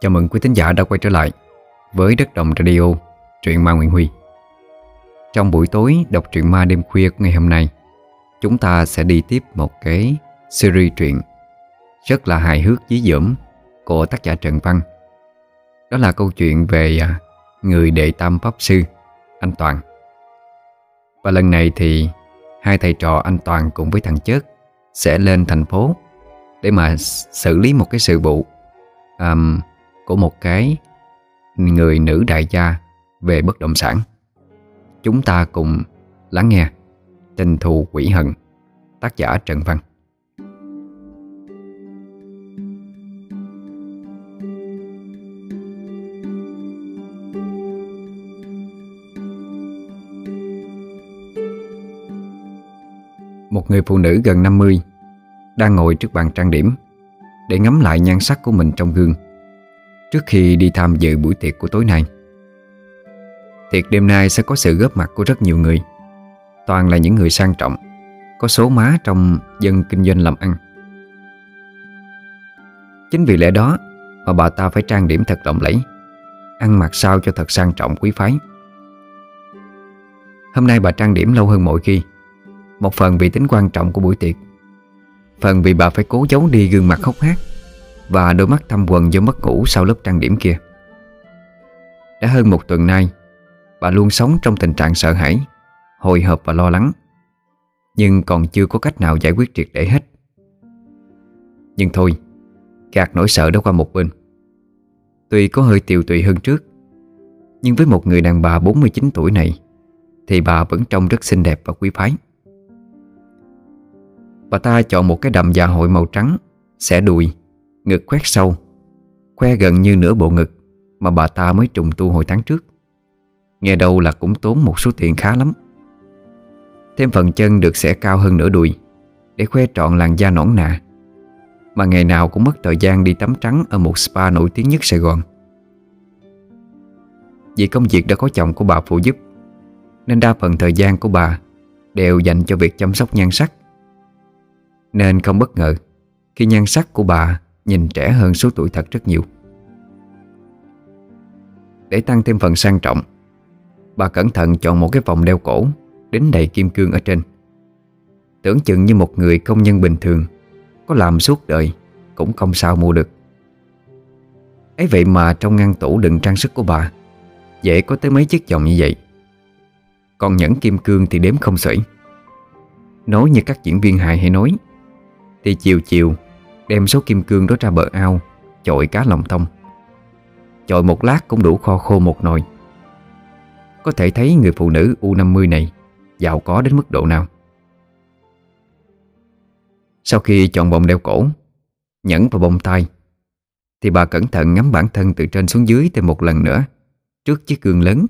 Chào mừng quý thính giả đã quay trở lại với Đất Đồng Radio, truyện ma Nguyễn Huy. Trong buổi tối đọc truyện ma đêm khuya của ngày hôm nay, chúng ta sẽ đi tiếp một cái series truyện rất là hài hước dí dỏm của tác giả Trần Văn. Đó là câu chuyện về à, người đệ tam pháp sư, anh Toàn. Và lần này thì hai thầy trò anh Toàn cùng với thằng Chớt sẽ lên thành phố để mà xử lý một cái sự vụ um, của một cái người nữ đại gia về bất động sản. Chúng ta cùng lắng nghe Tình thù quỷ hận, Tác giả Trần Văn Một người phụ nữ gần 50 Đang ngồi trước bàn trang điểm Để ngắm lại nhan sắc của mình trong gương Trước khi đi tham dự buổi tiệc của tối nay. Tiệc đêm nay sẽ có sự góp mặt của rất nhiều người. Toàn là những người sang trọng, Có số má trong dân kinh doanh làm ăn. Chính vì lẽ đó Mà bà ta phải trang điểm thật lộng lẫy, Ăn mặc sao cho thật sang trọng quý phái. Hôm nay bà trang điểm lâu hơn mọi khi, Một phần vì tính quan trọng của buổi tiệc, Phần vì bà phải cố giấu đi gương mặt khóc hát. Và đôi mắt thâm quần do mất ngủ sau lớp trang điểm kia. Đã hơn một tuần nay, Bà luôn sống trong tình trạng sợ hãi, Hồi hộp và lo lắng, Nhưng còn chưa có cách nào giải quyết triệt để hết. Nhưng thôi, Gạt nỗi sợ đó qua một bên. Tuy có hơi tiều tụy hơn trước, Nhưng với một người đàn bà 49 tuổi này, Thì bà vẫn trông rất xinh đẹp và quý phái. Bà ta chọn một cái đầm dạ hội màu trắng, Xẻ đùi Ngực khoét sâu, Khoe gần như nửa bộ ngực Mà bà ta mới trùng tu hồi tháng trước. Nghe đâu là cũng tốn một số tiền khá lắm. Thêm phần chân được xẻ cao hơn nửa đùi Để khoe trọn làn da nõn nà, Mà ngày nào cũng mất thời gian đi tắm trắng Ở một spa nổi tiếng nhất Sài Gòn. Vì công việc đã có chồng của bà phụ giúp, Nên đa phần thời gian của bà Đều dành cho việc chăm sóc nhan sắc. Nên không bất ngờ Khi nhan sắc của bà Nhìn trẻ hơn số tuổi thật rất nhiều. Để tăng thêm phần sang trọng, Bà cẩn thận chọn một cái vòng đeo cổ, Đính đầy kim cương ở trên. Tưởng chừng như một người công nhân bình thường, Có làm suốt đời, Cũng không sao mua được. Ấy vậy mà trong ngăn tủ đựng trang sức của bà, Dễ có tới mấy chiếc vòng như vậy. Còn nhẫn kim cương thì đếm không xuể. Nói như các diễn viên hài hay nói, Thì chiều chiều Đem số kim cương đó ra bờ ao chọi cá lòng thông Chọi một lát cũng đủ kho khô một nồi. Có thể thấy người phụ nữ U50 này Giàu có đến mức độ nào. Sau khi chọn vòng đeo cổ, Nhẫn và bông tai, Thì bà cẩn thận ngắm bản thân từ trên xuống dưới thêm một lần nữa Trước chiếc gương lớn,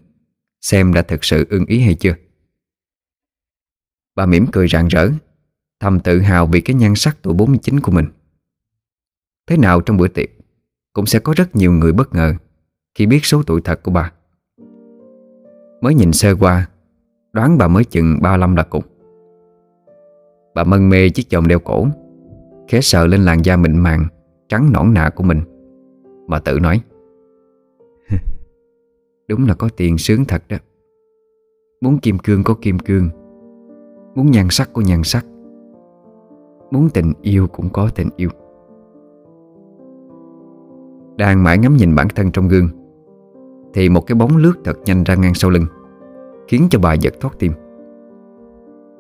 Xem đã thực sự ưng ý hay chưa. Bà mỉm cười rạng rỡ, Thầm tự hào vì cái nhan sắc tuổi 49 của mình. Thế nào trong bữa tiệc, Cũng sẽ có rất nhiều người bất ngờ Khi biết số tuổi thật của bà. Mới nhìn sơ qua, Đoán bà mới chừng 35 là cùng. Bà mân mê chiếc vòng đeo cổ, Khẽ sờ lên làn da mịn màng, Trắng nõn nà của mình. Mà tự nói, Đúng là có tiền sướng thật đó. Muốn kim cương có kim cương, Muốn nhan sắc có nhan sắc, Muốn tình yêu cũng có tình yêu. Đang mãi ngắm nhìn bản thân trong gương. Thì một cái bóng lướt thật nhanh ra ngang sau lưng Khiến cho bà giật thoát tim.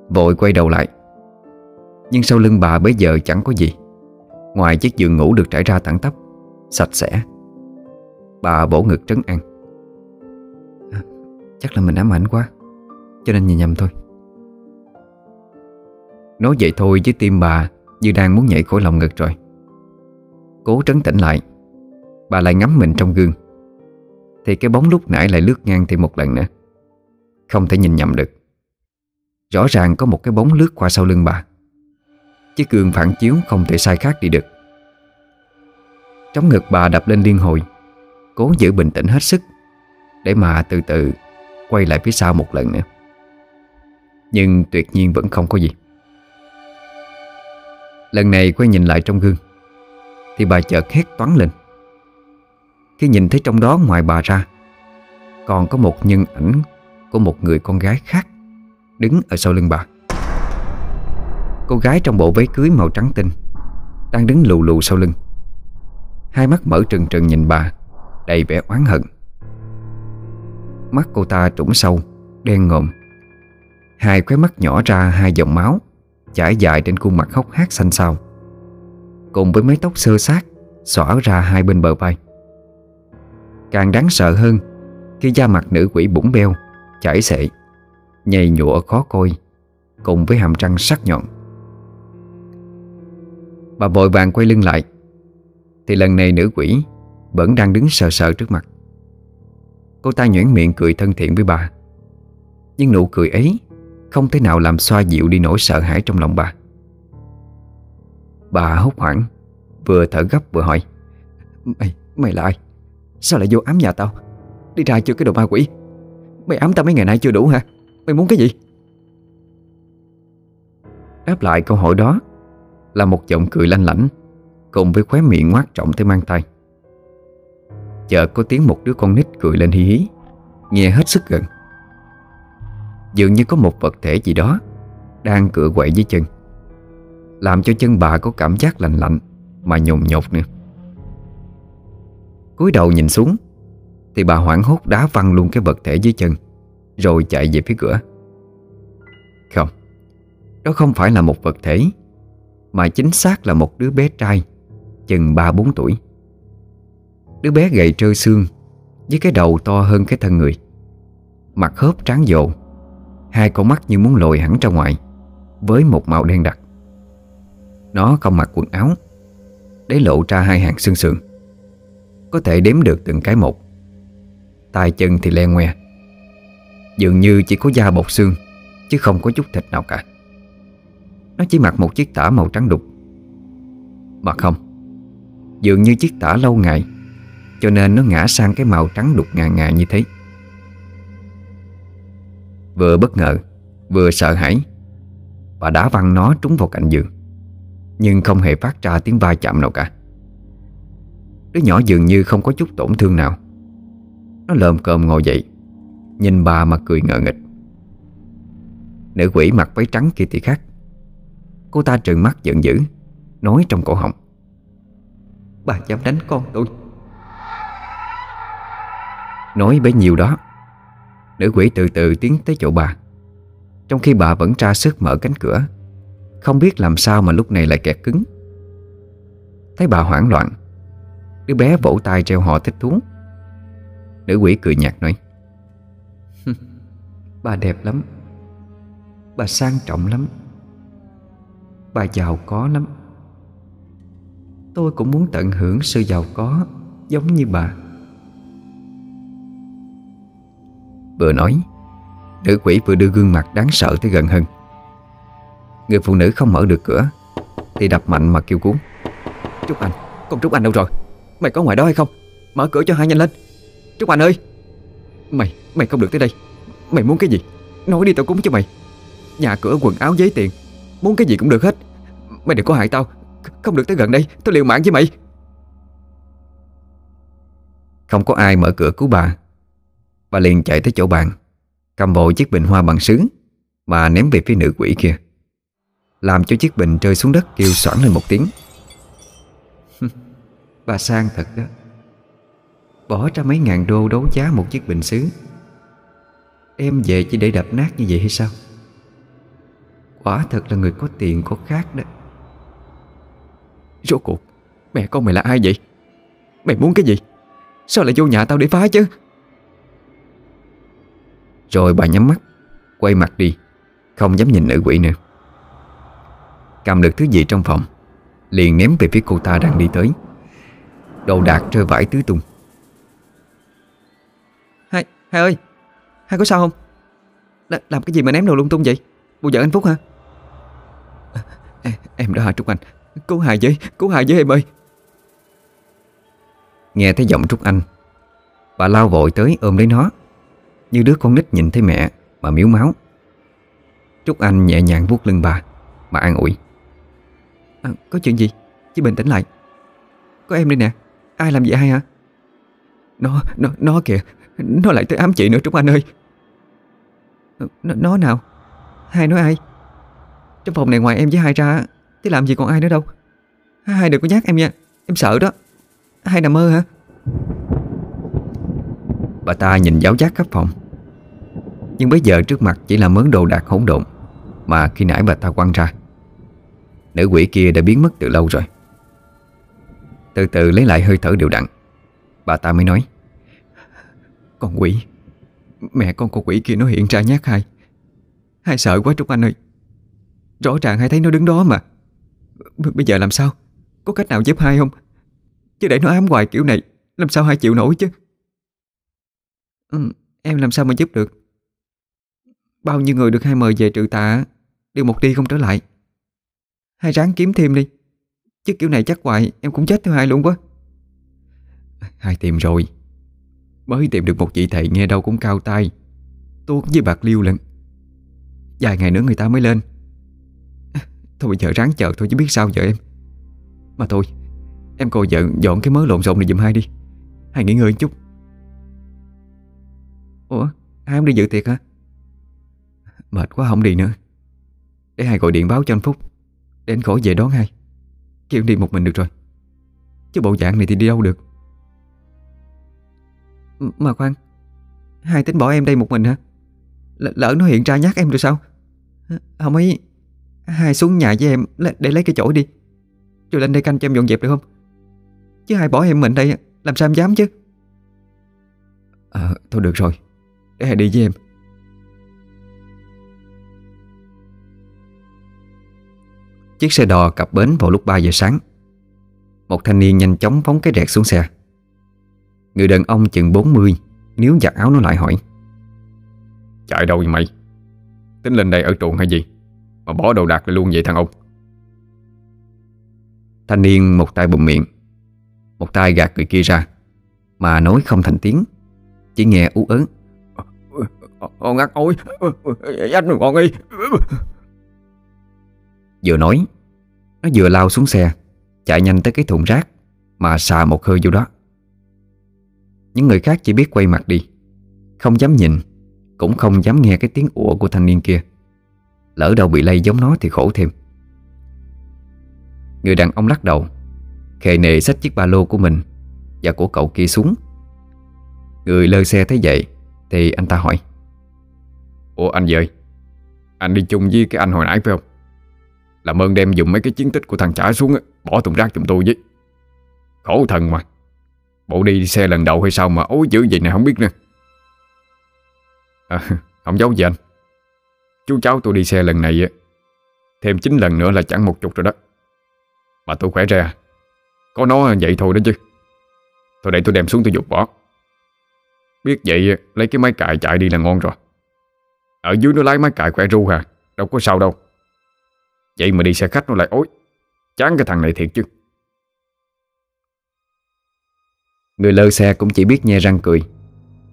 Vội quay đầu lại. Nhưng sau lưng bà bây giờ chẳng có gì. Ngoài chiếc giường ngủ được trải ra thẳng tắp Sạch sẽ. Bà bổ ngực trấn an. À, Chắc là mình ám ảnh quá Cho nên nhìn nhầm thôi. Nói vậy thôi chứ tim bà Như đang muốn nhảy khỏi lòng ngực rồi. Cố trấn tĩnh lại Bà lại ngắm mình trong gương. Thì cái bóng lúc nãy lại lướt ngang thêm một lần nữa. Không thể nhìn nhầm được. Rõ ràng có một cái bóng lướt qua sau lưng bà. Chiếc gương phản chiếu không thể sai khác đi được. Trống ngực bà đập lên liên hồi, Cố giữ bình tĩnh hết sức, Để mà từ từ Quay lại phía sau một lần nữa. Nhưng tuyệt nhiên vẫn không có gì. Lần này quay nhìn lại trong gương, Thì bà chợt hét toán lên. Khi nhìn thấy trong đó ngoài bà ra, Còn có một nhân ảnh Của một người con gái khác Đứng ở sau lưng bà. Cô gái trong bộ váy cưới màu trắng tinh Đang đứng lù lù sau lưng. Hai mắt mở trừng trừng nhìn bà, Đầy vẻ oán hận. Mắt cô ta trũng sâu, Đen ngòm. Hai khóe mắt nhỏ ra hai dòng máu, Chảy dài trên khuôn mặt hốc hác xanh xao. Cùng với mái tóc sơ sát Xõa ra hai bên bờ vai. Càng đáng sợ hơn Khi da mặt nữ quỷ bủng beo Chảy xệ Nhầy nhụa khó coi Cùng với hàm răng sắc nhọn. Bà vội vàng quay lưng lại Thì lần này nữ quỷ Vẫn đang đứng sờ sờ trước mặt. Cô ta nhuyễn miệng cười thân thiện với bà Nhưng nụ cười ấy Không thể nào làm xoa dịu đi nỗi sợ hãi trong lòng bà. Bà hốt hoảng Vừa thở gấp vừa hỏi Mày, mày là ai? Sao lại vô ám nhà tao? Đi ra chưa cái đồ ma quỷ Mày ám tao mấy ngày nay chưa đủ hả? Mày muốn cái gì? Đáp lại câu hỏi đó Là một giọng cười lanh lảnh, Cùng với khóe miệng ngoác trọng tới mang tay Chợt có tiếng một đứa con nít cười lên hí hí, Nghe hết sức gần Dường như có một vật thể gì đó Đang cựa quậy dưới chân, Làm cho chân bà có cảm giác lạnh lạnh Mà nhồn nhột nữa cúi đầu nhìn xuống. Thì bà hoảng hốt đá văng luôn cái vật thể dưới chân, Rồi chạy về phía cửa. Không, Đó không phải là một vật thể, Mà chính xác là một đứa bé trai, Chừng 3-4 tuổi. Đứa bé gầy trơ xương, Với cái đầu to hơn cái thân người, Mặt khớp tráng dồ, Hai con mắt như muốn lồi hẳn ra ngoài, Với một màu đen đặc. Nó không mặc quần áo, Để lộ ra hai hàng xương sườn. Có thể đếm được từng cái một. Tay chân thì len ngoe. Dường như chỉ có da bọc xương, Chứ không có chút thịt nào cả. Nó chỉ mặc một chiếc tả màu trắng đục. Mà không, Dường như chiếc tả lâu ngày, cho nên nó ngã sang cái màu trắng đục ngà ngà như thế. Vừa bất ngờ, Vừa sợ hãi, Bà đá văng nó trúng vào cạnh giường, Nhưng không hề phát ra tiếng va chạm nào cả. Đứa nhỏ dường như không có chút tổn thương nào. Nó lợm cơm ngồi dậy Nhìn bà mà cười ngờ nghịch. Nữ quỷ mặc váy trắng kia thì khác. Cô ta trừng mắt giận dữ Nói trong cổ họng. Bà dám đánh con tôi. Nói bấy nhiêu đó Nữ quỷ từ từ tiến tới chỗ bà. Trong khi bà vẫn tra sức mở cánh cửa Không biết làm sao mà lúc này lại kẹt cứng. Thấy bà hoảng loạn Đứa bé vỗ tay treo họ thích thú. Nữ quỷ cười nhạt nói Bà đẹp lắm. Bà sang trọng lắm. Bà giàu có lắm. Tôi cũng muốn tận hưởng sự giàu có Giống như bà. Vừa nói Nữ quỷ vừa đưa gương mặt đáng sợ tới gần hơn. Người phụ nữ không mở được cửa Thì đập mạnh mà kêu cuốn Trúc Anh, con Trúc Anh đâu rồi? Mày có ngoài đó hay không? Mở cửa cho hai nhanh lên. Trúc Anh ơi! Mày, mày không được tới đây. Mày muốn cái gì? Nói đi tao cúng cho mày. Nhà cửa quần áo giấy tiền. Muốn cái gì cũng được hết. Mày đừng có hại tao. Không được tới gần đây. Tao liều mạng với mày. Không có ai mở cửa cứu bà. Bà liền chạy tới chỗ bàn. Cầm vội chiếc bình hoa bằng sứ Mà ném về phía nữ quỷ kia. Làm cho chiếc bình rơi xuống đất kêu soảng lên một tiếng. Bà sang thật đó. Bỏ ra mấy ngàn đô đấu giá một chiếc bình sứ Em về chỉ để đập nát như vậy hay sao? Quả thật là người có tiền có khác đó. Rốt cuộc Mẹ con mày là ai vậy? Mày muốn cái gì? Sao lại vô nhà tao để phá chứ? Rồi bà nhắm mắt Quay mặt đi Không dám nhìn nữ quỷ nữa. Cầm được thứ gì trong phòng Liền ném về phía cô ta đang đi tới Đồ đạc rơi vãi tứ tung. Hai, hai ơi Hai có sao không? L Làm cái gì mà ném đồ lung tung vậy? Bộ vợ anh Phúc hả? À, Em đã hả Trúc Anh. Cứu Hài với, cứu Hài với em ơi. Nghe thấy giọng Trúc Anh Bà lao vội tới ôm lấy nó. Như đứa con nít nhìn thấy mẹ Mà miếu máu. Trúc Anh nhẹ nhàng vuốt lưng bà Mà an ủi. À, Có chuyện gì? Chỉ bình tĩnh lại. Có em đây nè Ai làm gì ai hả? Nó, nó, nó kìa. Nó lại tới ám chị nữa Trúc Anh ơi. Nó, nó nào? Hai nói ai? Trong phòng này ngoài em với hai ra Thế làm gì còn ai nữa đâu. Hai đừng có nhắc em nha. Em sợ đó. Hai nằm mơ hả? Bà ta nhìn giáo giác khắp phòng. Nhưng bây giờ trước mặt chỉ là mớ đồ đạc hỗn độn Mà khi nãy bà ta quăng ra. Nữ quỷ kia đã biến mất từ lâu rồi. Từ từ lấy lại hơi thở đều đặn. Bà ta mới nói Con quỷ Mẹ con con quỷ kia nó hiện ra nhát hai. Hai sợ quá Trúc Anh ơi. Rõ ràng hai thấy nó đứng đó mà. B Bây giờ làm sao? Có cách nào giúp hai không? Chứ để nó ám hoài kiểu này Làm sao hai chịu nổi chứ? Ừ, Em làm sao mà giúp được? Bao nhiêu người được hai mời về trừ tà Đều một đi không trở lại. Hai ráng kiếm thêm đi. Chứ kiểu này chắc hoài em cũng chết theo hai luôn quá. Hai tìm rồi. Mới tìm được một vị thầy nghe đâu cũng cao tay Tuốt với bạc liêu lần Vài ngày nữa người ta mới lên. Thôi bây giờ ráng chờ thôi chứ biết sao giờ em. Mà thôi, Em coi vợ dọn cái mớ lộn xộn này giùm hai đi. Hai nghỉ ngơi chút. Ủa, Hai không đi dự tiệc hả? Mệt quá không đi nữa. Để hai gọi điện báo cho anh Phúc. Để anh khỏi về đón hai. Kêu đi một mình được rồi. Chứ bộ dạng này thì đi đâu được? Mà khoan, Hai tính bỏ em đây một mình hả? L Lỡ nó hiện ra nhát em rồi sao? Không ấy, Hai xuống nhà với em để lấy cái chỗ đi. Rồi lên đây canh cho em dọn dẹp được không? Chứ hai bỏ em mình đây, Làm sao em dám chứ? À thôi được rồi, Để hai đi với em. Chiếc xe đò cập bến vào lúc 3 giờ sáng Một thanh niên nhanh chóng phóng cái rẹt xuống xe Người đàn ông chừng 40 Nếu giặt áo nó lại hỏi Chạy đâu vậy mày Tính lên đây ở truồng hay gì Mà bỏ đồ đạc lại luôn vậy thằng ông Thanh niên một tay bụm miệng Một tay gạt người kia ra Mà nói không thành tiếng Chỉ nghe ú ớn Con ngắt ôi Dắt con đi Vừa nói. Nó vừa lao xuống xe, Chạy nhanh tới cái thùng rác Mà xà một hơi vô đó. Những người khác chỉ biết quay mặt đi, Không dám nhìn, Cũng không dám nghe cái tiếng ủa của thanh niên kia. Lỡ đâu bị lây giống nó thì khổ thêm. Người đàn ông lắc đầu, Khề nề xách chiếc ba lô của mình Và của cậu kia xuống. Người lơ xe thấy vậy Thì anh ta hỏi, Ủa anh vậy Anh đi chung với cái anh hồi nãy phải không? Làm ơn đem dùng mấy cái chiến tích của thằng trả xuống Bỏ thùng rác chúng tôi với. Khổ thần mà. Bộ đi xe lần đầu hay sao mà ối dữ vậy này không biết nữa. À, Không giấu gì anh. Chú cháu tôi đi xe lần này Thêm 9 lần nữa là chẳng một chục rồi đó. Mà tôi khỏe ra Có nó vậy thôi đó chứ. Thôi để tôi đem xuống tôi dục bỏ. Biết vậy lấy cái máy cài chạy đi là ngon rồi. Ở dưới nó lái máy cài khỏe ru hà Đâu có sao đâu. Vậy mà đi xe khách nó lại ối. Chán cái thằng này thiệt chứ. Người lơ xe cũng chỉ biết nhe răng cười,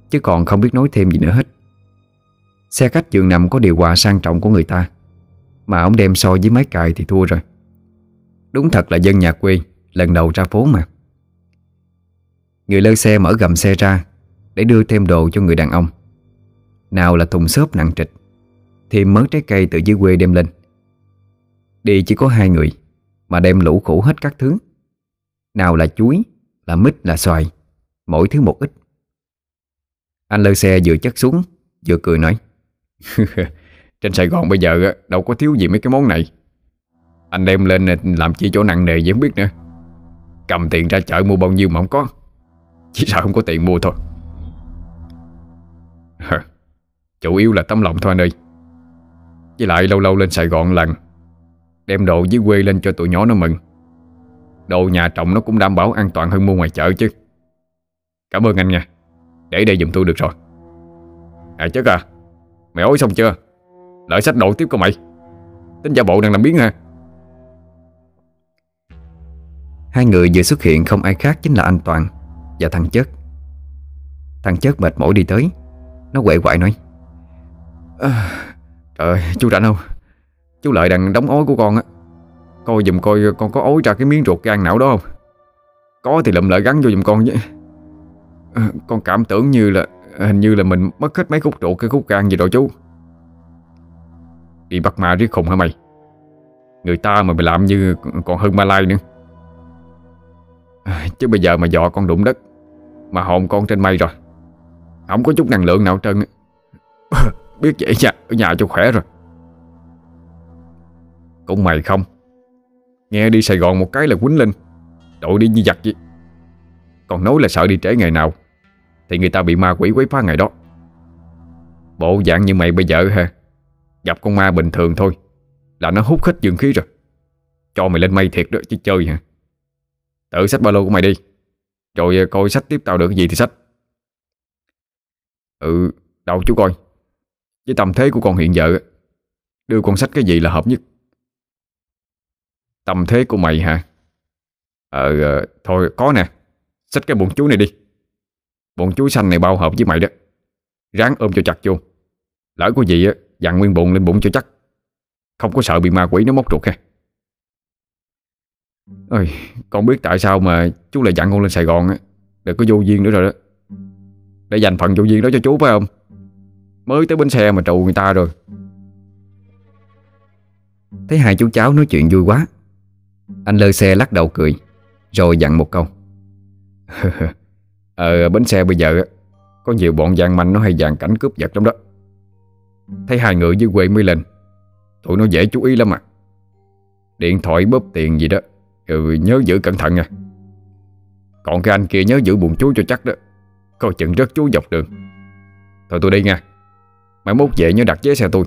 Chứ còn không biết nói thêm gì nữa hết. Xe khách giường nằm có điều hòa sang trọng của người ta, Mà ông đem so với máy cài thì thua rồi. Đúng thật là dân nhà quê, Lần đầu ra phố mà. Người lơ xe mở gầm xe ra Để đưa thêm đồ cho người đàn ông. Nào là thùng xốp nặng trịch Thêm mớ trái cây từ dưới quê đem lên. Đi chỉ có hai người, Mà đem lũ khổ hết các thứ. Nào là chuối, Là mít, là xoài, Mỗi thứ một ít. Anh lơ xe vừa chất xuống, Vừa cười nói, Trên Sài Gòn bây giờ đâu có thiếu gì mấy cái món này. Anh đem lên làm chi chỗ nặng nề vậy không biết nữa. Cầm tiền ra chợ mua bao nhiêu mà không có, Chỉ sợ không có tiền mua thôi. Chủ yếu là tấm lòng thôi anh ơi. Với lại lâu lâu lên Sài Gòn lần Đem đồ dưới quê lên cho tụi nhỏ nó mừng. Đồ nhà trọng nó cũng đảm bảo an toàn hơn mua ngoài chợ chứ. Cảm ơn anh nha. Để đây giùm tôi được rồi. À chất à Mày ối xong chưa? Lợi sách đồ tiếp con mày. Tính giả bộ đang làm biến ha. Hai người vừa xuất hiện không ai khác chính là anh Toàn Và thằng Chất. Thằng Chất mệt mỏi đi tới. Nó quậy quại nói. À, Trời chú rảnh không? Chú Lợi đang đóng ối của con á. Coi dùm coi con có ối ra cái miếng ruột gan não đó không? Có thì lụm lợi gắn vô dùm con chứ à, ờ, Con cảm tưởng như là Hình như là mình mất hết mấy khúc ruột cái khúc gan gì đó chú. Đi bắt ma riết khùng hả mày? Người ta mà mày làm như còn hơn ma lai nữa. À, Chứ bây giờ mà dọ con đụng đất Mà hồn con trên mây rồi Không có chút năng lượng nào trơn Biết vậy nha Ở nhà cho khỏe rồi. Cũng mày không. Nghe đi Sài Gòn một cái là quýnh lên. Đội đi như giặc vậy. Còn nói là sợ đi trễ ngày nào, Thì người ta bị ma quỷ quấy phá ngày đó. Bộ dạng như mày bây giờ ha Gặp con ma bình thường thôi, Là nó hút hết dương khí rồi. Cho mày lên mây thiệt đó, chứ chơi hả? Tự sách ba lô của mày đi, Rồi ờ, coi sách tiếp tao được cái gì thì sách. Ừ Đâu chú coi. Với tầm thế của con hiện giờ Đưa con sách cái gì là hợp nhất? Tầm thế của mày hả? Ờ, ờ, Thôi có nè. Xách cái bụng chú này đi. Bụng chú xanh này bao hợp với mày đó. Ráng ôm cho chặt vô. Lỡ có gì á Dặn nguyên bụng lên bụng cho chắc. Không có sợ bị ma quỷ nó móc ruột ha. Ơi, con biết tại sao mà chú lại dặn con lên Sài Gòn á. Đừng có vô duyên nữa rồi đó. Để dành phần vô duyên đó cho chú phải không? Mới tới bến xe mà trù người ta rồi. Thấy hai chú cháu nói chuyện vui quá. Anh lơ xe lắc đầu cười Rồi dặn một câu. Ờ bến xe bây giờ Có nhiều bọn gian manh nó hay dàn cảnh cướp giật lắm đó. Thấy hai người dưới quê mới lên Tụi nó dễ chú ý lắm à. Điện thoại bóp tiền gì đó ừ, Nhớ giữ cẩn thận nha Còn cái anh kia nhớ giữ bụng chú cho chắc đó Coi chừng rất chú dọc đường. Thôi tôi đi nha Mai mốt về nhớ đặt vé xe tôi.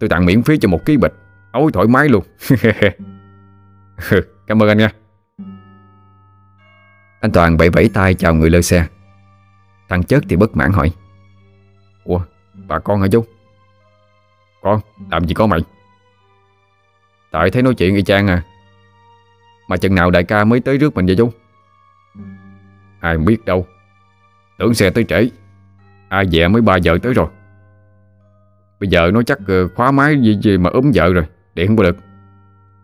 Tôi tặng miễn phí cho một ký bịch Ôi thoải mái luôn. Ừ, cảm ơn anh nha. Anh Toàn bảy vẫy tay chào người lơ xe. Thằng chớt thì bất mãn hỏi. Ủa bà con hả chú? Con làm gì có mày? Tại thấy nói chuyện y chang à. Mà chừng nào đại ca mới tới rước mình vậy chú? Ai biết đâu. Tưởng xe tới trễ. Ai dè mới 3 giờ tới rồi. Bây giờ nó chắc ờ, khóa máy gì, gì mà ốm vợ rồi Điện không có được.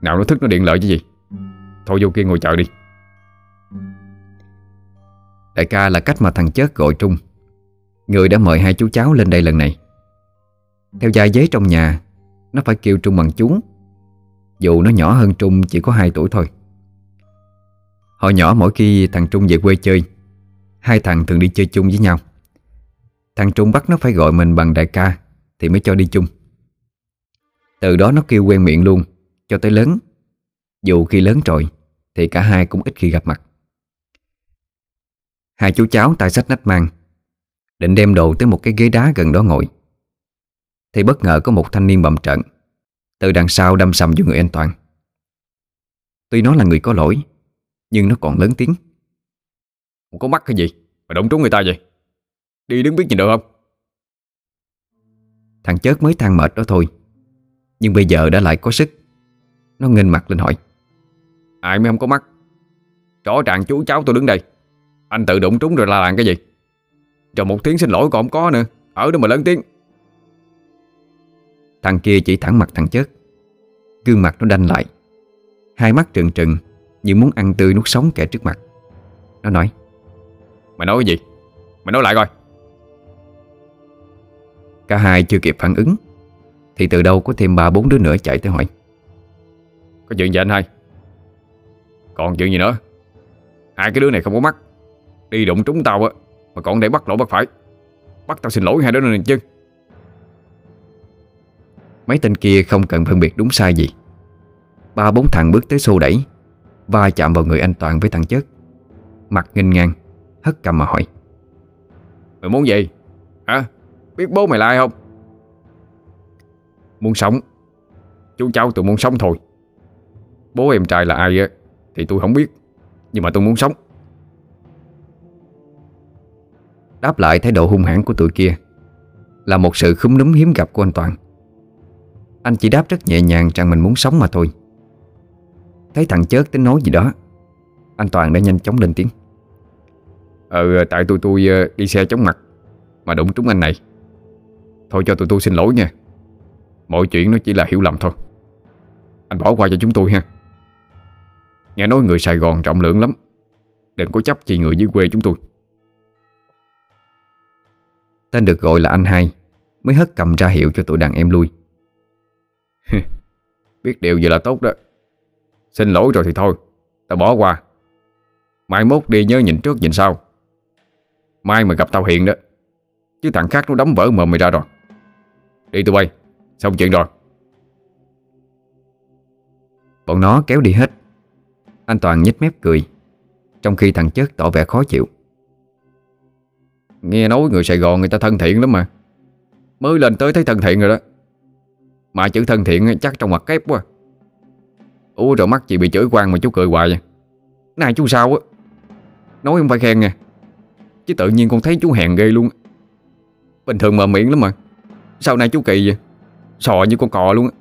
Nào nó thức nó điện lợi chứ gì? Thôi vô kia ngồi chờ đi. Đại ca là cách mà thằng chết gọi Trung. Người đã mời hai chú cháu lên đây lần này. Theo gia giấy trong nhà, Nó phải kêu Trung bằng chú. Dù nó nhỏ hơn Trung chỉ có 2 tuổi thôi. Hồi nhỏ mỗi khi thằng Trung về quê chơi, Hai thằng thường đi chơi chung với nhau. Thằng Trung bắt nó phải gọi mình bằng đại ca Thì mới cho đi chung. Từ đó nó kêu quen miệng luôn, Cho tới lớn. Dù khi lớn rồi thì cả hai cũng ít khi gặp mặt. Hai chú cháu tay sách nách mang Định đem đồ tới một cái ghế đá gần đó ngồi. Thì bất ngờ có một thanh niên bầm trận Từ đằng sau đâm sầm vô người anh Toàn. Tuy nó là người có lỗi Nhưng nó còn lớn tiếng. Không có mắt cái gì? Mà đụng trúng người ta vậy? Đi đứng biết nhìn được không? Thằng chớt mới than mệt đó thôi Nhưng bây giờ đã lại có sức. Nó nghênh mặt lên hỏi Ai mới không có mắt? Rõ ràng chú cháu tôi đứng đây. Anh tự đụng trúng rồi là làm cái gì? Rồi một tiếng xin lỗi còn không có nữa. Ở đó mà lớn tiếng. Thằng kia chỉ thẳng mặt thằng chết. Gương mặt nó đanh lại. Hai mắt trừng trừng Như muốn ăn tươi nuốt sống kẻ trước mặt. Nó nói, Mày nói cái gì? Mày nói lại coi. Cả hai chưa kịp phản ứng Thì từ đâu có thêm ba bốn đứa nữa chạy tới hỏi, Có chuyện gì anh hai? Còn chuyện gì nữa? Hai cái đứa này không có mắt. Đi đụng trúng tao á Mà còn để bắt lỗi bắt phải. Bắt tao xin lỗi hai đứa này chứ. Mấy tên kia không cần phân biệt đúng sai gì. Ba bốn thằng bước tới xô đẩy Va chạm vào người anh Toàn với thằng chớt Mặt nghênh ngang Hất cầm mà hỏi. Mày muốn gì Hả? Biết bố mày là ai không? Muốn sống. Chú cháu tôi muốn sống thôi. Bố em trai là ai á thì tôi không biết, Nhưng mà tôi muốn sống. Đáp lại thái độ hung hãn của tụi kia Là một sự khúm núm hiếm gặp của anh Toàn. Anh chỉ đáp rất nhẹ nhàng rằng mình muốn sống mà thôi. Thấy thằng chớt tính nói gì đó, Anh Toàn đã nhanh chóng lên tiếng. Ờ tại tụi tôi ờ, đi xe chóng mặt Mà đụng trúng anh này. Thôi cho tụi tôi xin lỗi nha. Mọi chuyện nó chỉ là hiểu lầm thôi. Anh bỏ qua cho chúng tôi ha. Nghe nói người Sài Gòn trọng lượng lắm. Đừng có chấp gì người dưới quê chúng tôi. Tên được gọi là anh hai, Mới hất cầm ra hiệu cho tụi đàn em lui. Biết điều vậy là tốt đó. Xin lỗi rồi thì thôi, Tao bỏ qua. Mai mốt đi nhớ nhìn trước nhìn sau. Mai mà gặp tao hiện đó, Chứ thằng khác nó đấm vỡ mờ mày ra rồi. Đi tụi bay, Xong chuyện rồi. Bọn nó kéo đi hết. Anh Toàn nhếch mép cười, Trong khi thằng chết tỏ vẻ khó chịu. Nghe nói người Sài Gòn người ta thân thiện lắm mà. Mới lên tới thấy thân thiện rồi đó. Mà chữ thân thiện chắc trong mặt kép quá. Ủa rồi mắt chị bị chửi quan mà chú cười hoài. Vậy Này chú sao á? Nói không phải khen nè. Chứ tự nhiên con thấy chú hèn ghê luôn Bình thường mà miệng lắm mà. Sao nay chú kỳ vậy? Sò như con cò luôn á.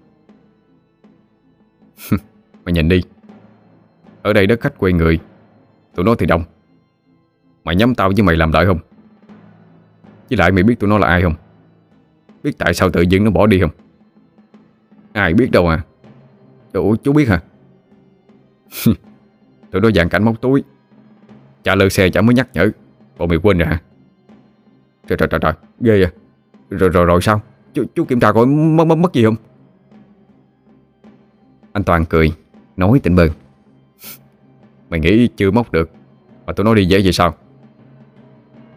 Mày nhìn đi. Ở đây đất khách quê người. Tụi nó thì đông. Mày nhắm tao với mày làm lợi không? Với lại mày biết tụi nó là ai không? Biết tại sao tự dưng nó bỏ đi không? Ai biết đâu à. Ủa chú biết hả? Tụi nó dạng cảnh móc túi. Trả lơ xe chả mới nhắc nhở. Bộ mày quên rồi hả? Trời trời trời trời. Ghê à Rồi rồi rồi sao? Chú, chú kiểm tra coi mất, mất, mất gì không? Anh Toàn cười Nói tỉnh bơ. Mày nghĩ chưa móc được. Mà tụi nó đi dễ vậy sao?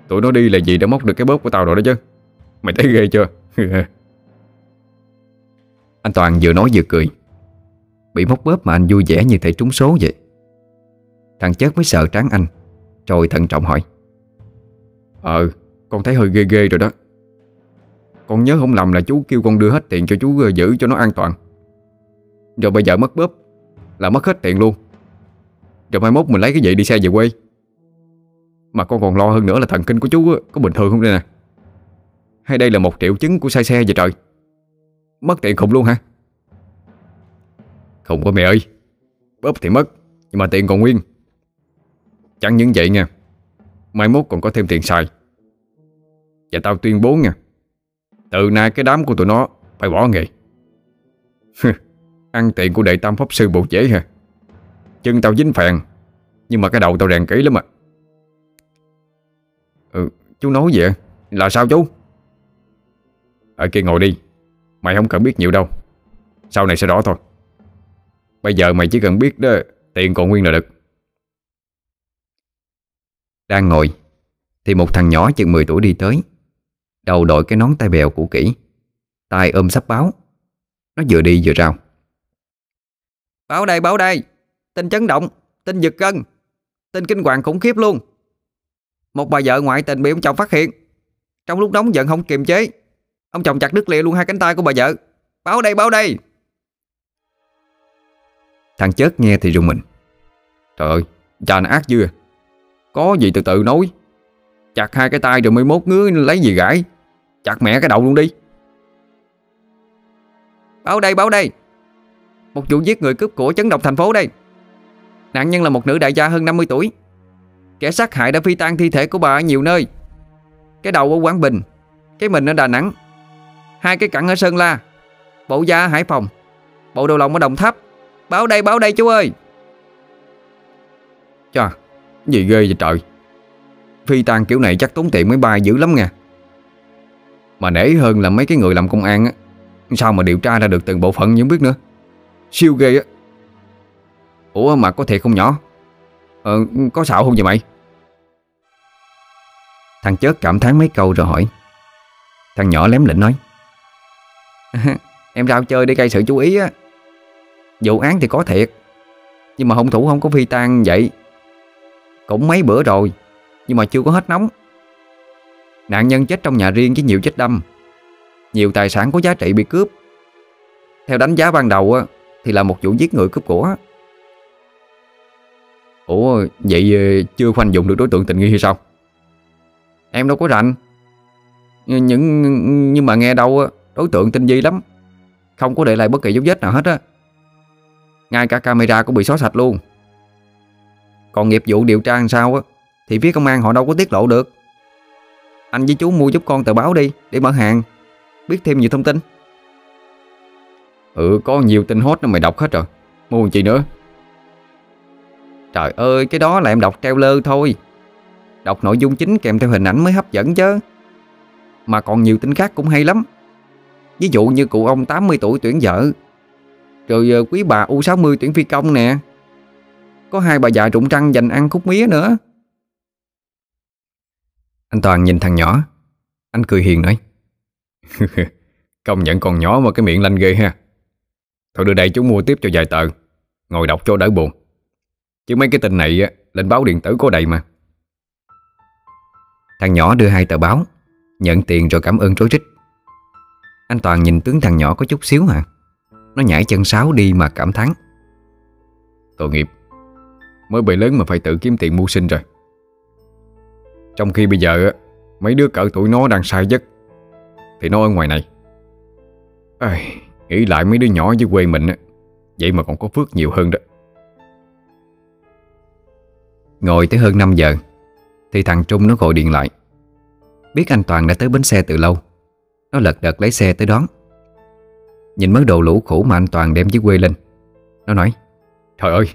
Tụi nó đi là gì đã móc được cái bóp của tao rồi đó chứ? Mày thấy ghê chưa? Anh Toàn vừa nói vừa cười. Bị móc bóp mà anh vui vẻ như thể trúng số vậy. Thằng chết mới sợ tráng anh, Rồi thận trọng hỏi. Ờ Con thấy hơi ghê ghê rồi đó. Con nhớ không lầm là chú kêu con đưa hết tiền cho chú ờ, giữ cho nó an toàn. Rồi bây giờ mất bóp, Là mất hết tiền luôn. Rồi mai mốt mình lấy cái vậy đi xe về quê. Mà con còn lo hơn nữa là thần kinh của chú Có bình thường không đây nè? Hay đây là một triệu chứng của sai xe vậy trời? Mất tiền khùng luôn hả? Không có mẹ ơi. Bóp thì mất, Nhưng mà tiền còn nguyên. Chẳng những vậy nha, Mai mốt còn có thêm tiền xài. Và tao tuyên bố nha, Từ nay cái đám của tụi nó Phải bỏ nghề. Ăn tiền của đệ tam pháp sư bộ chế hả? Chân tao dính phèn, Nhưng mà cái đầu tao rèn kỹ lắm à. Ừ chú nói vậy Là sao chú? Ở kia ngồi đi, Mày không cần biết nhiều đâu. Sau này sẽ rõ thôi. Bây giờ mày chỉ cần biết đó, Tiền còn nguyên là được. Đang ngồi, Thì một thằng nhỏ chừng 10 tuổi đi tới, Đầu đội cái nón tay bèo cũ kỹ, tay ôm sắp báo. Nó vừa đi vừa rao Báo đây báo đây. Tin chấn động, Tin giật gân, Tin kinh hoàng khủng khiếp luôn. Một bà vợ ngoại tình bị ông chồng phát hiện. Trong lúc nóng giận không kiềm chế, Ông chồng chặt đứt lìa luôn hai cánh tay của bà vợ. Báo đây báo đây. Thằng chết nghe thì rùng mình. Trời ơi, Cha nó ác dư à. Có gì từ từ nói. Chặt hai cái tay rồi mới mốt ngứa lấy gì gãi. Chặt mẹ cái đầu luôn đi. Báo đây báo đây. Một vụ giết người cướp của chấn động thành phố đây. Nạn nhân là một nữ đại gia hơn 50 tuổi. Kẻ sát hại đã phi tan thi thể của bà ở nhiều nơi. Cái đầu ở Quảng Bình, Cái mình ở Đà Nẵng. Hai cái cẳng ở Sơn La, Bộ da ở Hải Phòng, Bộ đầu lòng ở Đồng Tháp. Báo đây báo đây chú ơi. Chà, Gì ghê vậy trời. Phi tan kiểu này chắc tốn tiền máy bay dữ lắm nha Mà nể hơn là mấy cái người làm công an á, Sao mà điều tra ra được từng bộ phận nhưng biết nữa. Siêu ghê á. Ủa, mà có thiệt không nhỏ? Ờ có xạo không vậy mày? Thằng chớt cảm thán mấy câu rồi hỏi. Thằng nhỏ lém lĩnh nói. Em rao chơi để gây sự chú ý á. Vụ án thì có thiệt, Nhưng mà hung thủ không có phi tan vậy. Cũng mấy bữa rồi, Nhưng mà chưa có hết nóng. Nạn nhân chết trong nhà riêng với nhiều chết đâm. Nhiều tài sản có giá trị bị cướp. Theo đánh giá ban đầu á, Thì là một vụ giết người cướp của. Ủa, vậy ờ, chưa khoanh dụng được đối tượng tình nghi hay sao? Em đâu có rành. Nhưng nhưng mà nghe đâu á, Đối tượng tinh vi lắm. Không có để lại bất kỳ dấu vết nào hết á. Ngay cả camera cũng bị xóa sạch luôn. Còn nghiệp vụ điều tra làm sao á, Thì phía công an họ đâu có tiết lộ được. Anh với chú mua giúp con tờ báo đi, Để mở hàng. Biết thêm nhiều thông tin. Ừ có nhiều tin hot nữa mày đọc hết rồi. Mua làm chi nữa? Trời ơi, cái đó là em đọc treo lơ thôi. Đọc nội dung chính kèm theo hình ảnh mới hấp dẫn chứ. Mà còn nhiều tính khác cũng hay lắm. Ví dụ như cụ ông 80 tuổi tuyển vợ. Rồi ờ, quý bà U60 tuyển phi công nè. Có hai bà già rụng trăng dành ăn khúc mía nữa. Anh Toàn nhìn thằng nhỏ. Anh cười hiền nói. Công nhận còn nhỏ mà cái miệng lanh ghê ha. Thôi đưa đây chú mua tiếp cho vài tờ. Ngồi đọc cho đỡ buồn. Chứ mấy cái tin này lên báo điện tử có đầy mà. Thằng nhỏ đưa hai tờ báo Nhận tiền rồi cảm ơn rối rít Anh Toàn nhìn tướng thằng nhỏ có chút xíu hả? Nó nhảy chân sáo đi mà cảm thán. Tội nghiệp Mới bị lớn mà phải tự kiếm tiền mưu sinh rồi. Trong khi bây giờ Mấy đứa cỡ tuổi nó đang sai giấc Thì nó ở ngoài này. À, Nghĩ lại mấy đứa nhỏ dưới quê mình Vậy mà còn có phước nhiều hơn đó. Ngồi tới hơn 5 giờ, Thì thằng Trung nó gọi điện lại. Biết anh Toàn đã tới bến xe từ lâu, Nó lật đật lấy xe tới đón. Nhìn mớ đồ lũ khổ mà anh Toàn đem dưới quê lên, Nó nói, Trời ơi,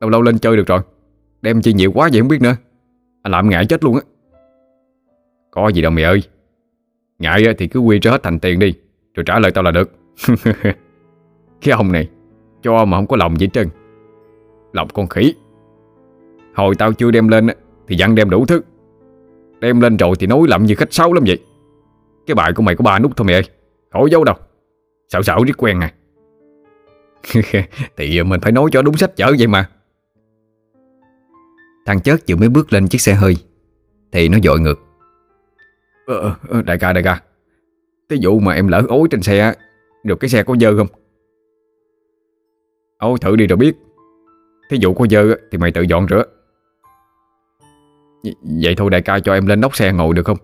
Lâu lâu lên chơi được rồi, Đem chi nhiều quá vậy không biết nữa. Anh làm ngại chết luôn á. Có gì đâu mày ơi, Ngại thì cứ quy cho hết thành tiền đi, Rồi trả lời tao là được. Cái ông này, Cho mà không có lòng gì trơn. Lòng con khỉ. Hồi tao chưa đem lên Thì dặn đem đủ thứ. Đem lên rồi thì nói lậm như khách sáo lắm vậy. Cái bài của mày có ba nút thôi mẹ ơi Khỏi dấu đâu. Sợ sợ riết quen à. Thì mình phải nói cho đúng sách chở vậy mà. Thằng chớt vừa mới bước lên chiếc xe hơi Thì nó dội ngược. Ờ, ờ, ờ, Đại ca đại ca. Cái vụ mà em lỡ ối trên xe Rồi cái xe có dơ không? Ôi thử đi rồi biết. Thí dụ có dơ thì mày tự dọn rửa. Vậy thôi đại ca cho em lên nóc xe ngồi được không?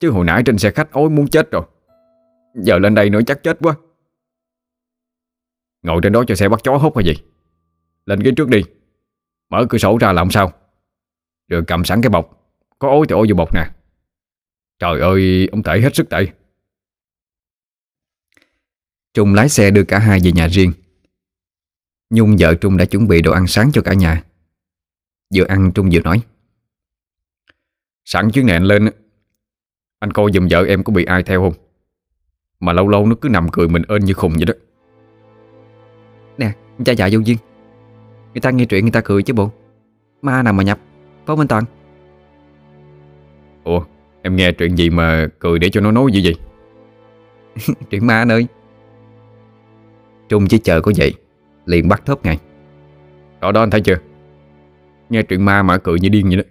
Chứ hồi nãy trên xe khách ối muốn chết rồi. Giờ lên đây nữa chắc chết quá. Ngồi trên đó cho xe bắt chó hút hay gì? Lên ghế trước đi. Mở cửa sổ ra làm sao? Rồi cầm sẵn cái bọc. Có ối thì ôi vô bọc nè. Trời ơi, ông tệ hết sức tệ Trung lái xe đưa cả hai về nhà riêng. Nhung vợ Trung đã chuẩn bị đồ ăn sáng cho cả nhà. Vừa ăn Trung vừa nói Sẵn chuyến này anh lên Anh coi giùm vợ em có bị ai theo không? Mà lâu lâu nó cứ nằm cười mình ơn như khùng vậy đó. Nè cha già vô duyên. Người ta nghe chuyện người ta cười chứ bộ. Ma nào mà nhập? Phải anh Toàn. Ủa em nghe chuyện gì mà cười để cho nó nói gì vậy? Chuyện ma anh ơi. Trung chỉ chờ có vậy Liền bắt thớp ngay. Đó đó anh thấy chưa? Nghe chuyện ma mà cười như điên vậy đó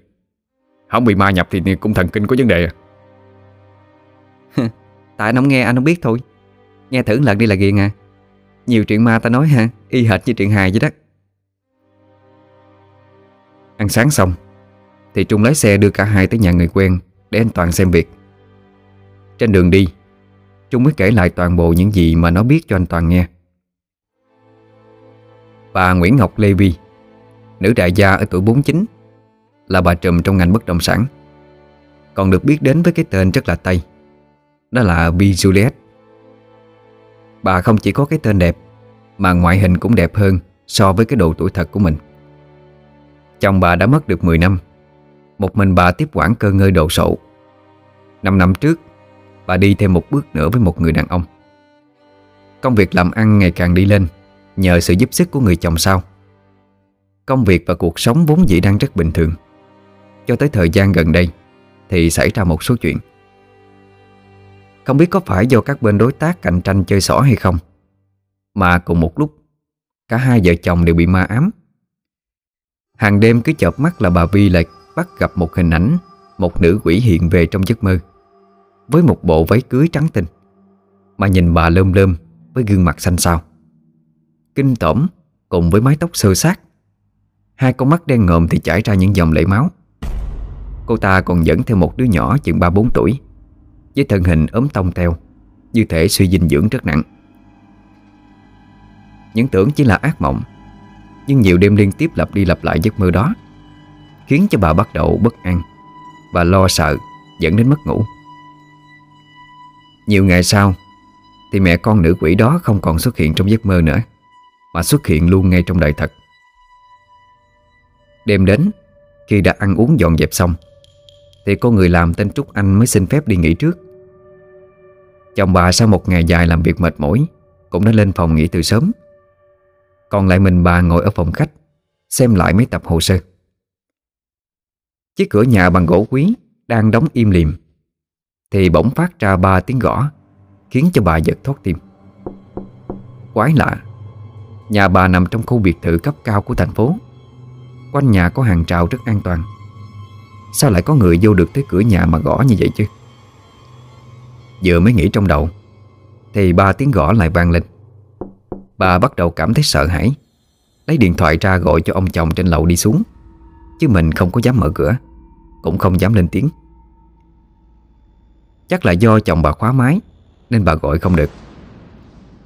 Không bị ma nhập thì cũng thần kinh có vấn đề à? Tại anh không nghe anh không biết thôi. Nghe thử lần đi là ghiền à. Nhiều chuyện ma ta nói ha Y hệt như chuyện hài vậy đó. Ăn sáng xong Thì Trung lái xe đưa cả hai tới nhà người quen Để anh Toàn xem việc. Trên đường đi Trung mới kể lại toàn bộ những gì mà nó biết cho anh Toàn nghe. Bà Nguyễn Ngọc Lê Vi Nữ đại gia ở tuổi 49 là bà trùm trong ngành bất động sản. Còn được biết đến với cái tên rất là Tây Đó là B. Juliet. Bà không chỉ có cái tên đẹp, Mà ngoại hình cũng đẹp hơn So với cái độ tuổi thật của mình. Chồng bà đã mất được 10 năm, Một mình bà tiếp quản cơ ngơi đồ sộ. Năm năm trước, Bà đi thêm một bước nữa với một người đàn ông. Công việc làm ăn ngày càng đi lên Nhờ sự giúp sức của người chồng sau. Công việc và cuộc sống vốn dĩ đang rất bình thường. Cho tới thời gian gần đây, Thì xảy ra một số chuyện. Không biết có phải do các bên đối tác cạnh tranh chơi xỏ hay không, Mà cùng một lúc, Cả hai vợ chồng đều bị ma ám. Hàng đêm cứ chợp mắt là bà Vi lại bắt gặp một hình ảnh Một nữ quỷ hiện về trong giấc mơ, Với một bộ váy cưới trắng tinh, Mà nhìn bà lơm lơm Với gương mặt xanh xao. Kinh tởm cùng với mái tóc sơ sát, Hai con mắt đen ngòm thì chảy ra những dòng lệ máu. Cô ta còn dẫn theo một đứa nhỏ chừng 3-4 tuổi, Với thân hình ốm tông teo, Như thể suy dinh dưỡng rất nặng. Những tưởng chỉ là ác mộng, Nhưng nhiều đêm liên tiếp lặp đi lặp lại giấc mơ đó, Khiến cho bà bắt đầu bất an Và lo sợ, dẫn đến mất ngủ. Nhiều ngày sau, Thì mẹ con nữ quỷ đó không còn xuất hiện trong giấc mơ nữa, Mà xuất hiện luôn ngay trong đời thật. Đêm đến, Khi đã ăn uống dọn dẹp xong thì cô người làm tên Trúc Anh mới xin phép đi nghỉ trước. Chồng bà sau một ngày dài làm việc mệt mỏi, Cũng đã lên phòng nghỉ từ sớm. Còn lại mình bà ngồi ở phòng khách, Xem lại mấy tập hồ sơ. Chiếc cửa nhà bằng gỗ quý Đang đóng im lìm Thì bỗng phát ra ba tiếng gõ, Khiến cho bà giật thoát tim. Quái lạ, Nhà bà nằm trong khu biệt thự cấp cao của thành phố. Quanh nhà có hàng rào rất an toàn. Sao lại có người vô được tới cửa nhà mà gõ như vậy chứ? Vừa mới nghĩ trong đầu, Thì ba tiếng gõ lại vang lên. Bà bắt đầu cảm thấy sợ hãi, Lấy điện thoại ra gọi cho ông chồng trên lầu đi xuống. Chứ mình không có dám mở cửa, Cũng không dám lên tiếng. Chắc là do chồng bà khóa máy, Nên bà gọi không được.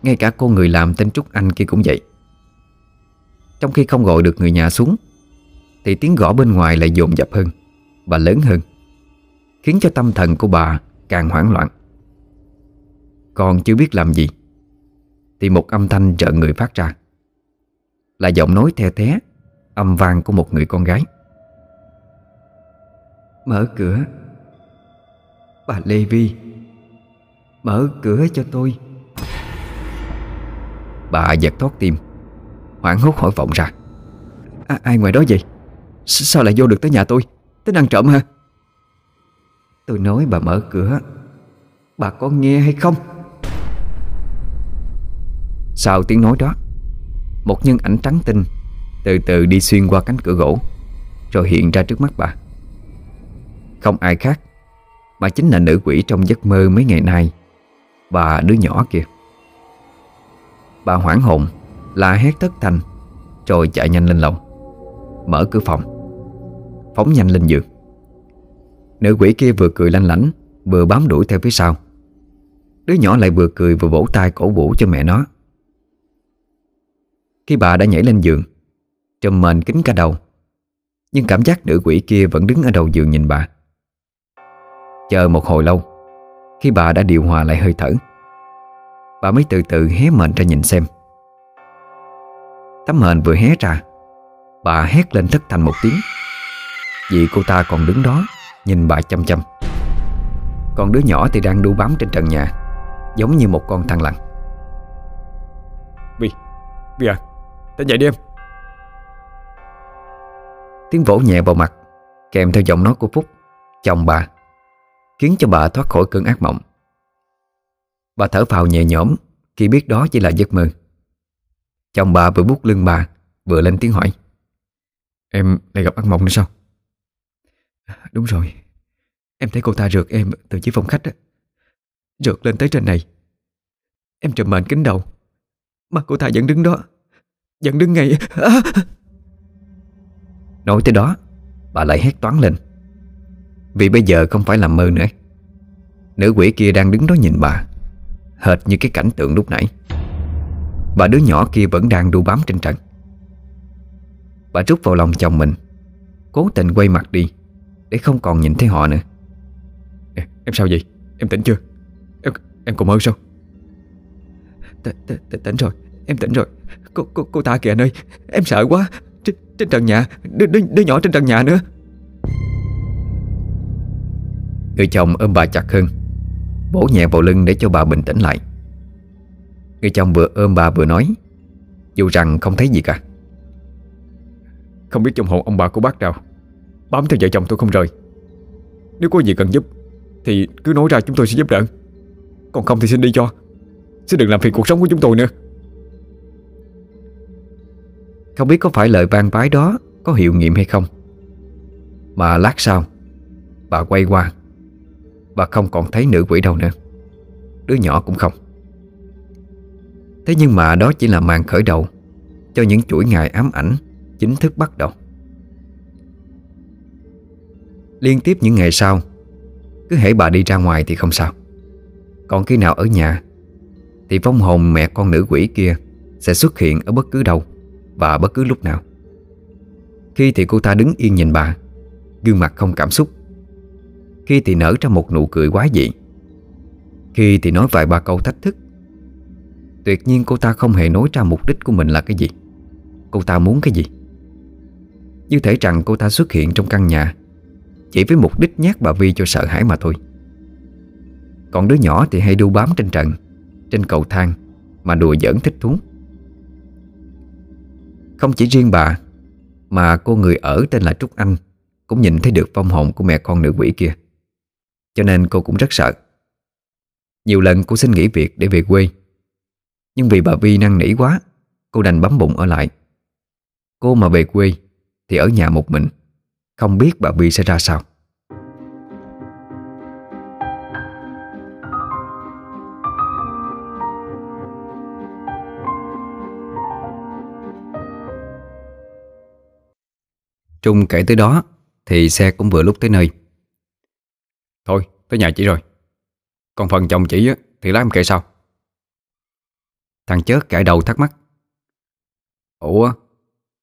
Ngay cả cô người làm tên Trúc Anh kia cũng vậy. Trong khi không gọi được người nhà xuống, Thì tiếng gõ bên ngoài lại dồn dập hơn. Và lớn hơn Khiến cho tâm thần của bà càng hoảng loạn. Còn chưa biết làm gì Thì một âm thanh trợ người phát ra Là giọng nói the thế Âm vang của một người con gái. Mở cửa. Bà Lê Vi Mở cửa cho tôi. Bà giật thoát tim Hoảng hốt hỏi vọng ra. À, Ai ngoài đó vậy? S Sao lại vô được tới nhà tôi Tính ăn trộm hả? Tôi nói bà mở cửa. Bà có nghe hay không? Sau tiếng nói đó, Một nhân ảnh trắng tinh Từ từ đi xuyên qua cánh cửa gỗ, Rồi hiện ra trước mắt bà. Không ai khác, Mà chính là nữ quỷ trong giấc mơ mấy ngày nay, Bà đứa nhỏ kìa Bà hoảng hồn, La hét thất thanh, Rồi chạy nhanh lên lầu, Mở cửa phòng. Phóng nhanh lên giường. Nữ quỷ kia vừa cười lanh lảnh, Vừa bám đuổi theo phía sau. Đứa nhỏ lại vừa cười vừa vỗ tay cổ vũ cho mẹ nó. Khi bà đã nhảy lên giường Trùm mền kính cả đầu, Nhưng cảm giác nữ quỷ kia vẫn đứng ở đầu giường nhìn bà. Chờ một hồi lâu, Khi bà đã điều hòa lại hơi thở, Bà mới từ từ hé mền ra nhìn xem. Tấm mền vừa hé ra, Bà hét lên thất thành một tiếng. Vì cô ta còn đứng đó Nhìn bà chăm chăm. Còn đứa nhỏ thì đang đu bám trên trần nhà Giống như một con thằn lằn. Vi Vi à Tỉnh dậy đi em. Tiếng vỗ nhẹ vào mặt Kèm theo giọng nói của Phúc Chồng bà Khiến cho bà thoát khỏi cơn ác mộng. Bà thở phào nhẹ nhõm Khi biết đó chỉ là giấc mơ. Chồng bà vừa bút lưng bà Vừa lên tiếng hỏi. Em lại gặp ác mộng nữa sao Đúng rồi. Em thấy cô ta rượt em từ dưới phòng khách đó Rượt lên tới trên này. Em trùm mền kính đầu. Mà cô ta vẫn đứng đó. Vẫn đứng ngay. À! Nói tới đó, Bà lại hét toán lên. Vì bây giờ không phải là mơ nữa. Nữ quỷ kia đang đứng đó nhìn bà. Hệt như cái cảnh tượng lúc nãy. Bà đứa nhỏ kia vẫn đang đu bám trên trần. Bà rút vào lòng chồng mình. Cố tình quay mặt đi. Để không còn nhìn thấy họ nữa. Em sao vậy? Em tỉnh chưa? Em, em còn mơ sao? Tỉnh rồi, em tỉnh rồi. Cô, cô, cô ta kìa anh ơi Em sợ quá. Trên, trên trần nhà đứa, đứa, đứa nhỏ trên trần nhà nữa. Người chồng ôm bà chặt hơn Bổ nhẹ vào lưng để cho bà bình tĩnh lại. Người chồng vừa ôm bà vừa nói Dù rằng không thấy gì cả. Không biết trong hộ ông bà của bác nào Bám theo vợ chồng tôi không rời. Nếu có gì cần giúp, Thì cứ nói ra chúng tôi sẽ giúp đỡ. Còn không thì xin đi cho. Xin đừng làm phiền cuộc sống của chúng tôi nữa. Không biết có phải lời vang bái đó Có hiệu nghiệm hay không, Mà lát sau, Bà quay qua, Bà không còn thấy nữ quỷ đâu nữa. Đứa nhỏ cũng không. Thế nhưng mà đó chỉ là màn khởi đầu Cho những chuỗi ngày ám ảnh, Chính thức bắt đầu. Liên tiếp những ngày sau, Cứ hãy bà đi ra ngoài thì không sao. Còn khi nào ở nhà, Thì vong hồn mẹ con nữ quỷ kia Sẽ xuất hiện ở bất cứ đâu Và bất cứ lúc nào. Khi thì cô ta đứng yên nhìn bà, Gương mặt không cảm xúc. Khi thì nở ra một nụ cười quá dị. Khi thì nói vài ba câu thách thức. Tuyệt nhiên cô ta không hề nói ra mục đích của mình là cái gì. Cô ta muốn cái gì? Như thể rằng cô ta xuất hiện trong căn nhà chỉ với mục đích nhát bà Vi cho sợ hãi mà thôi. Còn đứa nhỏ thì hay đu bám trên trần, Trên cầu thang Mà đùa giỡn thích thú. Không chỉ riêng bà Mà cô người ở tên là Trúc Anh Cũng nhìn thấy được phong hồn của mẹ con nữ quỷ kia. Cho nên cô cũng rất sợ. Nhiều lần cô xin nghỉ việc để về quê Nhưng vì bà Vi năn nỉ quá Cô đành bấm bụng ở lại. Cô mà về quê Thì ở nhà một mình. Không biết bà Bi sẽ ra sao. Trung kể tới đó Thì xe cũng vừa lúc tới nơi. Thôi tới nhà chị rồi. Còn phần chồng chị thì lái em kệ sau. Thằng chớt cãi đầu thắc mắc. Ủa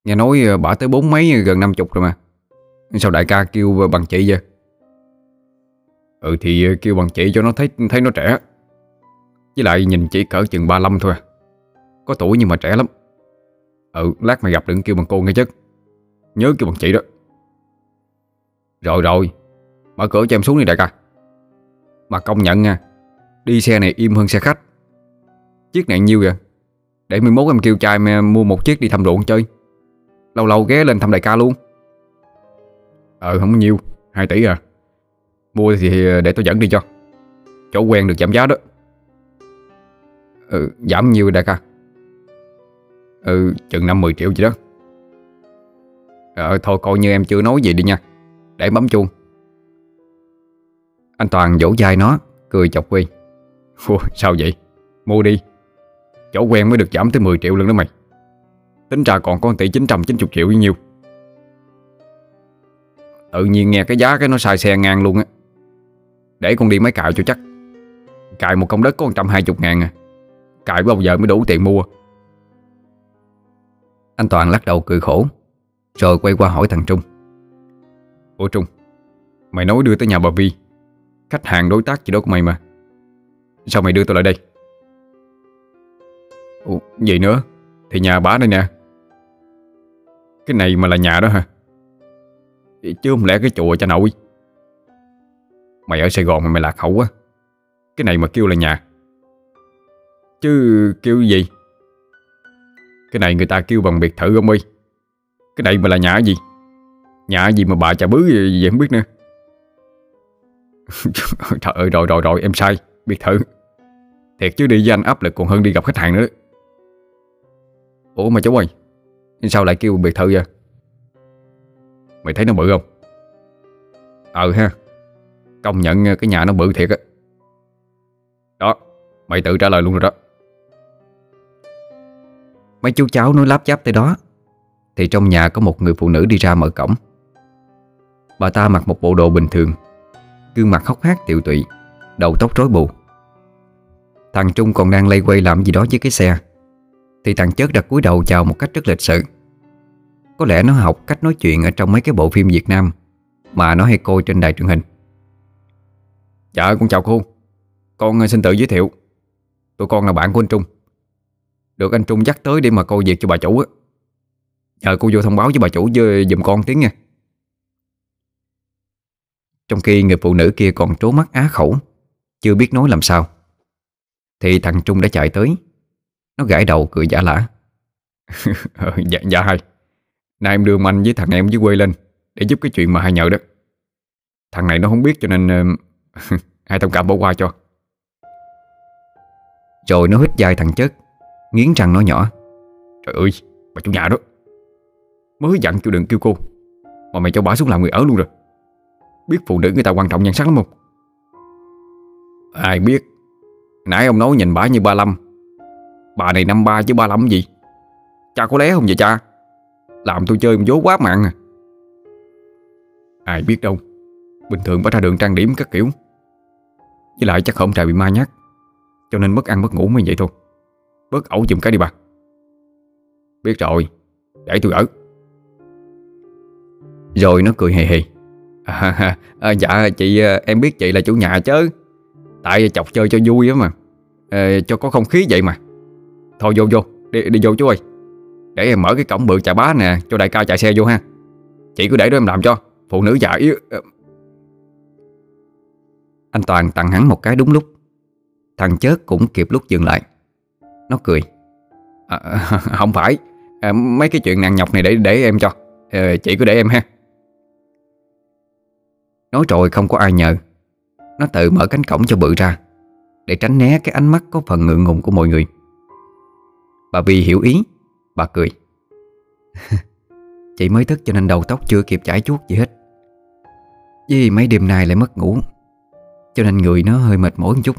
Nghe nói ờ, bả tới bốn mấy gần năm chục rồi mà. Sao đại ca kêu bằng chị vậy? Ừ thì kêu bằng chị cho nó thấy thấy nó trẻ. Với lại nhìn chỉ cỡ chừng 35 thôi à. Có tuổi nhưng mà trẻ lắm. Ừ lát mày gặp đừng kêu bằng cô nghe chứ. Nhớ kêu bằng chị đó. Rồi rồi. Mở cửa cho em xuống đi đại ca. Mà công nhận nha, Đi xe này im hơn xe khách. Chiếc này nhiêu vậy? Để 11 em kêu trai mua một chiếc đi thăm ruộng chơi. Lâu lâu ghé lên thăm đại ca luôn. Ờ không nhiêu. 2 tỷ à. Mua thì để tôi dẫn đi cho. Chỗ quen được giảm giá đó. Ừ giảm nhiêu đại ca? Ừ chừng 5-10 triệu gì đó. Ờ thôi coi như em chưa nói gì đi nha. Để bấm chuông. Anh Toàn vỗ vai nó Cười chọc quy Ủa, Sao vậy? Mua đi. Chỗ quen mới được giảm tới 10 triệu lần đó mày. Tính ra còn có 1 tỷ 990 triệu như nhiêu. Tự nhiên nghe cái giá cái nó sai xe ngang luôn á. Để con đi máy cạo cho chắc. Cài một công đất có 120 ngàn à. Cài bao giờ mới đủ tiền mua. Anh Toàn lắc đầu cười khổ, Rồi quay qua hỏi thằng Trung. Ủa Trung, Mày nói đưa tới nhà bà Vi. Khách hàng đối tác gì đó của mày mà. Sao mày đưa tôi lại đây? Ủa vậy nữa? Thì nhà bá đây nè. Cái này mà là nhà đó hả? Chứ không lẽ cái chùa cha nội? Mày ở Sài Gòn mà mày lạc hậu quá Cái này mà kêu là nhà. Chứ kêu gì? Cái này người ta kêu bằng biệt thự ông ơi. Cái này mà là nhà gì? Nhà gì mà bà chà bứ gì, gì không biết nữa. Trời ơi rồi rồi rồi em sai. Biệt thự. Thiệt chứ đi với anh áp lực còn hơn đi gặp khách hàng nữa Ủa mà cháu ơi Sao lại kêu biệt thự vậy? Mày thấy nó bự không? Ừ ha, Công nhận cái nhà nó bự thiệt á. Đó, Mày tự trả lời luôn rồi đó. Mấy chú cháu nói láp cháp tới đó, Thì trong nhà có một người phụ nữ đi ra mở cổng. Bà ta mặc một bộ đồ bình thường, Gương mặt hốc hác tiệu tụy, Đầu tóc rối bù. Thằng Trung còn đang lây quay làm gì đó với cái xe, Thì thằng Chớt đặt cúi đầu chào một cách rất lịch sự. Có lẽ nó học cách nói chuyện Ở trong mấy cái bộ phim Việt Nam Mà nó hay coi trên đài truyền hình. Dạ con chào cô. Con ờ, xin tự giới thiệu. Tụi con là bạn của anh Trung. Được anh Trung dắt tới để mà coi việc cho bà chủ á. Nhờ cô vô thông báo với bà chủ ờ, giùm con tiếng nha. Trong khi người phụ nữ kia còn trố mắt á khẩu, Chưa biết nói làm sao, Thì thằng Trung đã chạy tới. Nó gãi đầu cười giả lả. Ờ, dạ dạ hai Nay em đưa anh với thằng em dưới quê lên Để giúp cái chuyện mà hai nhờ đó. Thằng này nó không biết cho nên Hai thông cảm bỏ qua cho. Rồi nó hít dài thằng chất Nghiến răng nói nhỏ. Trời ơi bà chủ nhà đó. Mới dặn kêu đừng kêu cô Mà mày cho bà xuống làm người ở luôn rồi. Biết phụ nữ người ta quan trọng nhan sắc lắm không? Ai biết. Nãy ông nói nhìn bà như 35 Bà này năm ba chứ 35 gì? Cha có lé không vậy cha làm tôi chơi vố quá mạng à. Ai biết đâu Bình thường bà ra đường trang điểm các kiểu. Với lại chắc không trời bị ma nhát Cho nên mất ăn mất ngủ mới vậy thôi. Bớt ẩu giùm cái đi bà. Biết rồi Để tôi ở. Rồi nó cười hề hề. À, à, Dạ chị à, em biết chị là chủ nhà chứ. Tại chọc chơi cho vui á mà. À, Cho có không khí vậy mà. Thôi vô vô Đi, đi vô chú ơi. Để em mở cái cổng bự chà bá nè Cho đại ca chạy xe vô ha. Chị cứ để đó em làm cho Phụ nữ già yếu ờ. Anh Toàn tặng hắn một cái đúng lúc. Thằng chớt cũng kịp lúc dừng lại. Nó cười. À, Không phải. À, Mấy cái chuyện nặng nhọc này để để em cho. À, Chị cứ để em ha. Nói rồi không có ai nhờ. Nó tự mở cánh cổng cho bự ra Để tránh né cái ánh mắt có phần ngượng ngùng của mọi người. Bà Vi hiểu ý. Bà cười. cười Chị mới thức cho nên đầu tóc chưa kịp chải chuốt gì hết. Vì mấy đêm nay lại mất ngủ Cho nên người nó hơi mệt mỏi một chút.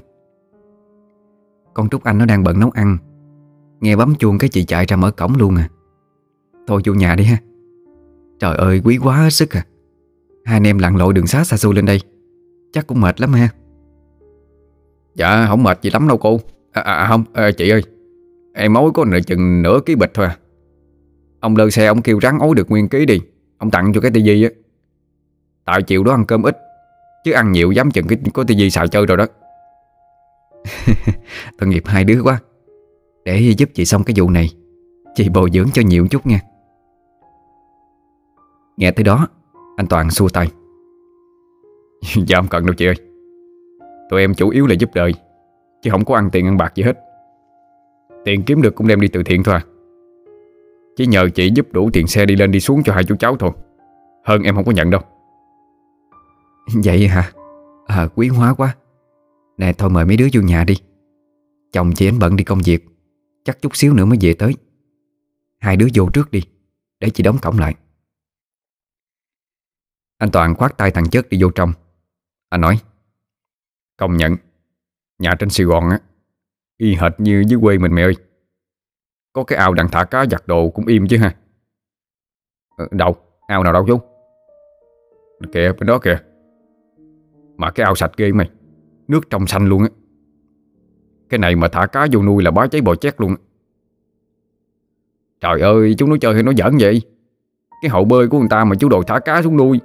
Con Trúc Anh nó đang bận nấu ăn Nghe bấm chuông cái chị chạy ra mở cổng luôn à. Thôi vô nhà đi ha. Trời ơi quý quá hết sức à. Hai anh em lặn lội đường xá xa xôi lên đây Chắc cũng mệt lắm ha. Dạ không mệt gì lắm đâu cô. À, à, à không à, chị ơi. Em mối có nửa chừng nửa ký bịch thôi à. Ông lơ xe, ông kêu rắn ối được nguyên ký đi. Ông tặng cho cái tivi á. Tại chiều đó ăn cơm ít, Chứ ăn nhiều dám chừng cái, có tivi xài chơi rồi đó. Tội nghiệp hai đứa quá. Để giúp chị xong cái vụ này, Chị bồi dưỡng cho nhiều chút nha. Nghe tới đó, Anh Toàn xua tay. Dạ không cần đâu chị ơi. Tụi em chủ yếu là giúp đời, Chứ không có ăn tiền ăn bạc gì hết. Tiền kiếm được cũng đem đi từ thiện thôi à. Chỉ nhờ chị giúp đủ tiền xe đi lên đi xuống cho hai chú cháu thôi. Hơn em không có nhận đâu. Vậy hả? À quý hóa quá. Nè, thôi mời mấy đứa vô nhà đi. Chồng chị anh bận đi công việc. Chắc chút xíu nữa mới về tới. Hai đứa vô trước đi, Để chị đóng cổng lại. Anh Toàn khoát tay thằng chất đi vô trong. Anh nói, Công nhận, Nhà trên Sài Gòn á Y hệt như dưới quê mình mẹ ơi. Có cái ao đặng thả cá giặt đồ cũng im chứ ha. Ờ, đâu? Ao nào đâu chú? Kìa, bên đó kìa. Mà cái ao sạch ghê mày. Nước trong xanh luôn á. Cái này mà thả cá vô nuôi là bá cháy bò chét luôn á. Trời ơi, chú nói chơi hay nói giỡn vậy. Cái hậu bơi của người ta mà chú đòi thả cá xuống nuôi.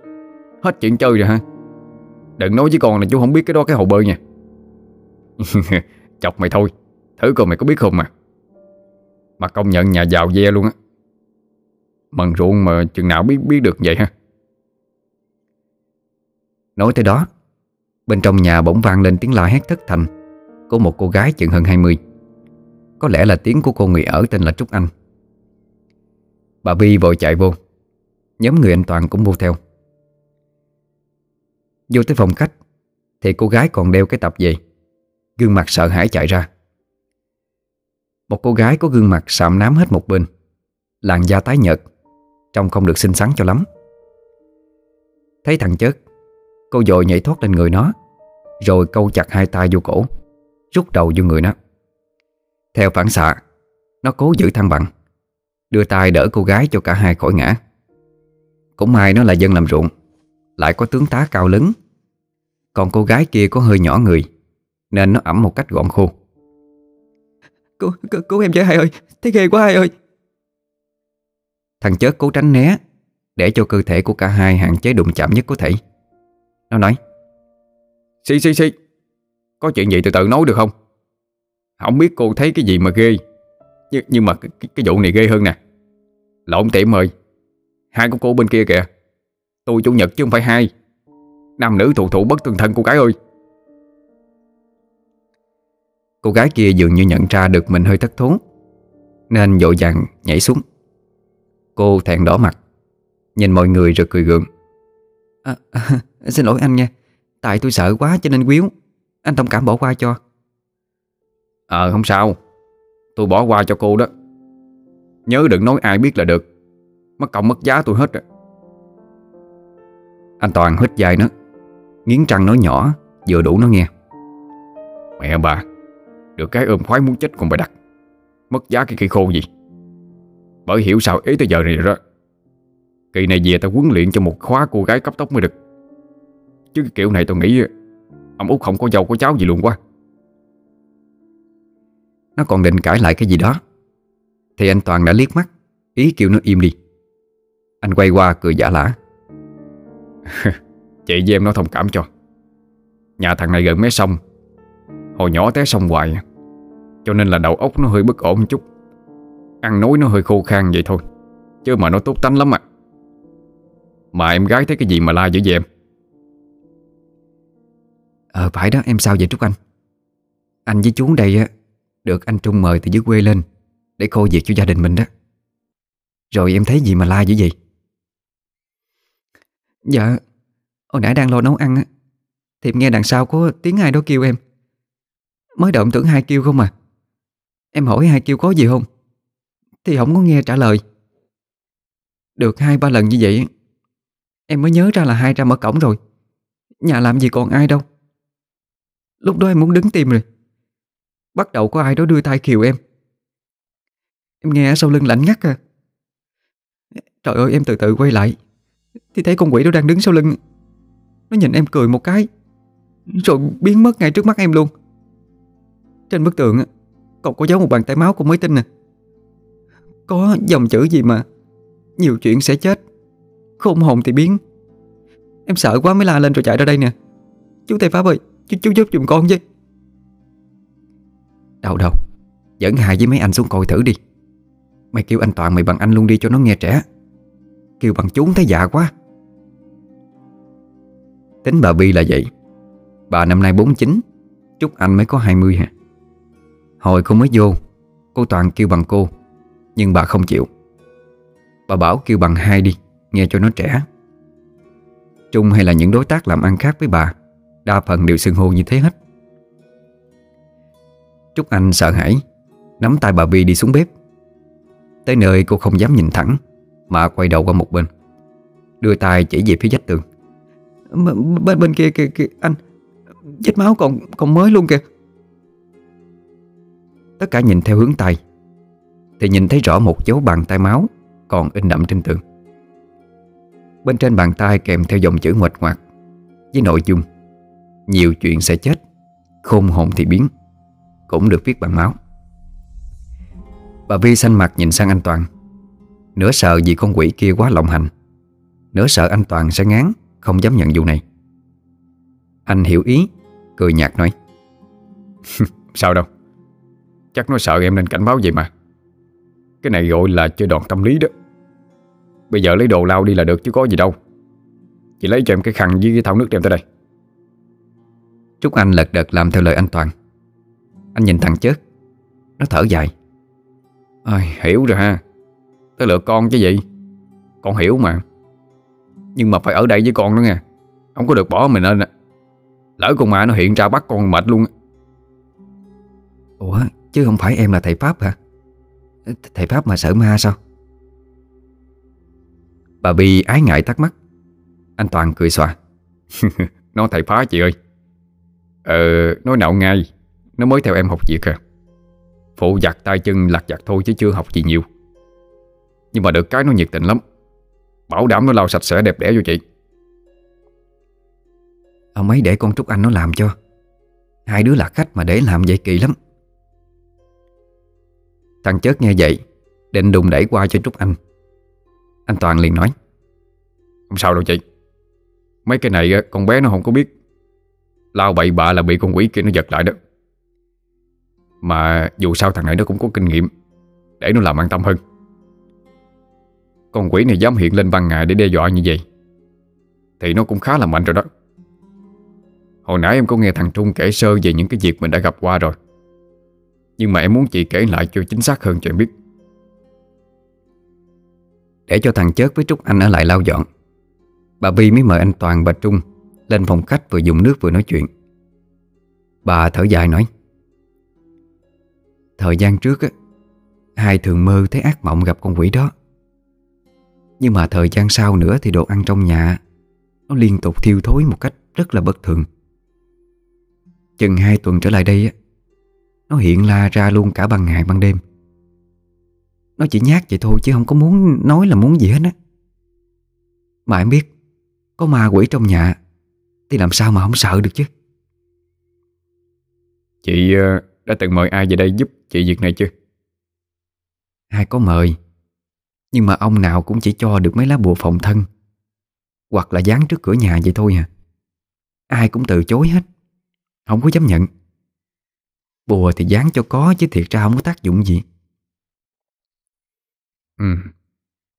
Hết chuyện chơi rồi ha. Đừng nói với con là chú không biết cái đó cái hậu bơi nha. Chọc mày thôi. Thử coi mày có biết không mà Mà công nhận nhà giàu ve luôn á. Mần ruộng mà chừng nào biết biết được vậy ha? Nói tới đó, Bên trong nhà bỗng vang lên tiếng la hét thất thành Của một cô gái chừng hơn 20 Có lẽ là tiếng của cô người ở tên là Trúc Anh. Bà Vi vội chạy vô. Nhóm người anh Toàn cũng vô theo. Vô tới phòng khách, Thì cô gái còn đeo cái tập về. Gương mặt sợ hãi chạy ra. Một cô gái có gương mặt sạm nám hết một bên. Làn da tái nhợt, Trông không được xinh xắn cho lắm. Thấy thằng chớt, Cô dội nhảy thoát lên người nó, Rồi câu chặt hai tay vô cổ, Rút đầu vô người nó. Theo phản xạ, Nó cố giữ thăng bằng, Đưa tay đỡ cô gái cho cả hai khỏi ngã. Cũng may nó là dân làm ruộng, Lại có tướng tá cao lớn. Còn cô gái kia có hơi nhỏ người, Nên nó ẩm một cách gọn khô. Cứu, cứu, cứu em với hai ơi. Thấy ghê quá hai ơi. Thằng chớt cố tránh né Để cho cơ thể của cả hai hạn chế đụng chạm nhất có thể. Nó nói Xì xì xì. Có chuyện gì từ từ nói được không? Không biết cô thấy cái gì mà ghê. Nhưng, nhưng mà cái, cái vụ này ghê hơn nè. Lộn tiệm ơi Hai của cô bên kia kìa. Tôi chủ nhật chứ không phải hai. Nam nữ thụ thụ bất tương thân cô gái ơi Cô gái kia dường như nhận ra được mình hơi thất thốn Nên dội vàng nhảy xuống. Cô thẹn đỏ mặt Nhìn mọi người rồi cười gượng. À, à, Xin lỗi anh nha Tại tôi sợ quá cho nên quyếu Anh thông cảm bỏ qua cho. Ờ không sao Tôi bỏ qua cho cô đó. Nhớ đừng nói ai biết là được Mất công mất giá tôi hết rồi. Anh Toàn hít dài nó Nghiến răng nói nhỏ Vừa đủ nó nghe. Mẹ bà được cái ôm khoái muốn chết còn bà đặt Mất giá cái cây khô gì? Bởi hiểu sao ý tới giờ này rồi đó. Kỳ này về tao huấn luyện cho một khóa cô gái cấp tóc mới được. Chứ cái kiểu này tao nghĩ Ông Út không có dâu có cháu gì luôn quá. Nó còn định cãi lại cái gì đó. Thì anh Toàn đã liếc mắt, Ý kêu nó im đi. Anh quay qua cười giả lả. Chị với em nó thông cảm cho. Nhà thằng này gần mé sông, Hồi nhỏ té sông hoài. Cho nên là đầu óc nó hơi bất ổn chút. Ăn nói nó hơi khô khan vậy thôi, Chứ mà nó tốt tánh lắm à Mà em gái thấy cái gì mà la dữ vậy em? Ờ phải đó, em sao vậy Trúc Anh? Anh với chú đây á, Được anh Trung mời từ dưới quê lên Để khôi việc cho gia đình mình đó. Rồi em thấy gì mà la dữ vậy? Dạ Hồi nãy đang lo nấu ăn á, Thì nghe đằng sau có tiếng ai đó kêu em. Mới động tưởng hai kêu không à. Em hỏi hai kêu có gì không? Thì không có nghe trả lời. Được hai ba lần như vậy, Em mới nhớ ra là hai ra mở cổng rồi. Nhà làm gì còn ai đâu. Lúc đó em muốn đứng tìm rồi. Bắt đầu có ai đó đưa tay khiều em. Em nghe ở sau lưng lạnh ngắt à. Trời ơi, em từ từ quay lại. Thì thấy con quỷ đó đang đứng sau lưng. Nó nhìn em cười một cái. Rồi biến mất ngay trước mắt em luôn. Trên bức tường còn có dấu một bàn tay máu của mới tin nè. Có dòng chữ gì mà Nhiều chuyện sẽ chết? Khôn hồn thì biến. Em sợ quá mới la lên rồi chạy ra đây nè. Chú Tây Pháp ơi Chú, chú giúp giùm con với. Đâu đâu Dẫn hài với mấy anh xuống coi thử đi. Mày kêu anh Toàn mày bằng anh luôn đi cho nó nghe trẻ. Kêu bằng chú thấy dạ quá. Tính bà Vi là vậy. Bà năm nay 49 Chúc anh mới có 20 hả? Hồi cô mới vô Cô Toàn kêu bằng cô Nhưng bà không chịu. Bà bảo kêu bằng hai đi Nghe cho nó trẻ. Trung hay là những đối tác làm ăn khác với bà Đa phần đều xưng hô như thế hết. Trúc Anh sợ hãi Nắm tay bà Vi đi xuống bếp. Tới nơi cô không dám nhìn thẳng Mà quay đầu qua một bên. Đưa tay chỉ về phía vách tường. Bên bên kia kìa, kìa anh Vết máu còn còn mới luôn kìa. Tất cả nhìn theo hướng tay. Thì nhìn thấy rõ một dấu bàn tay máu Còn in đậm trên tường. Bên trên bàn tay kèm theo dòng chữ ngoạch ngoạc Với nội dung, Nhiều chuyện sẽ chết, Khôn hồn thì biến, Cũng được viết bằng máu. Bà Vi xanh mặt nhìn sang anh Toàn. Nửa sợ vì con quỷ kia quá lộng hành, Nửa sợ anh Toàn sẽ ngán, Không dám nhận vụ này. Anh hiểu ý, Cười nhạt nói, Sao đâu? Chắc nó sợ em nên cảnh báo vậy mà. Cái này gọi là chơi đòn tâm lý đó. Bây giờ lấy đồ lao đi là được chứ có gì đâu. Chị lấy cho em cái khăn với cái thau nước đem tới đây. Trúc Anh lật đật làm theo lời anh Toàn. Anh nhìn thằng chết. Nó thở dài. Ôi, Hiểu rồi ha. Tới lượt con chứ gì Con hiểu mà. Nhưng mà phải ở đây với con đó nha Không có được bỏ mình lên Lỡ con mà nó hiện ra bắt con mệt luôn Ủa chứ không phải em là thầy Pháp hả? Thầy Pháp mà sợ ma sao? Bà Bi ái ngại thắc mắc. Anh Toàn cười xòa. Nó thầy phá chị ơi. Ờ nói nạo ngay. Nó mới theo em học việc à. Phụ giặt tay chân, lặt giặt thôi chứ chưa học gì nhiều. Nhưng mà được cái nó nhiệt tình lắm. Bảo đảm nó lau sạch sẽ đẹp đẽ cho chị. Ông ấy để con Trúc Anh nó làm cho. Hai đứa là khách mà để làm vậy kỳ lắm. Thằng chớt nghe vậy, Định đùng đẩy qua cho Trúc Anh. Anh Toàn liền nói, Không sao đâu chị. Mấy cái này con bé nó không có biết. Lao bậy bạ là bị con quỷ kia nó giật lại đó. Mà dù sao thằng này nó cũng có kinh nghiệm, Để nó làm an tâm hơn. Con quỷ này dám hiện lên ban ngày để đe dọa như vậy, Thì nó cũng khá là mạnh rồi đó. Hồi nãy em có nghe thằng Trung kể sơ về những cái việc mình đã gặp qua rồi. Nhưng mà em muốn chị kể lại cho chính xác hơn cho em biết. Để cho thằng chớt với Trúc Anh ở lại lau dọn, Bà Vi mới mời anh Toàn và Trung Lên phòng khách vừa dùng nước vừa nói chuyện. Bà thở dài nói, Thời gian trước á, Hai thường mơ thấy ác mộng gặp con quỷ đó. Nhưng mà thời gian sau nữa Thì đồ ăn trong nhà Nó liên tục thiêu thối một cách rất là bất thường. Chừng hai tuần trở lại đây á nó hiện la ra luôn cả ban ngày ban đêm. Nó chỉ nhát vậy thôi chứ không có muốn nói là muốn gì hết á. Mà em biết Có ma quỷ trong nhà Thì làm sao mà không sợ được chứ? Chị ờ, đã từng mời ai về đây giúp chị việc này chưa? Hai có mời Nhưng mà ông nào cũng chỉ cho được mấy lá bùa phòng thân Hoặc là dán trước cửa nhà vậy thôi à. Ai cũng từ chối hết Không có dám nhận Bùa thì dán cho có chứ thiệt ra không có tác dụng gì. Ừ.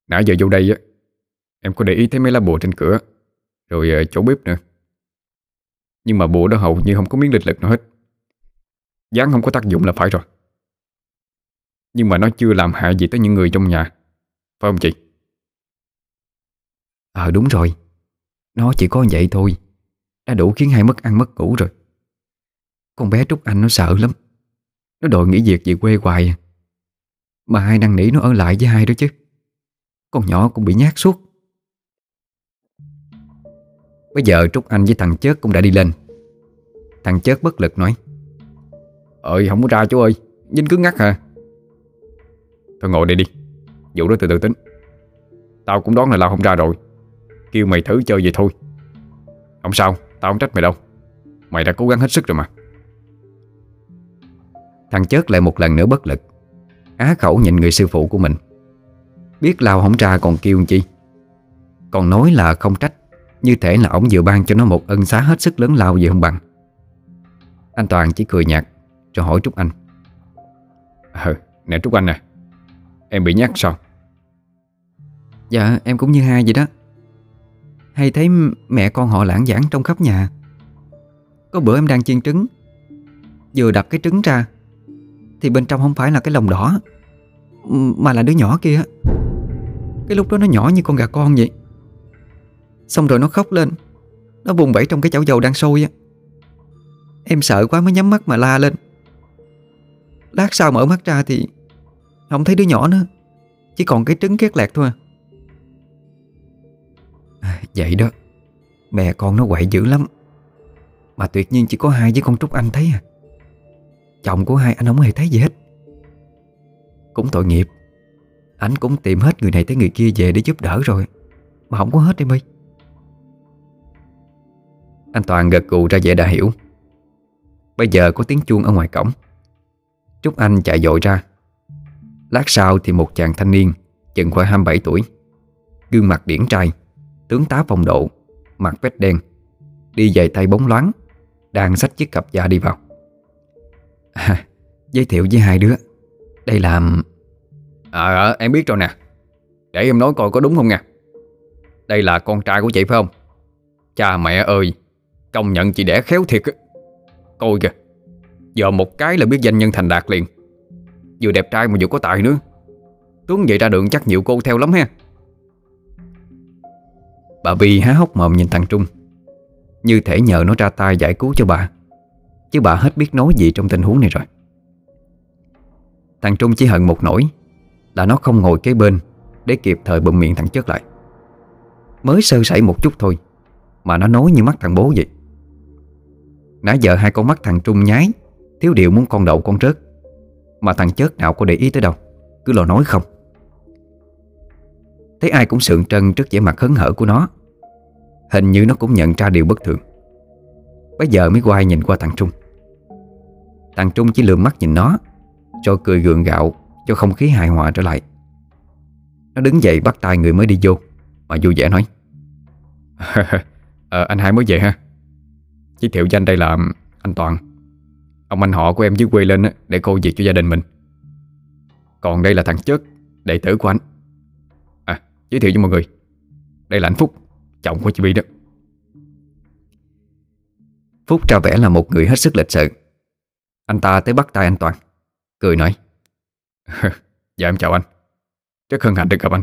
Nãy giờ vô đây á Em có để ý thấy mấy lá bùa trên cửa Rồi ờ, chỗ bếp nữa. Nhưng mà bùa đó hầu như không có miếng lịch lực nào hết. Dán không có tác dụng là phải rồi. Nhưng mà nó chưa làm hại gì tới những người trong nhà Phải không chị? Ờ đúng rồi. Nó chỉ có vậy thôi. Đã đủ khiến hai mất ăn mất ngủ rồi con bé Trúc Anh nó sợ lắm. Nó đòi nghỉ việc về quê hoài. À. Mà hai năng nỉ nó ở lại với hai đó chứ? Con nhỏ cũng bị nhát suốt. Bây giờ Trúc Anh với thằng Chớt cũng đã đi lên. Thằng Chớt bất lực nói, Ơi, không có ra chú ơi Dính cứ ngắt hả? Thôi ngồi đây đi, Vụ đó từ từ tính. Tao cũng đoán là lao không ra rồi, Kêu mày thử chơi vậy thôi. Không sao, Tao không trách mày đâu. Mày đã cố gắng hết sức rồi mà. Thằng chớt lại một lần nữa bất lực. Á khẩu nhìn người sư phụ của mình. Biết lao không ra còn kêu chi? Còn nói là không trách. Như thể là ổng vừa ban cho nó một ân xá hết sức lớn lao gì không bằng. Anh Toàn chỉ cười nhạt Rồi hỏi Trúc Anh. Ờ, nè Trúc Anh nè Em bị nhắc sao? Dạ em cũng như hai vậy đó. Hay thấy mẹ con họ lãng giảng trong khắp nhà. Có bữa em đang chiên trứng. Vừa đập cái trứng ra thì bên trong không phải là cái lồng đỏ, Mà là đứa nhỏ kia. Cái lúc đó nó nhỏ như con gà con vậy. Xong rồi nó khóc lên, Nó vùng vẫy trong cái chảo dầu đang sôi á. Em sợ quá mới nhắm mắt mà la lên. Lát sau mở mắt ra thì Không thấy đứa nhỏ nữa, Chỉ còn cái trứng két lẹt thôi à. à Vậy đó, Mẹ con nó quậy dữ lắm. Mà tuyệt nhiên chỉ có hai với con Trúc Anh thấy à. Chồng của hai anh không hề thấy gì hết. Cũng tội nghiệp. Anh cũng tìm hết người này tới người kia về để giúp đỡ rồi. Mà không có hết em ơi. Anh Toàn gật gù ra vẻ đã hiểu. Bây giờ có tiếng chuông ở ngoài cổng. Trúc Anh chạy dội ra. Lát sau thì một chàng thanh niên, Chừng khoảng 27 tuổi, Gương mặt điển trai, Tướng tá phong độ Mặt vết đen, Đi giày tay bóng loáng, Đang xách chiếc cặp da đi vào à, Giới thiệu với hai đứa. Đây là Ờ à em biết rồi nè. Để em nói coi có đúng không nha. Đây là con trai của chị phải không? Cha mẹ ơi Công nhận chị đẻ khéo thiệt Coi kìa Giờ một cái là biết danh nhân thành đạt liền. Vừa đẹp trai mà vừa có tài nữa. Tuấn vậy ra đường chắc nhiều cô theo lắm ha. Bà Vi há hốc mồm nhìn thằng Trung. Như thể nhờ nó ra tay giải cứu cho bà. Chứ bà hết biết nói gì trong tình huống này rồi. Thằng Trung chỉ hận một nỗi, Là nó không ngồi kế bên Để kịp thời bụm miệng thằng chất lại. Mới sơ sẩy một chút thôi, Mà nó nói như mắt thằng bố vậy. Nãy giờ hai con mắt thằng Trung nhái, Thiếu điều muốn con đậu con rớt, Mà thằng chớt nào có để ý tới đâu, Cứ lo nói không. Thấy ai cũng sượng trân trước vẻ mặt hấn hở của nó, Hình như nó cũng nhận ra điều bất thường. Bây giờ mới quay nhìn qua thằng Trung. Thằng Trung chỉ lườm mắt nhìn nó Rồi cười gượng gạo Cho không khí hài hòa trở lại. Nó đứng dậy bắt tay người mới đi vô Mà vui vẻ nói à, Anh hai mới về ha. Giới thiệu danh đây là anh Toàn. Ông anh họ của em dưới quê lên Để cô việc cho gia đình mình. Còn đây là thằng Chất Đệ tử của anh. À giới thiệu cho mọi người. Đây là anh Phúc Chồng của chị Bi đó. Phúc ra vẻ là một người hết sức lịch sự. Anh ta tới bắt tay anh Toàn. Cười nói. Dạ em chào anh. Rất hân hạnh được gặp anh.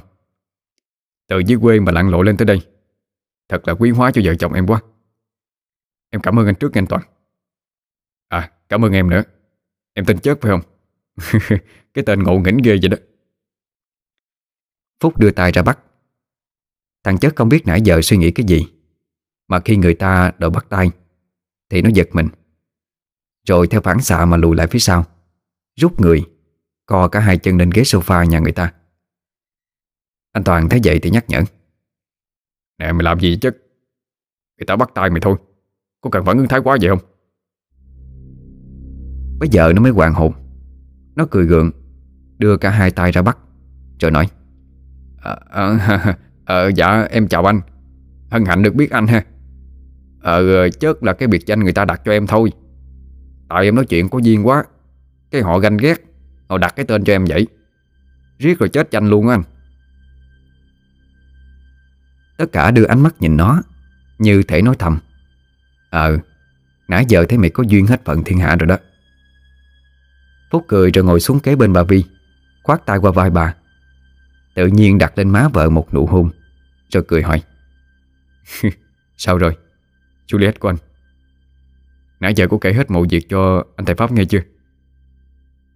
Từ dưới quê mà lặn lộ lên tới đây. Thật là quý hóa cho vợ chồng em quá. Em cảm ơn anh trước anh Toàn. À cảm ơn em nữa. Em tên chết phải không? Cái tên ngộ nghĩnh ghê vậy đó. Phúc đưa tay ra bắt. Thằng chết không biết nãy giờ suy nghĩ cái gì, Mà khi người ta đòi bắt tay, Thì nó giật mình. Rồi theo phản xạ mà lùi lại phía sau. Rút người Co cả hai chân lên ghế sofa nhà người ta. Anh Toàn thấy vậy thì nhắc nhở. Nè mày làm gì chứ? Người ta bắt tay mày thôi. Có cần phản ứng thái quá vậy không? Bây giờ nó mới hoàng hồn. Nó cười gượng Đưa cả hai tay ra bắt Rồi nói. À, à, à, Dạ em chào anh. Hân hạnh được biết anh ha. Ờ chớt là cái biệt danh người ta đặt cho em thôi Tại em nói chuyện có duyên quá. Cái họ ganh ghét, Họ đặt cái tên cho em vậy. Riết rồi chết chanh luôn anh. Tất cả đưa ánh mắt nhìn nó, Như thể nói thầm. Ờ Nãy giờ thấy mày có duyên hết phận thiên hạ rồi đó. Phúc cười rồi ngồi xuống kế bên bà Vi, Khoát tay qua vai bà. Tự nhiên đặt lên má vợ một nụ hôn, Rồi cười hỏi. Sao rồi? Juliet của anh. Nãy giờ cô kể hết mọi việc cho anh thầy Pháp nghe chưa?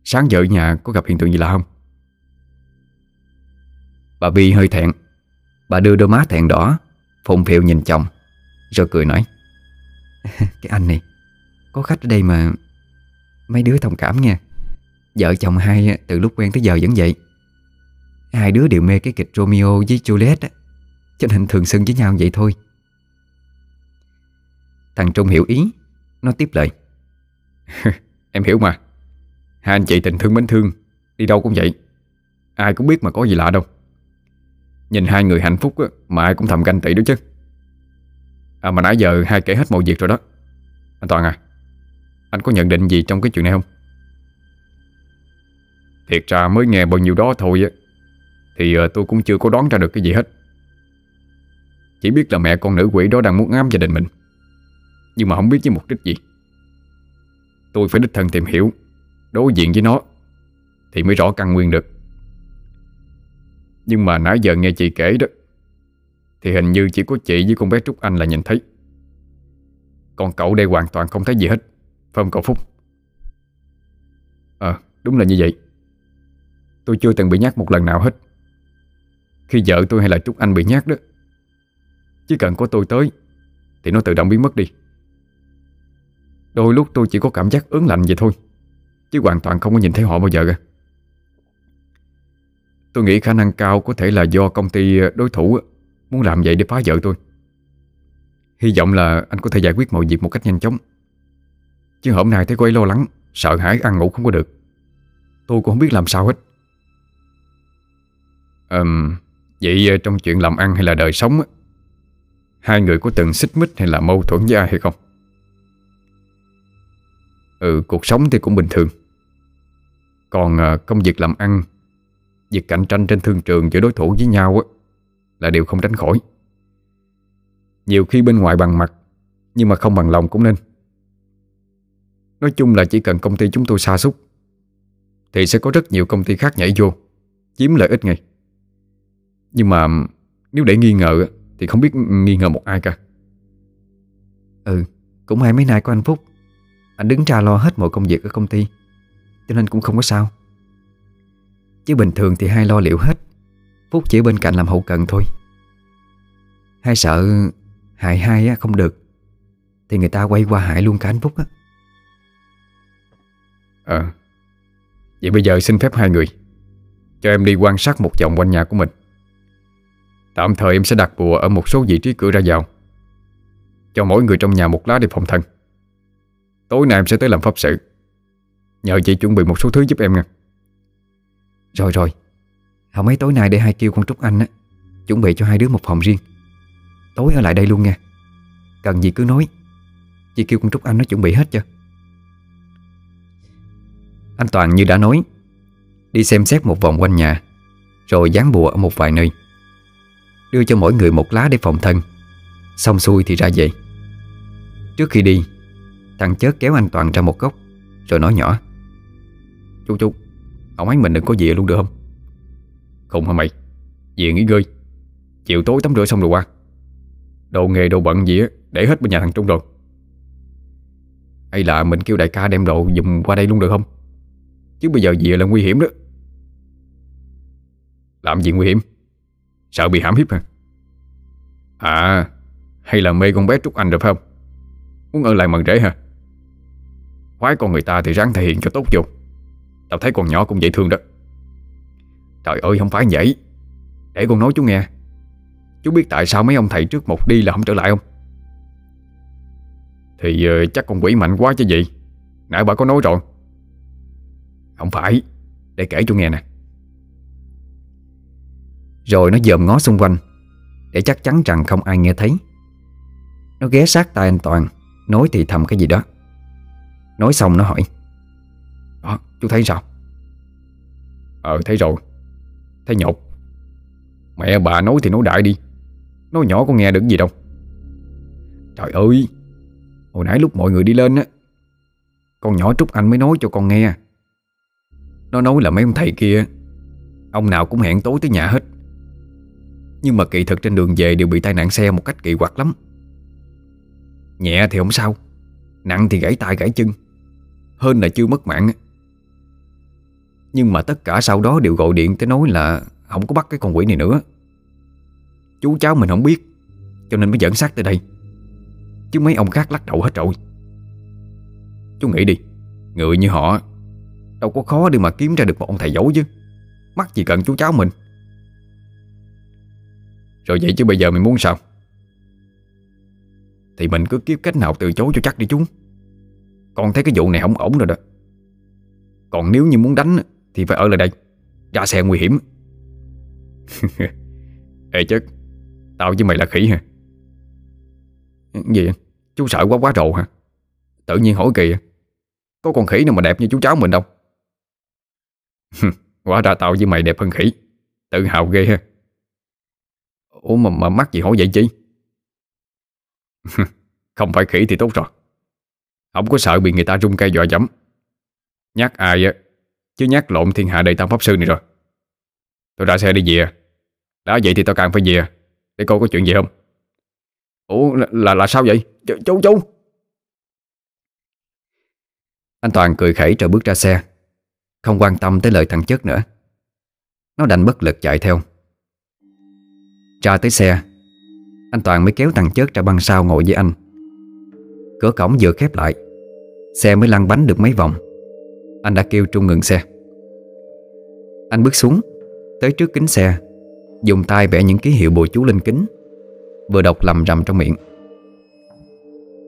Sáng giờ ở nhà có gặp hiện tượng gì lạ không? Bà Vi hơi thẹn. Bà đưa đôi má thẹn đỏ, Phụng phịu nhìn chồng, Rồi cười nói. Cái anh này, Có khách ở đây mà Mấy đứa thông cảm nha Vợ chồng hai từ lúc quen tới giờ vẫn vậy. Hai đứa đều mê cái kịch Romeo với Juliet á, Cho nên thường xưng với nhau vậy thôi. Thằng Trung hiểu ý. Nó tiếp lời. Em hiểu mà. Hai anh chị tình thương mến thương, Đi đâu cũng vậy. Ai cũng biết mà có gì lạ đâu. Nhìn hai người hạnh phúc mà ai cũng thầm canh tị đó chứ. À mà nãy giờ hai kể hết mọi việc rồi đó. Anh Toàn à Anh có nhận định gì trong cái chuyện này không? Thiệt ra mới nghe bao nhiêu đó thôi á, Thì ờ, tôi cũng chưa có đoán ra được cái gì hết. Chỉ biết là mẹ con nữ quỷ đó đang muốn ám gia đình mình. Nhưng mà không biết với mục đích gì. Tôi phải đích thân tìm hiểu, Đối diện với nó, Thì mới rõ căn nguyên được. Nhưng mà nãy giờ nghe chị kể đó, Thì hình như chỉ có chị với con bé Trúc Anh là nhìn thấy. Còn cậu đây hoàn toàn không thấy gì hết. Phải không cậu Phúc? Ờ đúng là như vậy. Tôi chưa từng bị nhát một lần nào hết. Khi vợ tôi hay là Trúc Anh bị nhát đó, Chỉ cần có tôi tới, Thì nó tự động biến mất đi. Đôi lúc tôi chỉ có cảm giác ớn lạnh vậy thôi Chứ hoàn toàn không có nhìn thấy họ bao giờ cả. Tôi nghĩ khả năng cao có thể là do công ty đối thủ Muốn làm vậy để phá vợ tôi. Hy vọng là anh có thể giải quyết mọi việc một cách nhanh chóng. Chứ hôm nay thấy cô ấy lo lắng Sợ hãi ăn ngủ không có được. Tôi cũng không biết làm sao hết. Um, Vậy ờ, trong chuyện làm ăn hay là đời sống Hai người có từng xích mích hay là mâu thuẫn với ai hay không? Ừ, cuộc sống thì cũng bình thường. Còn à, công việc làm ăn Việc cạnh tranh trên thương trường giữa đối thủ với nhau á, Là điều không tránh khỏi. Nhiều khi bên ngoài bằng mặt Nhưng mà không bằng lòng cũng nên. Nói chung là chỉ cần công ty chúng tôi xa sút Thì sẽ có rất nhiều công ty khác nhảy vô Chiếm lợi ích ngay. Nhưng mà nếu để nghi ngờ Thì không biết nghi ngờ một ai cả. Ừ Cũng hai mấy nay có anh Phúc. Anh đứng ra lo hết mọi công việc ở công ty Cho nên cũng không có sao. Chứ bình thường thì hai lo liệu hết Phúc chỉ bên cạnh làm hậu cần thôi. Hai sợ hại hai á, không được Thì người ta quay qua hại luôn cả anh Phúc á. Ờ Vậy bây giờ xin phép hai người Cho em đi quan sát một vòng quanh nhà của mình. Tạm thời em sẽ đặt bùa ở một số vị trí cửa ra vào Cho mỗi người trong nhà một lá để phòng thân. Tối nay em sẽ tới làm pháp sự. Nhờ chị chuẩn bị một số thứ giúp em nha. Rồi rồi. Hôm mấy tối nay để hai kêu con Trúc Anh á, Chuẩn bị cho hai đứa một phòng riêng. Tối ở lại đây luôn nha. Cần gì cứ nói. Chị kêu con Trúc Anh nó chuẩn bị hết chưa Anh Toàn như đã nói, Đi xem xét một vòng quanh nhà, Rồi dán bùa ở một vài nơi. Đưa cho mỗi người một lá để phòng thân. Xong xuôi thì ra về. Trước khi đi Thằng chớt kéo anh Toàn ra một góc, Rồi nói nhỏ. Chú chú, Ông ấy mình đừng có về luôn được không? Không hả mày? Về nghỉ ngơi. Chiều tối tắm rửa xong rồi qua. Đồ nghề đồ bận gì á, Để hết bên nhà thằng Trung rồi. Hay là mình kêu đại ca đem đồ dùng qua đây luôn được không? Chứ bây giờ về là nguy hiểm đó. Làm gì nguy hiểm? Sợ bị hãm hiếp hả? À Hay là mê con bé Trúc Anh rồi phải không? Muốn ở lại mần rễ hả? Khoái con người ta thì ráng thể hiện cho tốt vô. Tao thấy con nhỏ cũng dễ thương đó. Trời ơi không phải vậy. Để con nói chú nghe. Chú biết tại sao mấy ông thầy trước một đi là không trở lại không? Thì uh, chắc con quỷ mạnh quá chứ gì. Nãy bà có nói rồi. Không phải. Để kể chú nghe nè. Rồi nó dòm ngó xung quanh Để chắc chắn rằng không ai nghe thấy. Nó ghé sát tai anh Toàn Nói thì thầm cái gì đó. Nói xong nó hỏi à, chú thấy sao? Ờ thấy rồi Thấy nhột. Mẹ bà nói thì nói đại đi Nói nhỏ có nghe được gì đâu. Trời ơi Hồi nãy lúc mọi người đi lên á Con nhỏ Trúc Anh mới nói cho con nghe. Nó nói là mấy ông thầy kia Ông nào cũng hẹn tối tới nhà hết. Nhưng mà kỳ thực trên đường về Đều bị tai nạn xe một cách kỳ quặc lắm. Nhẹ thì không sao Nặng thì gãy tay gãy chân. Hơn là chưa mất mạng. Nhưng mà tất cả sau đó đều gọi điện tới nói là Không có bắt cái con quỷ này nữa. Chú cháu mình không biết, Cho nên mới dẫn xác tới đây. Chứ mấy ông khác lắc đầu hết rồi. Chú nghĩ đi, Người như họ, Đâu có khó để mà kiếm ra được một ông thầy giấu chứ. Mắc gì cần chú cháu mình. Rồi vậy chứ bây giờ mình muốn sao? Thì mình cứ kiếm cách nào từ chối cho chắc đi chú. Con thấy cái vụ này không ổn rồi đó. Còn nếu như muốn đánh Thì phải ở lại đây Ra xe nguy hiểm. Ê chứ Tao với mày là khỉ hả? Gì Chú sợ quá quá rồ hả? Tự nhiên hỏi kìa Có con khỉ nào mà đẹp như chú cháu mình đâu? Quá ra tao với mày đẹp hơn khỉ Tự hào ghê ha. Ủa mà, mà mắc gì hỏi vậy chứ? Không phải khỉ thì tốt rồi. Không có sợ bị người ta rung cây dọa dẫm. Nhắc ai á Chứ nhắc lộn thiên hạ đầy tam pháp sư này rồi. Tôi ra xe đi về. Đã vậy thì tao càng phải về. Để coi có chuyện gì không? Ủa là, là, là sao vậy? Ch Chú chú. Anh Toàn cười khẩy rồi bước ra xe. Không quan tâm tới lời thằng chất nữa. Nó đành bất lực chạy theo. Ra tới xe Anh Toàn mới kéo thằng chất ra băng sau ngồi với anh. Cửa cổng vừa khép lại. Xe mới lăn bánh được mấy vòng. Anh đã kêu Trung ngừng xe. Anh bước xuống Tới trước kính xe Dùng tay vẽ những ký hiệu bùa chú lên kính Vừa đọc lầm rầm trong miệng.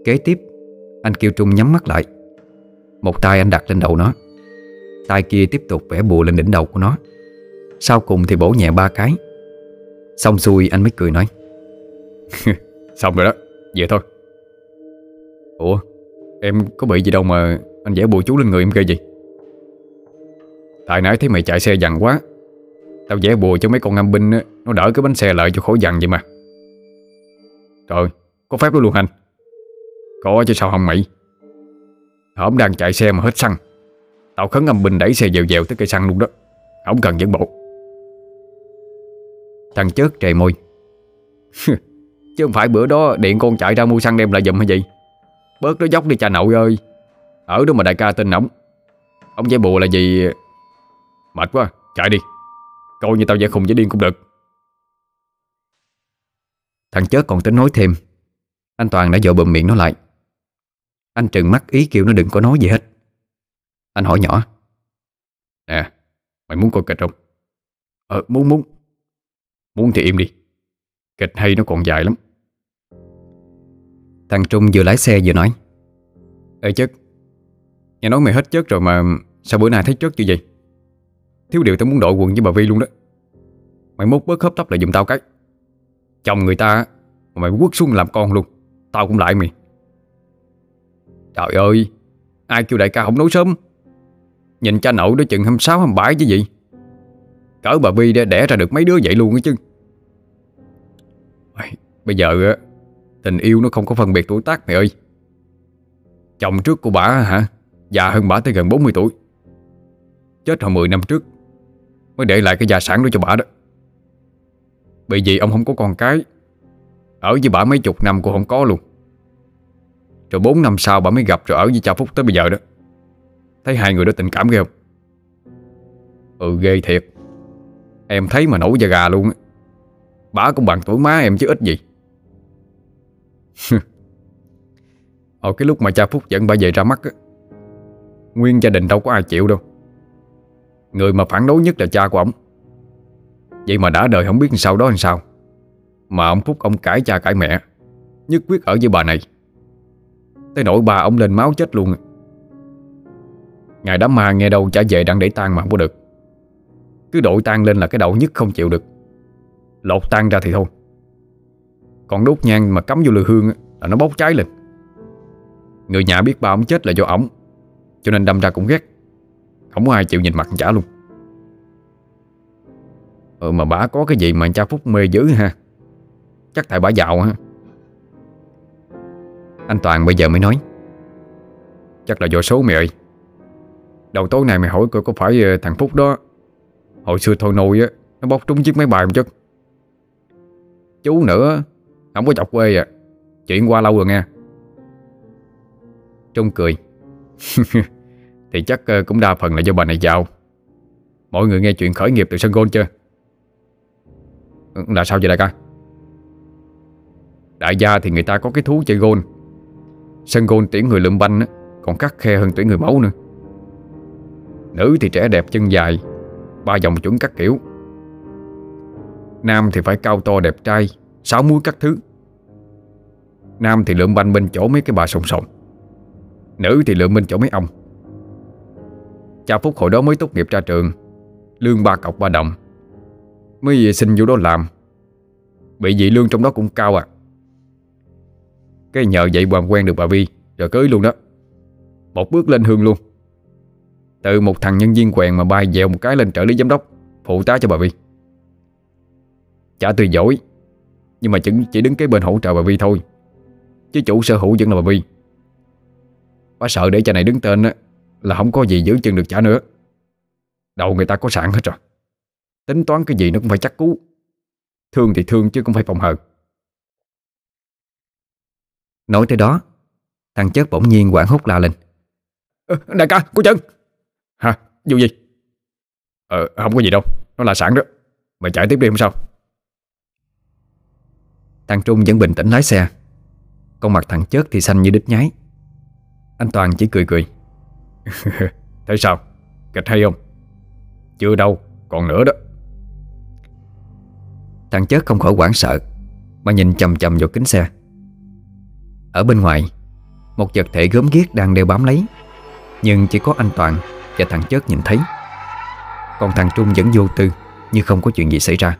Kế tiếp Anh kêu Trung nhắm mắt lại. Một tay anh đặt lên đầu nó tay kia tiếp tục vẽ bùa lên đỉnh đầu của nó. Sau cùng thì bổ nhẹ ba cái. Xong xuôi anh mới cười nói Xong rồi đó, về thôi. Ủa, em có bị gì đâu mà anh vẽ bùa chú lên người em kêu gì Tại nãy thấy mày chạy xe dằn quá Tao vẽ bùa cho mấy con ngâm binh Nó đỡ cái bánh xe lại cho khỏi dằn vậy mà. Trời, có phép đó luôn anh. Có chứ sao không mày? Hổng đang chạy xe mà hết xăng. Tao khấn ngâm binh đẩy xe dèo dèo tới cây xăng luôn đó. Không cần dẫn bộ. Thằng chớt trề môi. Chứ không phải bữa đó điện con chạy ra mua xăng đem lại giùm hay gì? Bớt nó dốc đi cha nội ơi. Ở đó mà đại ca tên nóng Ông giải bùa là gì Mệt quá, chạy đi. Coi như tao giải khùng với điên cũng được. Thằng chết còn tính nói thêm. Anh Toàn đã dội bụm miệng nó lại. Anh trừng mắt ý kêu nó đừng có nói gì hết. Anh hỏi nhỏ. Nè, mày muốn coi kịch không? Ờ, muốn muốn. Muốn thì im đi. Kịch hay nó còn dài lắm. Thằng Trung vừa lái xe vừa nói. Ê chất, Nghe nói mày hết chất rồi mà Sao bữa nay thấy chất như vậy? Thiếu điều tao muốn đội quần với bà Vi luôn đó. Mày mốt bớt hấp tấp lại giùm tao cái. Chồng người ta Mà mày quất xuống làm con luôn, Tao cũng lại mày. Trời ơi, Ai kêu đại ca không nói sớm? Nhìn cha nậu đó chừng 26 27 chứ gì? Cỡ bà Vi đã đẻ ra được mấy đứa vậy luôn á chứ. Bây giờ Tình yêu nó không có phân biệt tuổi tác mày ơi. Chồng trước của bà hả? Già hơn bà tới gần 40 tuổi. Chết hồi 10 năm trước, Mới để lại cái gia sản đó cho bà đó. Bởi vì ông không có con cái, Ở với bà mấy chục năm cũng không có luôn. Rồi 4 năm sau bà mới gặp rồi ở với cha Phúc tới bây giờ đó. Thấy hai người đó tình cảm ghê không? Ừ ghê thiệt. Em thấy mà nổi da gà luôn á. Bà cũng bằng tuổi má em chứ ít gì. Ở cái lúc mà cha Phúc dẫn bà về ra mắt á, Nguyên gia đình đâu có ai chịu đâu. Người mà phản đối nhất là cha của ông Vậy mà đã đời không biết sau đó làm sao. Mà ông Phúc ông cãi cha cãi mẹ, Nhất quyết ở với bà này. Tới nỗi bà ông lên máu chết luôn Ngày đám ma nghe đâu trả về đang để tan mà không có được. Cứ đội tan lên là cái đầu nhất không chịu được. Lột tan ra thì thôi. Còn đốt nhang mà cắm vô lư hương Là nó bốc cháy lên. Người nhà biết ba ông chết là do ổng, Cho nên đâm ra cũng ghét. Không có ai chịu nhìn mặt chả luôn. Ừ mà bà có cái gì mà cha Phúc mê dữ ha? Chắc tại bà giàu ha. Anh Toàn bây giờ mới nói. Chắc là do số mày ơi Đầu tối này mày hỏi coi có phải ờ, thằng Phúc đó, Hồi xưa thôi nôi á, Nó bóc trúng chiếc máy bay không chứ Chú nữa không có chọc quê à. Chuyện qua lâu rồi nghe, Trung cười. cười Thì chắc ờ, cũng đa phần là do bà này giàu. Mọi người nghe chuyện khởi nghiệp từ sân gôn chưa? Ừ, là sao vậy đại ca? Đại gia thì người ta có cái thú chơi gôn. Sân gôn tuyển người lượm banh Còn cắt khe hơn tuyển người mẫu nữa. Nữ thì trẻ đẹp chân dài Ba dòng chuẩn các kiểu. Nam thì phải cao to đẹp trai Sáu muối các thứ. Nam thì lượm banh bên chỗ mấy cái bà sòng sòng Nữ thì lượm bên chỗ mấy ông. Cha Phúc hồi đó mới tốt nghiệp ra trường, Lương ba cọc ba đồng. Mới xin vô đó làm. Bị dị lương trong đó cũng cao à. Cái nhờ vậy hoàng quen được bà Vi, Rồi cưới luôn đó. Một bước lên hương luôn. Từ một thằng nhân viên quèn mà bay dèo một cái lên trợ lý giám đốc, Phụ tá cho bà Vi. Chả tôi giỏi nhưng mà chỉ, chỉ đứng cái bên hỗ trợ bà Vi thôi. Chứ chủ sở hữu vẫn là bà Vi. Bà sợ để cha này đứng tên á Là không có gì giữ chân được trả nữa. Đầu người ta có sẵn hết rồi. Tính toán cái gì nó cũng phải chắc cú. Thương thì thương chứ không phải phòng hờ. Nói tới đó Thằng chết bỗng nhiên quảng hốt la lên. À, Đại ca, cô chân Hả, vụ gì? Ờ, không có gì đâu. Nó là sẵn đó. Mày chạy tiếp đi không sao. Thằng Trung vẫn bình tĩnh lái xe. Con mặt thằng chết thì xanh như đít nhái Anh Toàn chỉ cười cười, Thế sao, kịch hay không? Chưa đâu, còn nữa đó. Thằng chết không khỏi hoảng sợ Mà nhìn chầm chầm vào kính xe. Ở bên ngoài Một vật thể gớm ghiếc đang đeo bám lấy. Nhưng chỉ có anh Toàn Và thằng chết nhìn thấy. Còn thằng Trung vẫn vô tư Như không có chuyện gì xảy ra.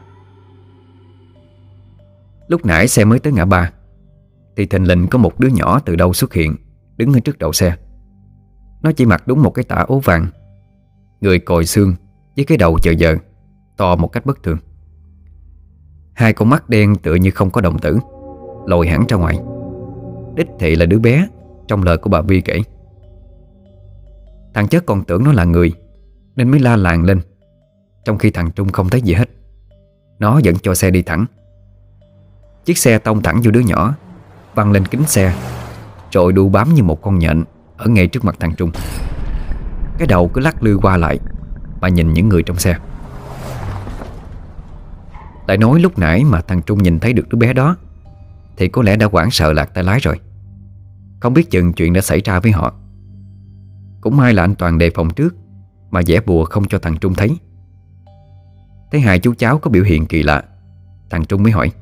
Lúc nãy xe mới tới ngã ba, Thì thình lình có một đứa nhỏ từ đâu xuất hiện, Đứng ở trước đầu xe. Nó chỉ mặc đúng một cái tả ố vàng, Người còi xương Với cái đầu chờ giờ, To một cách bất thường. Hai con mắt đen tựa như không có đồng tử, Lồi hẳn ra ngoài. Đích thị là đứa bé, Trong lời của bà Vi kể. Thằng chất còn tưởng nó là người, Nên mới la làng lên, Trong khi thằng Trung không thấy gì hết. Nó vẫn cho xe đi thẳng. Chiếc xe tông thẳng vô đứa nhỏ, Văng lên kính xe, Rồi đu bám như một con nhện Ở ngay trước mặt thằng Trung. Cái đầu cứ lắc lư qua lại Mà nhìn những người trong xe. Lại nói lúc nãy mà thằng Trung nhìn thấy được đứa bé đó, Thì có lẽ đã quảng sợ lạc tay lái rồi. Không biết chừng chuyện đã xảy ra với họ. Cũng may là anh Toàn đề phòng trước, Mà vẽ bùa không cho thằng Trung thấy. Thấy hai chú cháu có biểu hiện kỳ lạ, Thằng Trung mới hỏi.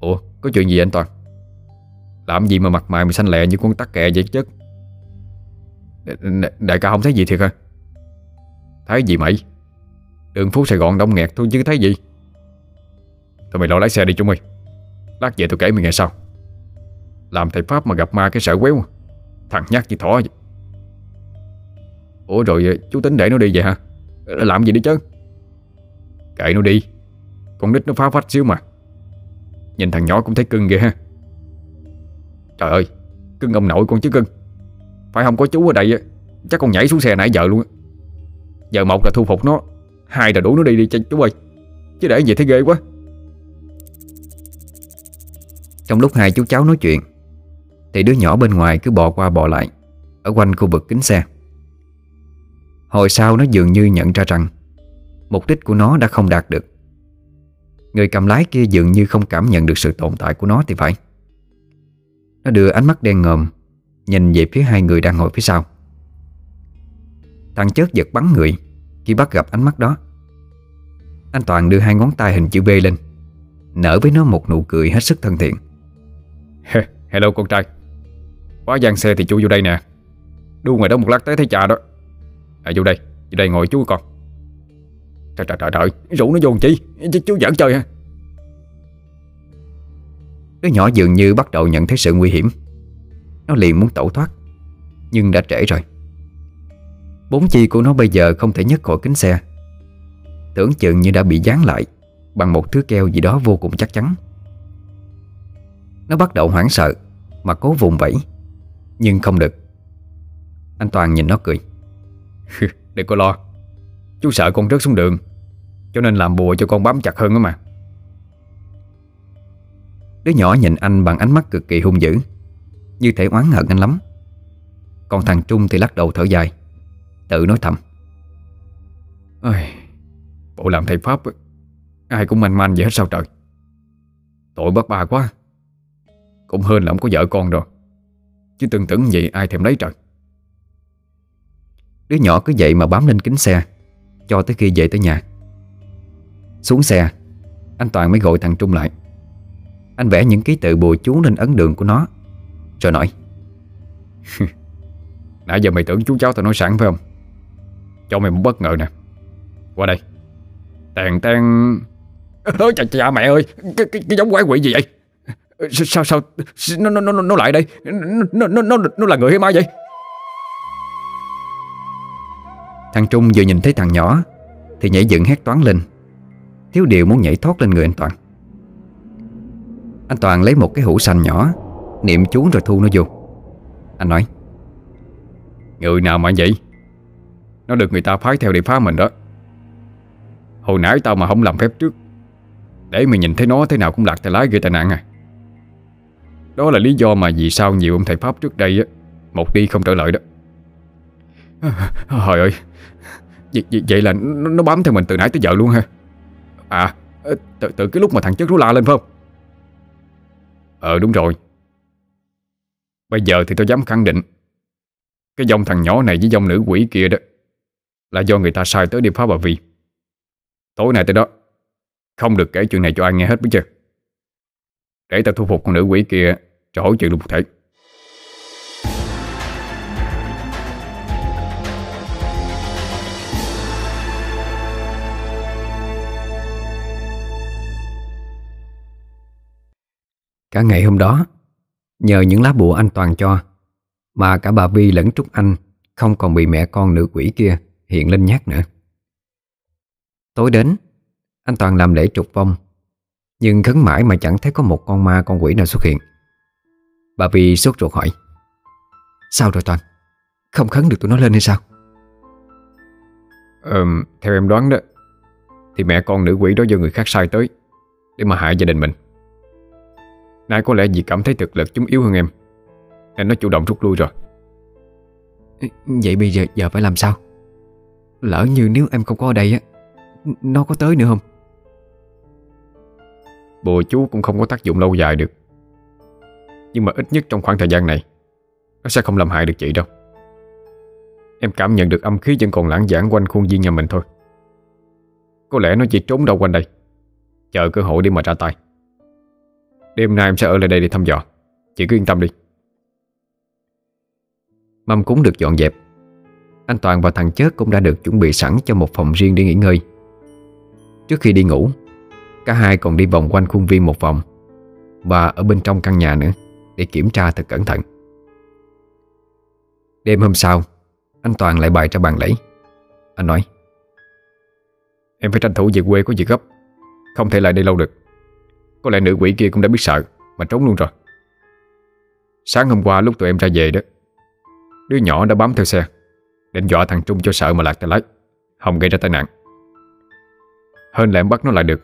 Ủa, có chuyện gì anh Toàn? Làm gì mà mặt mày mà xanh lẹ như con tắc kè vậy chứ? Đại ca không thấy gì thiệt hả? Thấy gì mày? Đường phố Sài Gòn đông nghẹt thôi chứ thấy gì? Thôi mày lo lái xe đi chúng mày. Lát về tôi kể mày nghe sau. Làm thầy Pháp mà gặp ma cái sợ quéo à. Thằng nhát như thỏ vậy. Ủa rồi ờ, chú tính để nó đi vậy hả? Ờ, làm gì đi chứ? Kệ nó đi. Con nít nó phá phách xíu mà. Nhìn thằng nhỏ cũng thấy cưng ghê ha. Trời ơi, Cưng ông nội con chứ cưng. Phải không, có chú ở đây Chắc con nhảy xuống xe nãy giờ luôn Giờ một là thu phục nó, Hai là đuổi nó đi đi cho chú ơi. Chứ để gì thấy ghê quá. Trong lúc hai chú cháu nói chuyện, Thì đứa nhỏ bên ngoài cứ bò qua bò lại, Ở quanh khu vực kính xe. Hồi sau nó dường như nhận ra rằng, Mục đích của nó đã không đạt được. Người cầm lái kia dường như không cảm nhận được sự tồn tại của nó thì phải. Nó đưa ánh mắt đen ngòm Nhìn về phía hai người đang ngồi phía sau. Thằng chớt giật bắn người Khi bắt gặp ánh mắt đó Anh Toàn đưa hai ngón tay hình chữ V lên Nở với nó một nụ cười hết sức thân thiện. Hello con trai. Quá gian xe thì chú vô đây nè. Đu ngoài đó một lát tới thấy cha đó. À vô đây, vô đây ngồi chú con Trời trời trời trời. Rủ nó vô chi? Ch chú giỡn chơi ha Đứa nhỏ dường như bắt đầu nhận thấy sự nguy hiểm. Nó liền muốn tẩu thoát, Nhưng đã trễ rồi. Bốn chi của nó bây giờ không thể nhấc khỏi kính xe. Tưởng chừng như đã bị dán lại Bằng một thứ keo gì đó vô cùng chắc chắn. Nó bắt đầu hoảng sợ Mà cố vùng vẫy, Nhưng không được. Anh Toàn nhìn nó cười. Đừng có lo. Chú sợ con rớt xuống đường. Cho nên làm bùa cho con bám chặt hơn đó mà. Đứa nhỏ nhìn anh bằng ánh mắt cực kỳ hung dữ Như thể oán hận anh lắm. Còn thằng Trung thì lắc đầu thở dài Tự nói thầm. Ôi, Bộ làm thầy Pháp Ai cũng manh manh vậy hết sao trời. Tội bác bà quá Cũng hơn là không có vợ con rồi Chứ tương tưởng gì ai thèm lấy trời. Đứa nhỏ cứ vậy mà bám lên kính xe Cho tới khi về tới nhà. Xuống xe Anh Toàn mới gọi thằng Trung lại. Anh vẽ những ký tự bùa chú lên ấn đường của nó. Rồi nói Nãy giờ mày tưởng chú cháu tao nói sẵn phải không? Cho mày một bất ngờ nè. Qua đây. Tèn ten trời chà chà mẹ ơi Cái, cái, cái giống quái quỷ gì vậy? Sao sao Nó nó nó, nó lại đây? Nó, nó, nó, nó là người hay ma vậy? Thằng Trung vừa nhìn thấy thằng nhỏ Thì nhảy dựng hét toán lên. Thiếu điều muốn nhảy thoát lên người anh Toàn. Anh Toàn lấy một cái hũ xanh nhỏ Niệm chú rồi thu nó vô. Anh nói Người nào mà vậy? Nó được người ta phái theo để phá mình đó. Hồi nãy tao mà không làm phép trước Để mày nhìn thấy nó thế nào cũng lạc tay lái gây tai nạn à. Đó là lý do mà vì sao nhiều ông thầy Pháp trước đây á Một đi không trở lại đó. Trời ơi vậy, vậy, vậy là nó, nó bám theo mình từ nãy tới giờ luôn ha. À ờ, từ, từ cái lúc mà thằng chất rú la lên phải không? Ờ đúng rồi. Bây giờ thì tôi dám khẳng định Cái dòng thằng nhỏ này với dòng nữ quỷ kia đó Là do người ta sai tới đi phá bà Vi Tối nay tới đó Không được kể chuyện này cho ai nghe hết biết chưa? Để ta thu phục con nữ quỷ kia Cho hỏi chuyện luôn một thể. Cả ngày hôm đó. Nhờ những lá bùa anh Toàn cho Mà cả bà Vi lẫn Trúc Anh Không còn bị mẹ con nữ quỷ kia Hiện lên nhát nữa. Tối đến Anh Toàn làm lễ trục vong Nhưng khấn mãi mà chẳng thấy có một con ma con quỷ nào xuất hiện. Bà Vi sốt ruột hỏi Sao rồi Toàn? Không khấn được tụi nó lên hay sao? Ờ, theo em đoán đó Thì mẹ con nữ quỷ đó do người khác sai tới Để mà hại gia đình mình. Nay có lẽ vì cảm thấy thực lực chúng yếu hơn em Nên nó chủ động rút lui rồi. Vậy bây giờ giờ phải làm sao? Lỡ như nếu em không có ở đây á Nó có tới nữa không? Bùa chú cũng không có tác dụng lâu dài được. Nhưng mà ít nhất trong khoảng thời gian này Nó sẽ không làm hại được chị đâu. Em cảm nhận được âm khí vẫn còn lãng giảng quanh khuôn viên nhà mình thôi. Có lẽ nó chỉ trốn đâu quanh đây Chờ cơ hội để mà ra tay Đêm nay em sẽ ở lại đây để thăm dò. Chị cứ yên tâm đi. Mâm cúng được dọn dẹp. Anh Toàn và thằng Chớt cũng đã được chuẩn bị sẵn cho một phòng riêng để nghỉ ngơi. Trước khi đi ngủ, Cả hai còn đi vòng quanh khuôn viên một vòng Và ở bên trong căn nhà nữa Để kiểm tra thật cẩn thận. Đêm hôm sau, Anh Toàn lại bày ra bàn lễ Anh nói, Em phải tranh thủ về quê có việc gấp, Không thể lại đây lâu được. Có lẽ nữ quỷ kia cũng đã biết sợ, Mà trốn luôn rồi. Sáng hôm qua lúc tụi em ra về đó, Đứa nhỏ đã bám theo xe, Định dọa thằng Trung cho sợ mà lạc tay lái Không gây ra tai nạn. Hơn là em bắt nó lại được.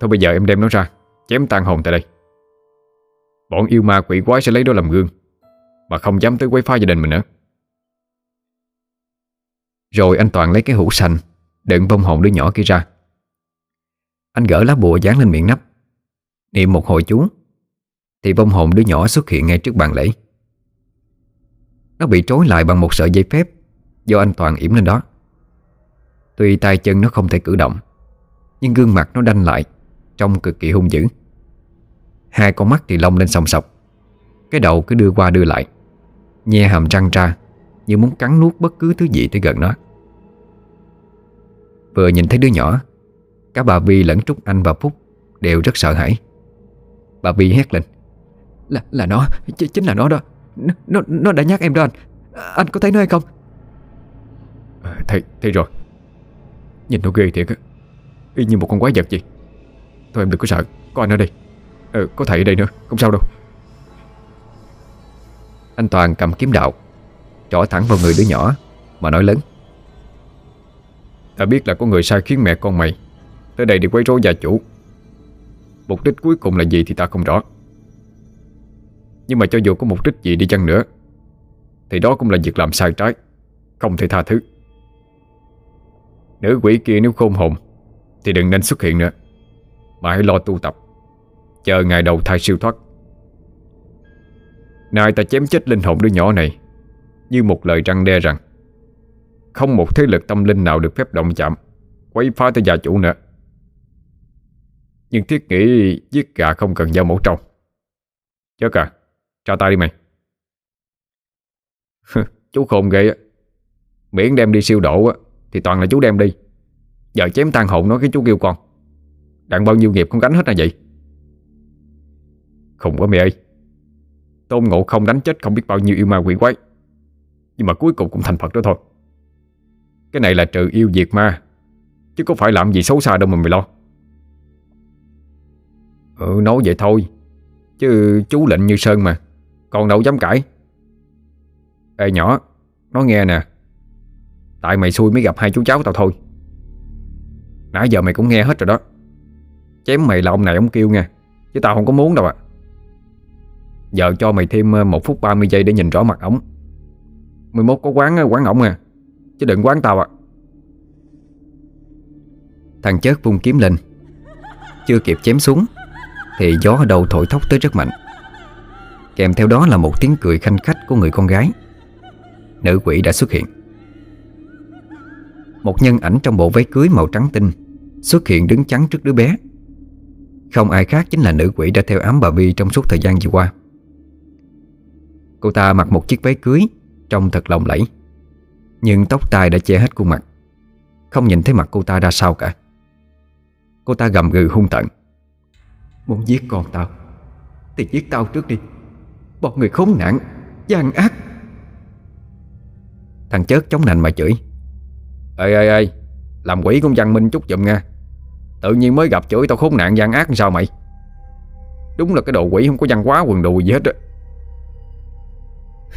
Thôi bây giờ em đem nó ra, Chém tan hồn tại đây. Bọn yêu ma quỷ quái sẽ lấy đó làm gương, Mà không dám tới quấy phá gia đình mình nữa. Rồi anh Toàn lấy cái hũ xanh Đựng vong hồn đứa nhỏ kia ra anh gỡ lá bùa dán lên miệng nắp. Niệm một hồi chú. Thì vong hồn đứa nhỏ xuất hiện ngay trước bàn lễ. Nó bị trối lại bằng một sợi dây phép, Do anh Toàn yểm lên đó. Tuy tay chân nó không thể cử động, Nhưng gương mặt nó đanh lại, Trông cực kỳ hung dữ. Hai con mắt thì lông lên sòng sọc. Cái đầu cứ đưa qua đưa lại, Nhe hàm răng ra, Như muốn cắn nuốt bất cứ thứ gì tới gần nó. Vừa nhìn thấy đứa nhỏ Cả bà Vi lẫn Trúc Anh và Phúc Đều rất sợ hãi. Bà Vi hét lên Là là nó, ch chính là nó đó. Nó, nó, nó đã nhắc em đó anh. Anh có thấy nó hay không? À, Thấy, thấy rồi. Nhìn nó ghê thiệt á. Y như một con quái vật gì Thôi em đừng có sợ. Có anh ở đây. Ờ, Có thầy ở đây nữa. Không sao đâu. Anh Toàn cầm kiếm đạo Trỏ thẳng vào người đứa nhỏ Mà nói lớn Ta biết là có người sai khiến mẹ con mày Tới đây để quấy rối gia chủ. Mục đích cuối cùng là gì thì ta không rõ. Nhưng mà cho dù có mục đích gì đi chăng nữa, Thì đó cũng là việc làm sai trái, Không thể tha thứ. Nữ quỷ kia nếu khôn hồn, Thì đừng nên xuất hiện nữa. Mà hãy lo tu tập, Chờ ngày đầu thai siêu thoát. Nay ta chém chết linh hồn đứa nhỏ này, Như một lời răng đe rằng, Không một thế lực tâm linh nào được phép động chạm, Quấy phá tới gia chủ nữa. Nhưng thiết nghĩ giết gà không cần dao mẫu trâu Chớ cả Trả tay đi mày. Chú khôn ghê á. Miễn đem đi siêu độ á, Thì toàn là chú đem đi. Giờ chém tan hồn nó cái chú kêu con. Đặng bao nhiêu nghiệp không gánh hết là vậy? Không có mày ơi. Tôn ngộ không đánh chết không biết bao nhiêu yêu ma quỷ quái. Nhưng mà cuối cùng cũng thành Phật đó thôi. Cái này là trừ yêu diệt ma. Chứ có phải làm gì xấu xa đâu mà mày lo. Ừ nói vậy thôi. Chứ chú lệnh như Sơn mà. Còn đâu dám cãi. Ê nhỏ, Nói nghe nè. Tại mày xui mới gặp hai chú cháu tao thôi. Nãy giờ mày cũng nghe hết rồi đó. Chém mày là ông này ông kêu nha Chứ tao không có muốn đâu ạ. Giờ cho mày thêm ờ, 1 phút 30 giây để nhìn rõ mặt ổng. 11 có quán ờ, quán ổng à. Chứ đừng quán tao ạ. Thằng chớt vung kiếm lên. Chưa kịp chém xuống. Thì gió ở đầu thổi thốc tới rất mạnh. Kèm theo đó là một tiếng cười khanh khách của người con gái. Nữ quỷ đã xuất hiện. Một nhân ảnh trong bộ váy cưới màu trắng tinh Xuất hiện đứng chắn trước đứa bé. Không ai khác chính là nữ quỷ đã theo ám bà Vi trong suốt thời gian vừa qua. Cô ta mặc một chiếc váy cưới Trông thật lộng lẫy, Nhưng tóc tai đã che hết khuôn mặt, Không nhìn thấy mặt cô ta ra sao cả. Cô ta gầm gừ hung tận Muốn giết con tao, Thì giết tao trước đi. Bọn người khốn nạn, gian ác. Thằng chớt chống nành mà chửi. Ê ê ê, Làm quỷ cũng văn minh chút giùm nha. Tự nhiên mới gặp chửi tao khốn nạn gian ác sao mày? Đúng là cái đồ quỷ không có văn hóa quần đùi gì hết á.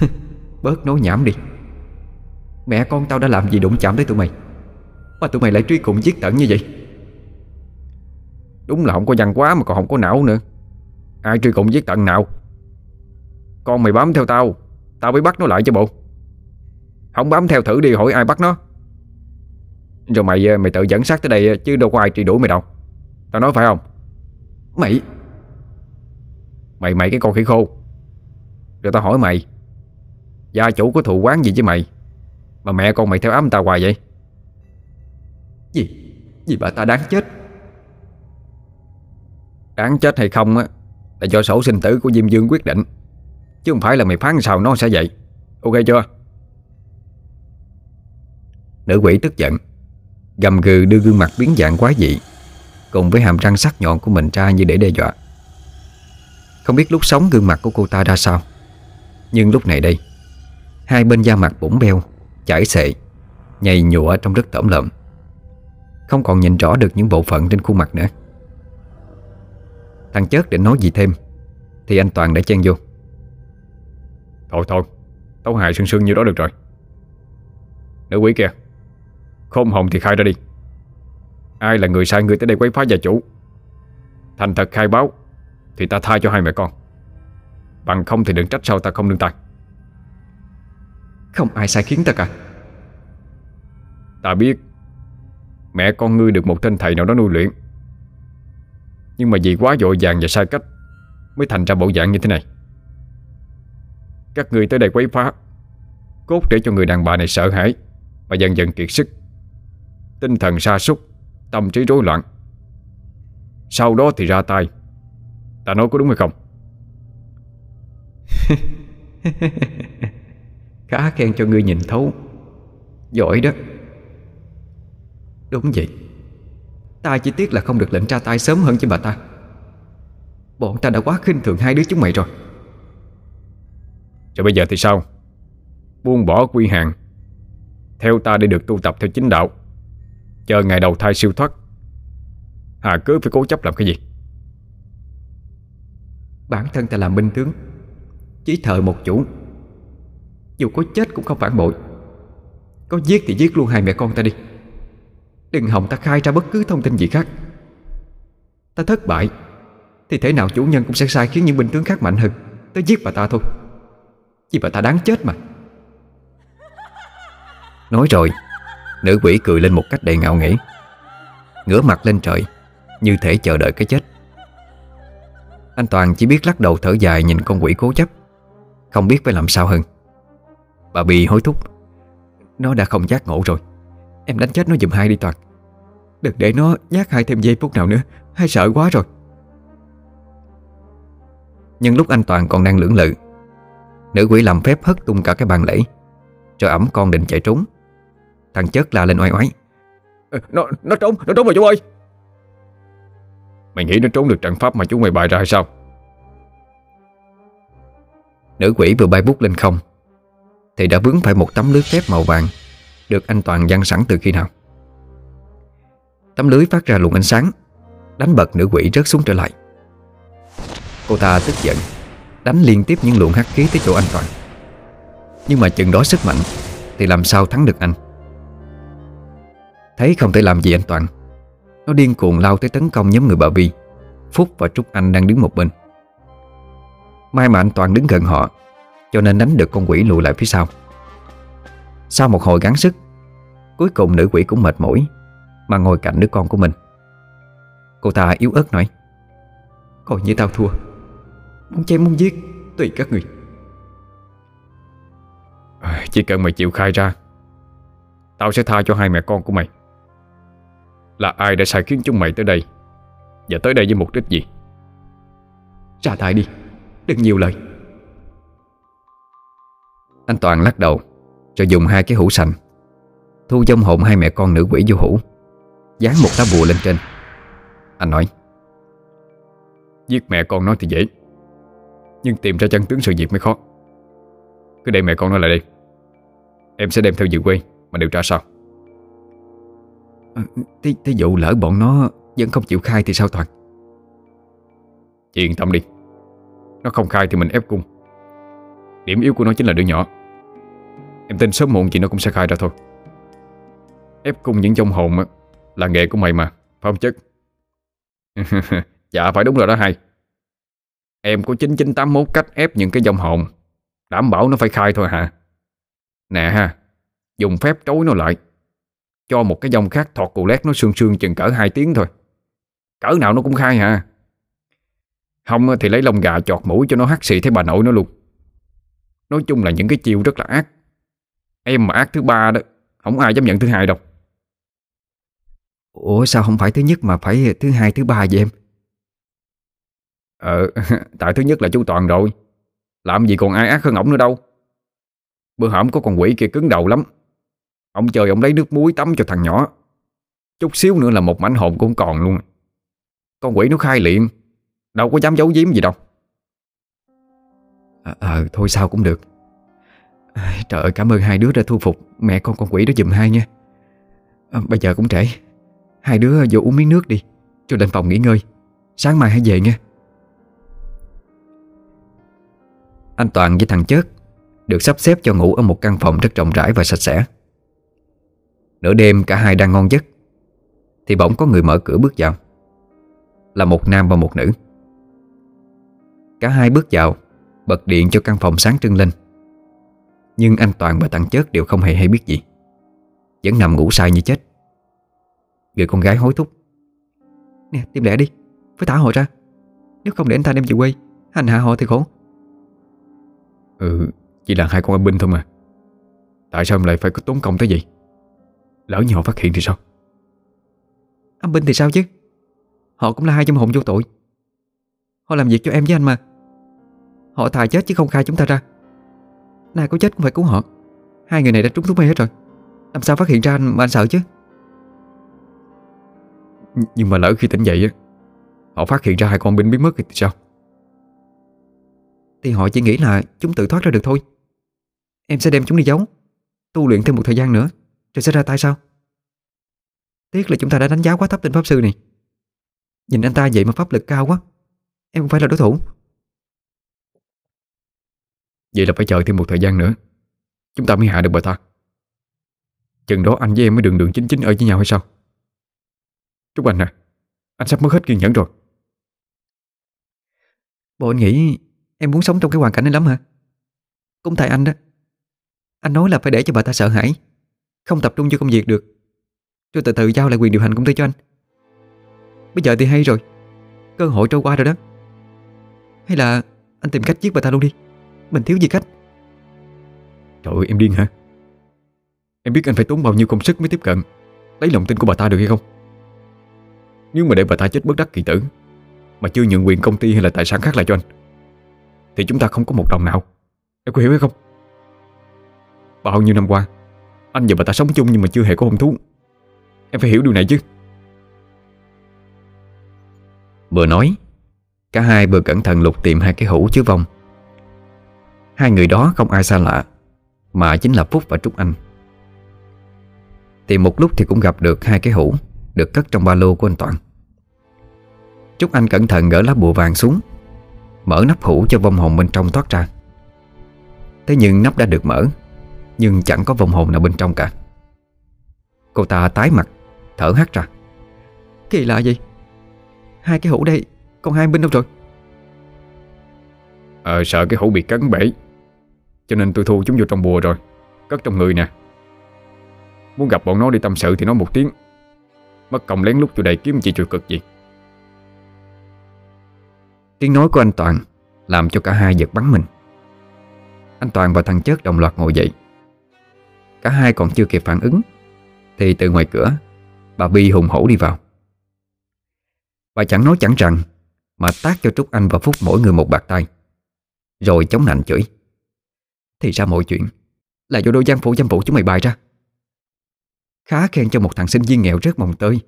Bớt nói nhảm đi. Mẹ con tao đã làm gì đụng chạm tới tụi mày? Mà tụi mày lại truy cùng giết tận như vậy? Đúng là không có văn quá mà còn không có não nữa. Ai truy cùng giết tận nào Con mày bám theo tao Tao mới bắt nó lại cho bộ. Không bám theo thử đi hỏi ai bắt nó. Rồi mày mày tự dẫn sát tới đây Chứ đâu có ai truy đuổi mày đâu. Tao nói phải không? Mày. Mày mày cái con khỉ khô. Rồi tao hỏi mày Gia chủ có thù quán gì với mày? Mà mẹ con mày theo ám ta hoài vậy? Gì? Gì bà ta đáng chết Án chết hay không á, Là do sổ sinh tử của Diêm Dương quyết định. Chứ không phải là mày phán sao nó sẽ vậy. Ok chưa? Nữ quỷ tức giận, Gầm gừ đưa gương mặt biến dạng quá dị, Cùng với hàm răng sắc nhọn của mình ra như để đe dọa. Không biết lúc sống gương mặt của cô ta ra sao, Nhưng lúc này đây, Hai bên da mặt bủng beo, Chảy xệ, Nhầy nhụa trong rất tẩm lợm. Không còn nhìn rõ được những bộ phận trên khuôn mặt nữa. Thằng chớt định nói gì thêm. Thì anh Toàn đã chen vô. Thôi thôi. Tấu hài sưng sưng như đó được rồi. Nữ quý kìa Khôn hồn thì khai ra đi. Ai là người sai người tới đây quấy phá gia chủ? Thành thật khai báo Thì ta tha cho hai mẹ con. Bằng không thì đừng trách sao ta không nương tay. Không ai sai khiến ta cả. Ta biết Mẹ con ngươi được một tên thầy nào đó nuôi luyện nhưng mà vì quá vội vàng và sai cách, Mới thành ra bộ dạng như thế này. Các người tới đây quấy phá, Cốt để cho người đàn bà này sợ hãi Và dần dần kiệt sức. Tinh thần sa sút, Tâm trí rối loạn. Sau đó thì ra tay. Ta nói có đúng hay không? Khá khen cho ngươi nhìn thấu. Giỏi đó. Đúng vậy. Ta chỉ tiếc là không được lệnh ra tay sớm hơn cho bà ta. Bọn ta đã quá khinh thường hai đứa chúng mày rồi. Rồi bây giờ thì sao? Buông bỏ quy hàng. Theo ta để được tu tập theo chính đạo. Chờ ngày đầu thai siêu thoát. Hà cứ phải cố chấp làm cái gì? Bản thân ta làm binh tướng Chỉ thờ một chủ. Dù có chết cũng không phản bội. Có giết thì giết luôn hai mẹ con ta đi Đừng hòng ta khai ra bất cứ thông tin gì khác. Ta thất bại, Thì thế nào chủ nhân cũng sẽ sai khiến những binh tướng khác mạnh hơn. Tới giết bà ta thôi, Vì bà ta đáng chết mà. Nói rồi, Nữ quỷ cười lên một cách đầy ngạo nghễ, Ngửa mặt lên trời, Như thể chờ đợi cái chết. Anh Toàn chỉ biết lắc đầu thở dài Nhìn con quỷ cố chấp, Không biết phải làm sao hơn. Bà Bì hối thúc, Nó đã không giác ngộ rồi. Em đánh chết nó giùm hai đi Toàn. Đừng để nó nhát hai thêm giây phút nào nữa. Hai sợ quá rồi. Nhưng lúc anh Toàn còn đang lưỡng lự Nữ quỷ làm phép hất tung cả cái bàn lễ Rồi ẩm con định chạy trốn. Thằng chất la lên oai oái. Ờ, Nó nó trốn, nó trốn rồi chú ơi. Mày nghĩ nó trốn được trận pháp mà chú mày bày ra hay sao? Nữ quỷ vừa bay bút lên không Thì đã vướng phải một tấm lưới phép màu vàng được anh Toàn dăng sẵn từ khi nào. Tấm lưới phát ra luồng ánh sáng, Đánh bật nữ quỷ rớt xuống trở lại. Cô ta tức giận, Đánh liên tiếp những luồng hắc khí tới chỗ anh Toàn. Nhưng mà chừng đó sức mạnh Thì làm sao thắng được anh? Thấy không thể làm gì anh Toàn, Nó điên cuồng lao tới tấn công nhóm người bà Vi Phúc và Trúc Anh đang đứng một bên. May mà anh Toàn đứng gần họ, Cho nên đánh được con quỷ lùi lại phía sau. Sau một hồi gắng sức Cuối cùng nữ quỷ cũng mệt mỏi Mà ngồi cạnh đứa con của mình. Cô ta yếu ớt nói Coi như tao thua Muốn chém muốn giết Tùy các người. Chỉ cần mày chịu khai ra Tao sẽ tha cho hai mẹ con của mày. Là ai đã sai khiến chúng mày tới đây Và tới đây với mục đích gì? Ra tay đi Đừng nhiều lời. Anh Toàn lắc đầu Rồi dùng hai cái hũ sành Thu dông hồn hai mẹ con nữ quỷ vô hũ Dán một lá bùa lên trên. Anh nói Giết mẹ con nó thì dễ Nhưng tìm ra chân tướng sự việc mới khó. Cứ để mẹ con nó lại đây. Em sẽ đem theo dự quê Mà điều tra sao à, Thí, thí dụ lỡ bọn nó Vẫn không chịu khai thì sao Toàn? Chị yên tâm đi. Nó không khai thì mình ép cung. Điểm yếu của nó chính là đứa nhỏ Em tin sớm muộn chị nó cũng sẽ khai ra thôi. Ép cung những trong hồn Là nghề của mày mà, Phải không chất? Dạ phải đúng rồi đó hai Em có 9981 cách ép những cái dòng hồn, Đảm bảo nó phải khai thôi hả? Nè ha, Dùng phép trối nó lại, Cho một cái dòng khác thọt cù lét nó sương sương chừng cỡ 2 tiếng thôi. Cỡ nào nó cũng khai hả? Không thì lấy lông gà chọt mũi cho nó hắt xì thấy bà nội nó luôn. Nói chung là những cái chiêu rất là ác. Em mà ác thứ ba đó Không ai dám nhận thứ hai đâu. Ủa sao không phải thứ nhất mà phải thứ hai thứ ba vậy em? Ờ Tại thứ nhất là chú Toàn rồi. Làm gì còn ai ác hơn ổng nữa đâu. Bữa hổm có con quỷ kia cứng đầu lắm. Ông trời ông lấy nước muối tắm cho thằng nhỏ. Chút xíu nữa là một mảnh hồn cũng còn luôn. Con quỷ nó khai liền. Đâu có dám giấu giếm gì đâu. Ờ à, thôi sao cũng được Trời ơi cảm ơn hai đứa đã thu phục Mẹ con con quỷ đó giùm hai nha. À, Bây giờ cũng trễ. Hai đứa vô uống miếng nước đi Rồi lên phòng nghỉ ngơi. Sáng mai hãy về nha. Anh Toàn với thằng Chớt Được sắp xếp cho ngủ ở một căn phòng rất rộng rãi và sạch sẽ. Nửa đêm cả hai đang ngon giấc Thì bỗng có người mở cửa bước vào. Là một nam và một nữ. Cả hai bước vào Bật điện cho căn phòng sáng trưng lên. Nhưng anh Toàn và thằng Chớt đều không hề hay biết gì. Vẫn nằm ngủ say như chết. Người con gái hối thúc. Nè, tìm lẹ đi. Phải thả họ ra. Nếu không để anh ta đem về quê, Hành hạ họ thì khổ. Ừ Chỉ là hai con âm binh thôi mà. Tại sao em lại phải có tốn công tới vậy? Lỡ như họ phát hiện thì sao? Âm binh thì sao chứ? Họ cũng là hai trong hồn vô tội. Họ làm việc cho em với anh mà. Họ thà chết chứ không khai chúng ta ra. Nay có chết cũng phải cứu họ. Hai người này đã trúng thuốc mê hết rồi. Làm sao phát hiện ra anh mà anh sợ chứ? Nhưng mà lỡ khi tỉnh dậy á Họ phát hiện ra hai con binh biến mất thì sao? Thì họ chỉ nghĩ là chúng tự thoát ra được thôi. Em sẽ đem chúng đi giấu Tu luyện thêm một thời gian nữa Rồi sẽ ra tay sao Tiếc là chúng ta đã đánh giá quá thấp tên pháp sư này. Nhìn anh ta vậy mà pháp lực cao quá Em không phải là đối thủ Vậy là phải chờ thêm một thời gian nữa. Chúng ta mới hạ được bà ta. Chừng đó anh với em mới đường đường chính chính ở với nhau hay sao? Trúc Anh à Anh sắp mất hết kiên nhẫn rồi. Bộ anh nghĩ em muốn sống trong cái hoàn cảnh này lắm hả? Cũng tại anh đó. Anh nói là phải để cho bà ta sợ hãi, Không tập trung cho công việc được. Rồi từ từ giao lại quyền điều hành công ty cho anh. Bây giờ thì hay rồi, Cơ hội trôi qua rồi đó. Hay là anh tìm cách giết bà ta luôn đi? Mình thiếu gì cách Trời ơi em điên hả? Em biết anh phải tốn bao nhiêu công sức mới tiếp cận Lấy lòng tin của bà ta được hay không? Nếu mà để bà ta chết bất đắc kỳ tử Mà chưa nhận quyền công ty hay là tài sản khác lại cho anh Thì chúng ta không có một đồng nào. Em có hiểu hay không? Bao nhiêu năm qua Anh và bà ta sống chung nhưng mà chưa hề có hôn thú. Em phải hiểu điều này chứ. Vừa nói Cả hai vừa cẩn thận lục tìm hai cái hũ chứa vong Hai người đó không ai xa lạ, Mà chính là Phúc và Trúc Anh. Tìm một lúc thì cũng gặp được hai cái hũ Được cất trong ba lô của anh Toàn. Trúc Anh cẩn thận gỡ lá bùa vàng xuống, Mở nắp hũ cho vong hồn bên trong thoát ra. Thế nhưng nắp đã được mở, Nhưng chẳng có vong hồn nào bên trong cả. Cô ta tái mặt, Thở hắt ra. Kỳ lạ gì Hai cái hũ đây, Còn hai bên đâu rồi? Ờ sợ cái hũ bị cắn bể cho nên tôi thu chúng vô trong bùa rồi. Cất trong người nè. Muốn gặp bọn nó đi tâm sự thì nói một tiếng. Mất công lén lút vô đây kiếm chị chùi cực gì Tiếng nói của anh Toàn Làm cho cả hai giật bắn mình. Anh Toàn và thằng Chết đồng loạt ngồi dậy. Cả hai còn chưa kịp phản ứng, Thì từ ngoài cửa, Bà Bi hùng hổ đi vào. Bà chẳng nói chẳng rằng, Mà tác cho Trúc Anh và Phúc mỗi người một bạc tay, Rồi chống nạnh chửi. Thì ra mọi chuyện. Là do đôi gian phủ dâm phụ chúng mày bày ra. Khá khen cho một thằng sinh viên nghèo rất mồng tơi.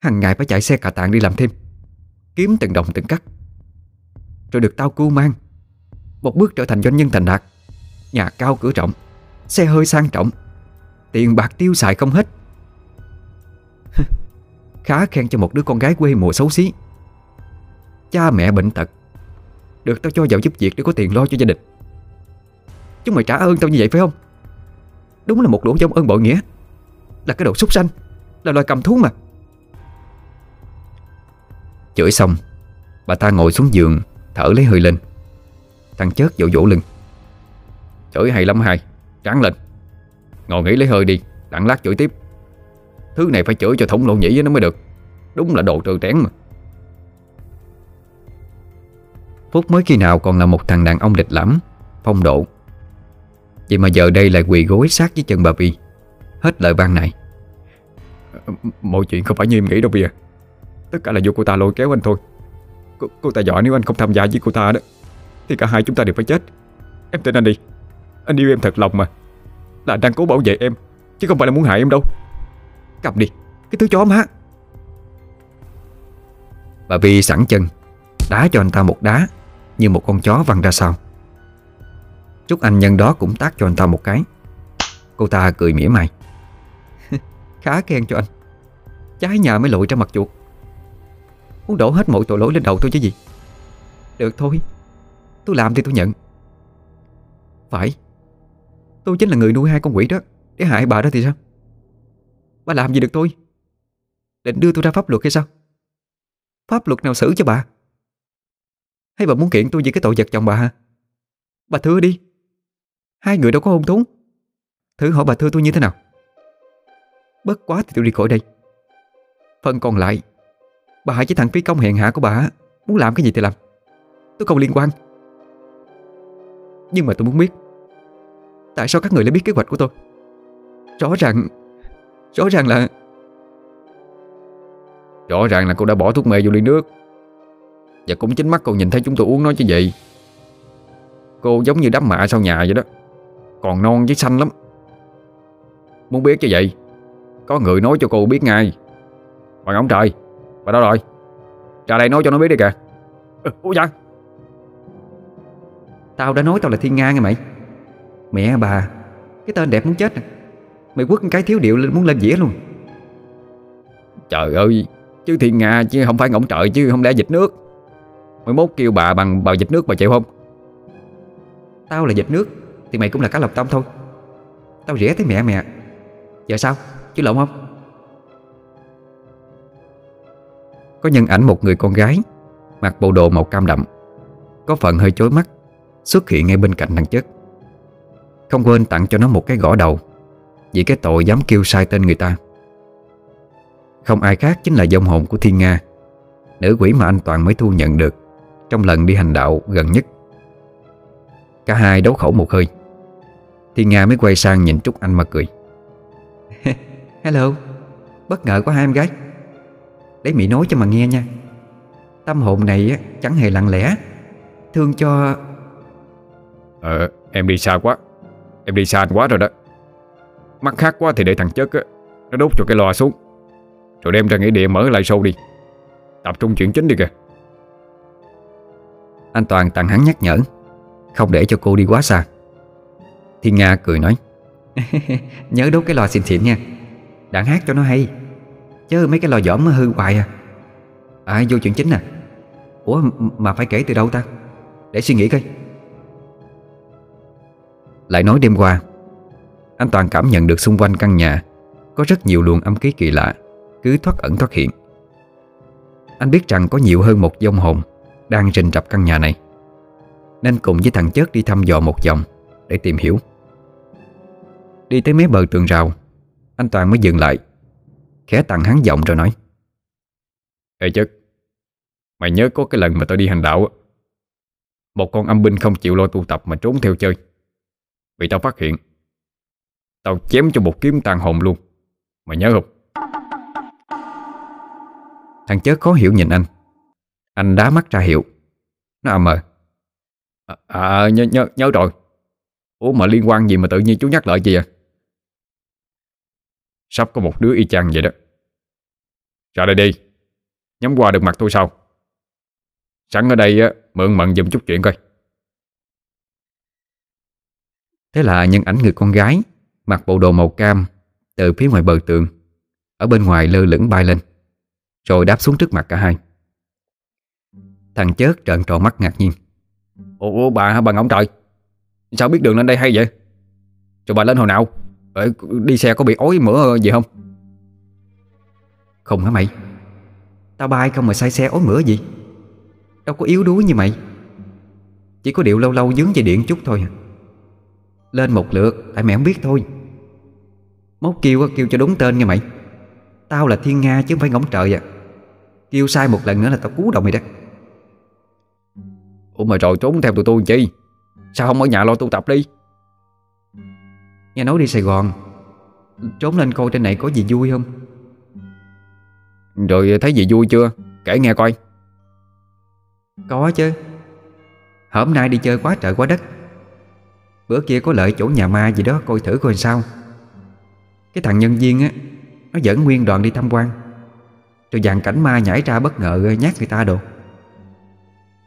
Hằng ngày phải chạy xe cà tạng đi làm thêm. Kiếm từng đồng từng cắt. Rồi được tao cưu mang. Một bước trở thành doanh nhân thành đạt. Nhà cao cửa rộng. Xe hơi sang trọng. Tiền bạc tiêu xài không hết. Khá khen cho một đứa con gái quê mùa xấu xí. Cha mẹ bệnh tật. Được tao cho vào giúp việc để có tiền lo cho gia đình. Chúng mày trả ơn tao như vậy phải không? Đúng là một lũ giống ơn bội nghĩa. Là cái đồ súc sanh, Là loài cầm thú mà. Chửi xong, Bà ta ngồi xuống giường, Thở lấy hơi lên. Thằng chớt dỗ dỗ lưng. Chửi hay lắm hai, Tráng lên. Ngồi nghỉ lấy hơi đi Đặng lát chửi tiếp. Thứ này phải chửi cho thủng lộ nhĩ nó mới được. Đúng là đồ trừ trén mà. Phúc mới khi nào còn là một thằng đàn ông lịch lãm, Phong độ Vậy mà giờ đây lại quỳ gối sát với chân bà Vi Hết lời ban này Mọi chuyện không phải như em nghĩ đâu bìa Tất cả là do cô ta lôi kéo anh thôi. Cô, cô ta dọa nếu anh không tham gia với cô ta đó Thì cả hai chúng ta đều phải chết. Em tin anh đi. Anh yêu em thật lòng mà. Là đang cố bảo vệ em Chứ không phải là muốn hại em đâu. Cầm đi Cái thứ chó má Bà Vi sẵn chân Đá cho anh ta một đá Như một con chó văng ra sau Trúc Anh nhân đó cũng tác cho anh ta một cái. Cô ta cười mỉa mai. Khá khen cho anh. Trái nhà mới lội ra mặt chuột. Muốn đổ hết mọi tội lỗi lên đầu tôi chứ gì? Được thôi. Tôi làm thì tôi nhận. Phải. Tôi chính là người nuôi hai con quỷ đó. Để hại bà đó thì sao? Bà làm gì được tôi? Định đưa tôi ra pháp luật hay sao? Pháp luật nào xử cho bà? Hay bà muốn kiện tôi vì cái tội giật chồng bà hả? Bà thưa đi. Hai người đâu có hôn thú. Thử hỏi bà thưa tôi như thế nào? Bất quá thì tôi đi khỏi đây. Phần còn lại, Bà hãy với thằng phi công hẹn hạ của bà Muốn làm cái gì thì làm. Tôi không liên quan. Nhưng mà tôi muốn biết, Tại sao các người lại biết kế hoạch của tôi? Rõ ràng Rõ ràng là Rõ ràng là cô đã bỏ thuốc mê vô ly nước. Và cũng chính mắt cô nhìn thấy chúng tôi uống nó chứ vậy Cô giống như đám mạ sau nhà vậy đó. Còn non với xanh lắm. Muốn biết chứ vậy? Có người nói cho cô biết ngay. Hoàng ông trời Bà đâu rồi? Ra đây nói cho nó biết đi kìa. Ừ, Ủa dạ? Tao đã nói tao là Thiên Nga nghe mày. Mẹ bà Cái tên đẹp muốn chết nè. Mày quất cái thiếu điệu lên muốn lên dĩa luôn. Trời ơi Chứ Thiên Nga chứ không phải ngỗng trời chứ không lẽ dịch nước. Mới mốt kêu bà bằng bà dịch nước bà chịu không? Tao là dịch nước thì mày cũng là cá lập tông thôi. Tao rỉa tới mẹ mẹ. Giờ sao? Chứ lộn không? Có nhân ảnh một người con gái, Mặc bộ đồ màu cam đậm, Có phần hơi chối mắt, Xuất hiện ngay bên cạnh thằng chất. Không quên tặng cho nó một cái gõ đầu, Vì cái tội dám kêu sai tên người ta. Không ai khác chính là dông hồn của Thiên Nga, Nữ quỷ mà anh Toàn mới thu nhận được Trong lần đi hành đạo gần nhất. Cả hai đấu khẩu một hơi. Thiên Nga mới quay sang nhìn Trúc Anh mà cười. Hello Bất ngờ có hai em gái. Để Mỹ nói cho mà nghe nha. Tâm hồn này chẳng hề lặng lẽ. Thương cho Ờ em đi xa quá. Em đi xa anh quá rồi đó. Mắt khác quá thì để thằng chất á Nó đốt cho cái loa xuống. Rồi đem ra nghĩa địa mở lại show đi. Tập trung chuyện chính đi kìa. Anh Toàn tặng hắn nhắc nhở Không để cho cô đi quá xa Thiên Nga cười nói. Nhớ đốt cái lò xịn xịn nha. Đặng hát cho nó hay. Chứ mấy cái lò giỏm hư hoài à. À vô chuyện chính à Ủa mà phải kể từ đâu ta? Để suy nghĩ coi. Lại nói đêm qua, Anh Toàn cảm nhận được xung quanh căn nhà Có rất nhiều luồng âm khí kỳ lạ, Cứ thoát ẩn thoát hiện. Anh biết rằng có nhiều hơn một dông hồn Đang rình rập căn nhà này, Nên cùng với thằng chớt đi thăm dò một vòng Để tìm hiểu. Đi tới mấy bờ tường rào. Anh Toàn mới dừng lại. Khẽ tặng hắn giọng rồi nói. Ê chất Mày nhớ có cái lần mà tao đi hành đạo Một con âm binh không chịu lo tu tập Mà trốn theo chơi. Bị tao phát hiện. Tao chém cho một kiếm tàn hồn luôn. Mày nhớ không? Thằng chớt khó hiểu nhìn anh. Anh đá mắt ra hiệu. Nó ầm mờ à, à nhớ, nhớ, nhớ rồi. Ủa mà liên quan gì mà tự nhiên chú nhắc lại gì à Sắp có một đứa y chang vậy đó. Ra đây đi. Nhắm qua được mặt tôi sao Sẵn ở đây Mượn mận dùm chút chuyện coi. Thế là nhân ảnh người con gái, Mặc bộ đồ màu cam Từ phía ngoài bờ tường, Ở bên ngoài lơ lửng bay lên, Rồi đáp xuống trước mặt cả hai. Thằng chớt trợn tròn mắt ngạc nhiên. Ủa bà hả? Bà ngỗng trời. Sao biết đường lên đây hay vậy? Rồi bà lên hồi nào? Ờ, Đi xe có bị ối mửa gì không? Không hả mày? Tao bay không mà say xe ối mửa gì? Đâu có yếu đuối như mày. Chỉ có điệu lâu lâu dướng dây điện chút thôi. À. Lên một lượt Tại mẹ không biết thôi. Mốt kêu kêu cho đúng tên nghe mày. Tao là Thiên Nga chứ không phải ngỗng trời à. Kêu sai một lần nữa là tao cú đầu mày đó. Ủa mà rồi trốn theo tụi tôi chi? Sao không ở nhà lo tu tập đi? Nghe nói đi Sài Gòn. Trốn lên coi trên này có gì vui không? Rồi thấy gì vui chưa? Kể nghe coi. Có chứ. Hôm nay đi chơi quá trời quá đất. Bữa kia có lợi chỗ nhà ma gì đó Coi thử coi sao. Cái thằng nhân viên á Nó dẫn nguyên đoàn đi tham quan. Rồi dàn cảnh ma nhảy ra bất ngờ nhát người ta đồ.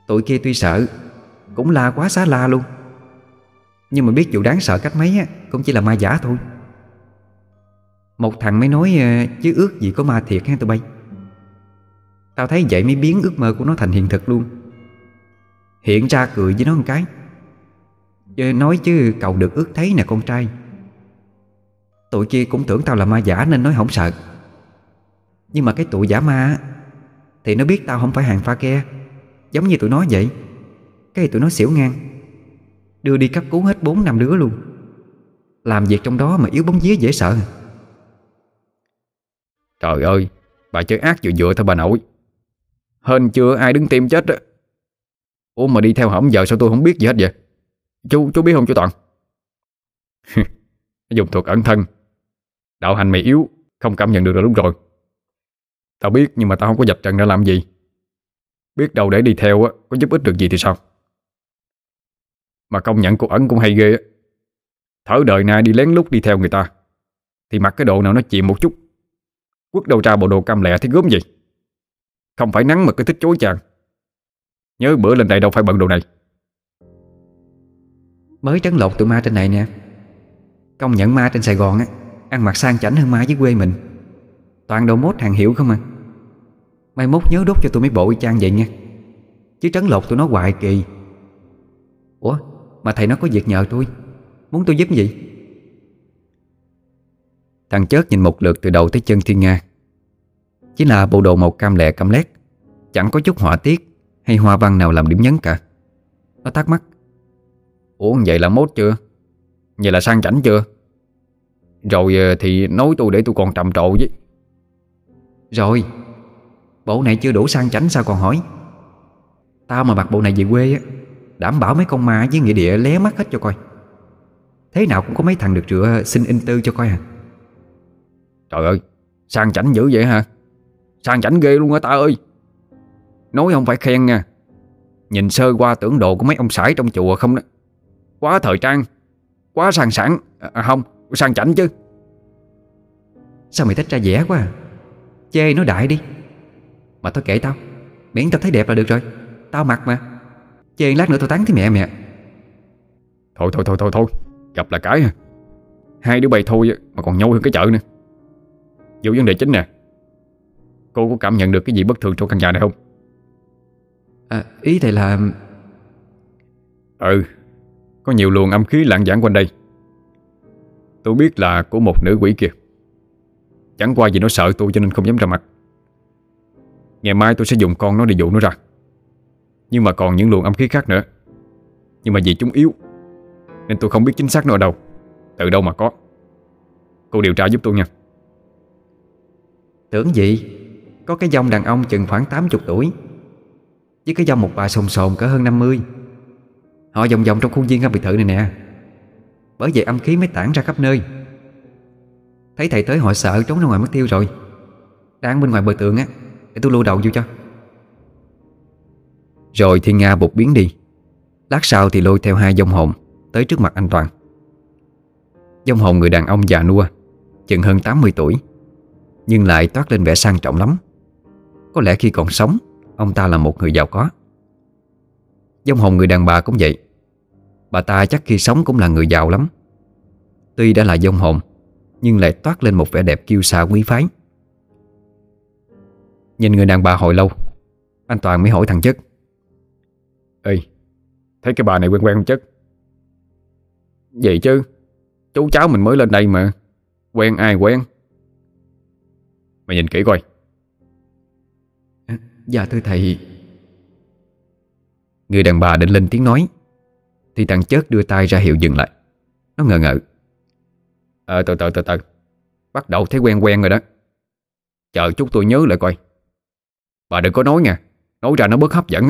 Tụi kia tuy sợ Cũng la quá xá la luôn nhưng mà biết vụ đáng sợ cách mấy á, Cũng chỉ là ma giả thôi. Một thằng mới nói ờ, Chứ ước gì có ma thiệt ha, tụi bay. Tao thấy vậy mới biến ước mơ của nó thành hiện thực luôn. Hiện ra cười với nó một cái. Chứ nói chứ cầu được ước thấy nè, con trai. Tụi kia cũng tưởng tao là ma giả nên nói không sợ. Nhưng mà cái tụi giả ma Thì nó biết tao không phải hàng pha ke, Giống như tụi nó vậy. Cái tụi nó xỉu ngang. Đưa đi cấp cứu hết 4 năm đứa luôn. Làm việc trong đó mà yếu bóng vía dễ sợ. Trời ơi, Bà chơi ác vừa vừa thôi bà nội. Hên chưa ai đứng tim chết đó. Ủa mà đi theo hổng giờ sao tôi không biết gì hết vậy? Chú chú biết không chú Toàn? Dùng thuật ẩn thân. Đạo hành mày yếu, Không cảm nhận được là đúng rồi. Tao biết nhưng mà tao không có dập trần ra làm gì. Biết đâu để đi theo á, Có giúp ích được gì thì sao? Mà công nhận cô ẩn cũng hay ghê á. Thở đời nay đi lén lút đi theo người ta Thì mặc cái độ nào nó chìm một chút. Quất đầu ra bộ đồ cam lẹ thì gớm gì Không phải nắng mà cứ thích chối chàng. Nhớ bữa lên đây đâu phải bận đồ này. Mới trấn lột tụi ma trên này nè. Công nhận ma trên Sài Gòn á Ăn mặc sang chảnh hơn ma dưới quê mình. Toàn đồ mốt hàng hiệu không à. Mai mốt nhớ đốt cho tụi mấy bộ y chang vậy nha. Chứ trấn lột tụi nó hoài kỳ. Ủa mà thầy nó có việc nhờ tôi. Muốn tôi giúp gì? Thằng chớt nhìn một lượt từ đầu tới chân Thiên Nga. Chỉ là bộ đồ màu cam lẹ cam lét. Chẳng có chút họa tiết Hay hoa văn nào làm điểm nhấn cả. Nó thắc mắc. Ủa vậy là mốt chưa? Vậy là sang chảnh chưa? Rồi ờ, thì nói tôi để tôi còn trầm trộ với. Rồi, Bộ này chưa đủ sang chảnh sao còn hỏi? Tao mà mặc bộ này về quê á Đảm bảo mấy con ma với nghĩa địa lé mắt hết cho coi. Thế nào cũng có mấy thằng được rửa xin in tư cho coi à. Trời ơi Sang chảnh dữ vậy hả? Sang chảnh ghê luôn á ta ơi. Nói không phải khen nha. Nhìn sơ qua tưởng đồ của mấy ông sải trong chùa không đó. Quá thời trang Quá sang sảng. À, Không sang chảnh chứ. Sao mày thích ra vẻ quá à? Chê nó đại đi. Mà tao kể tao Miễn tao thấy đẹp là được rồi. Tao mặc mà Chê lát nữa tao tán thấy mẹ mẹ. Thôi thôi thôi thôi thôi. Gặp là cái à. Hai đứa bay thôi mà còn nhâu hơn cái chợ nữa. Vô vấn đề chính nè. Cô có cảm nhận được cái gì bất thường trong căn nhà này không? À, Ý thầy là Ừ Có nhiều luồng âm khí lạng giảng quanh đây. Tôi biết là của một nữ quỷ kia. Chẳng qua vì nó sợ tôi cho nên không dám ra mặt. Ngày mai tôi sẽ dùng con nó để dụ nó ra nhưng mà còn những luồng âm khí khác nữa. Nhưng mà vì chúng yếu, Nên tôi không biết chính xác nó ở đâu. Từ đâu mà có? Cô điều tra giúp tôi nha. Tưởng gì? Có cái dòng đàn ông chừng khoảng 80 tuổi. Với cái dòng một bà sồn sồn cỡ hơn 50 Họ vòng vòng trong khuôn viên căn biệt thự này nè. Bởi vậy âm khí mới tản ra khắp nơi. Thấy thầy tới họ sợ trốn ra ngoài mất tiêu rồi. Đang bên ngoài bờ tường á, Để tôi lưu đầu vô cho. Rồi Thiên Nga bột biến đi. Lát sau thì lôi theo hai dông hồn Tới trước mặt anh Toàn. Dông hồn người đàn ông già nua, Chừng hơn 80 tuổi, Nhưng lại toát lên vẻ sang trọng lắm. Có lẽ khi còn sống, Ông ta là một người giàu có. Dông hồn người đàn bà cũng vậy. Bà ta chắc khi sống cũng là người giàu lắm. Tuy đã là dông hồn, Nhưng lại toát lên một vẻ đẹp kiêu sa quý phái. Nhìn người đàn bà hồi lâu, Anh Toàn mới hỏi thằng chất. Ê Thấy cái bà này quen quen không chất Vậy chứ Chú cháu mình mới lên đây mà Quen ai quen? Mày nhìn kỹ coi. Dạ thưa thầy. Người đàn bà định lên tiếng nói Thì thằng chớt đưa tay ra hiệu dừng lại. Nó ngờ ngợ. Ờ từ từ từ từ. Bắt đầu thấy quen quen rồi đó. Chờ chút tôi nhớ lại coi. Bà đừng có nói nha. Nói ra nó bớt hấp dẫn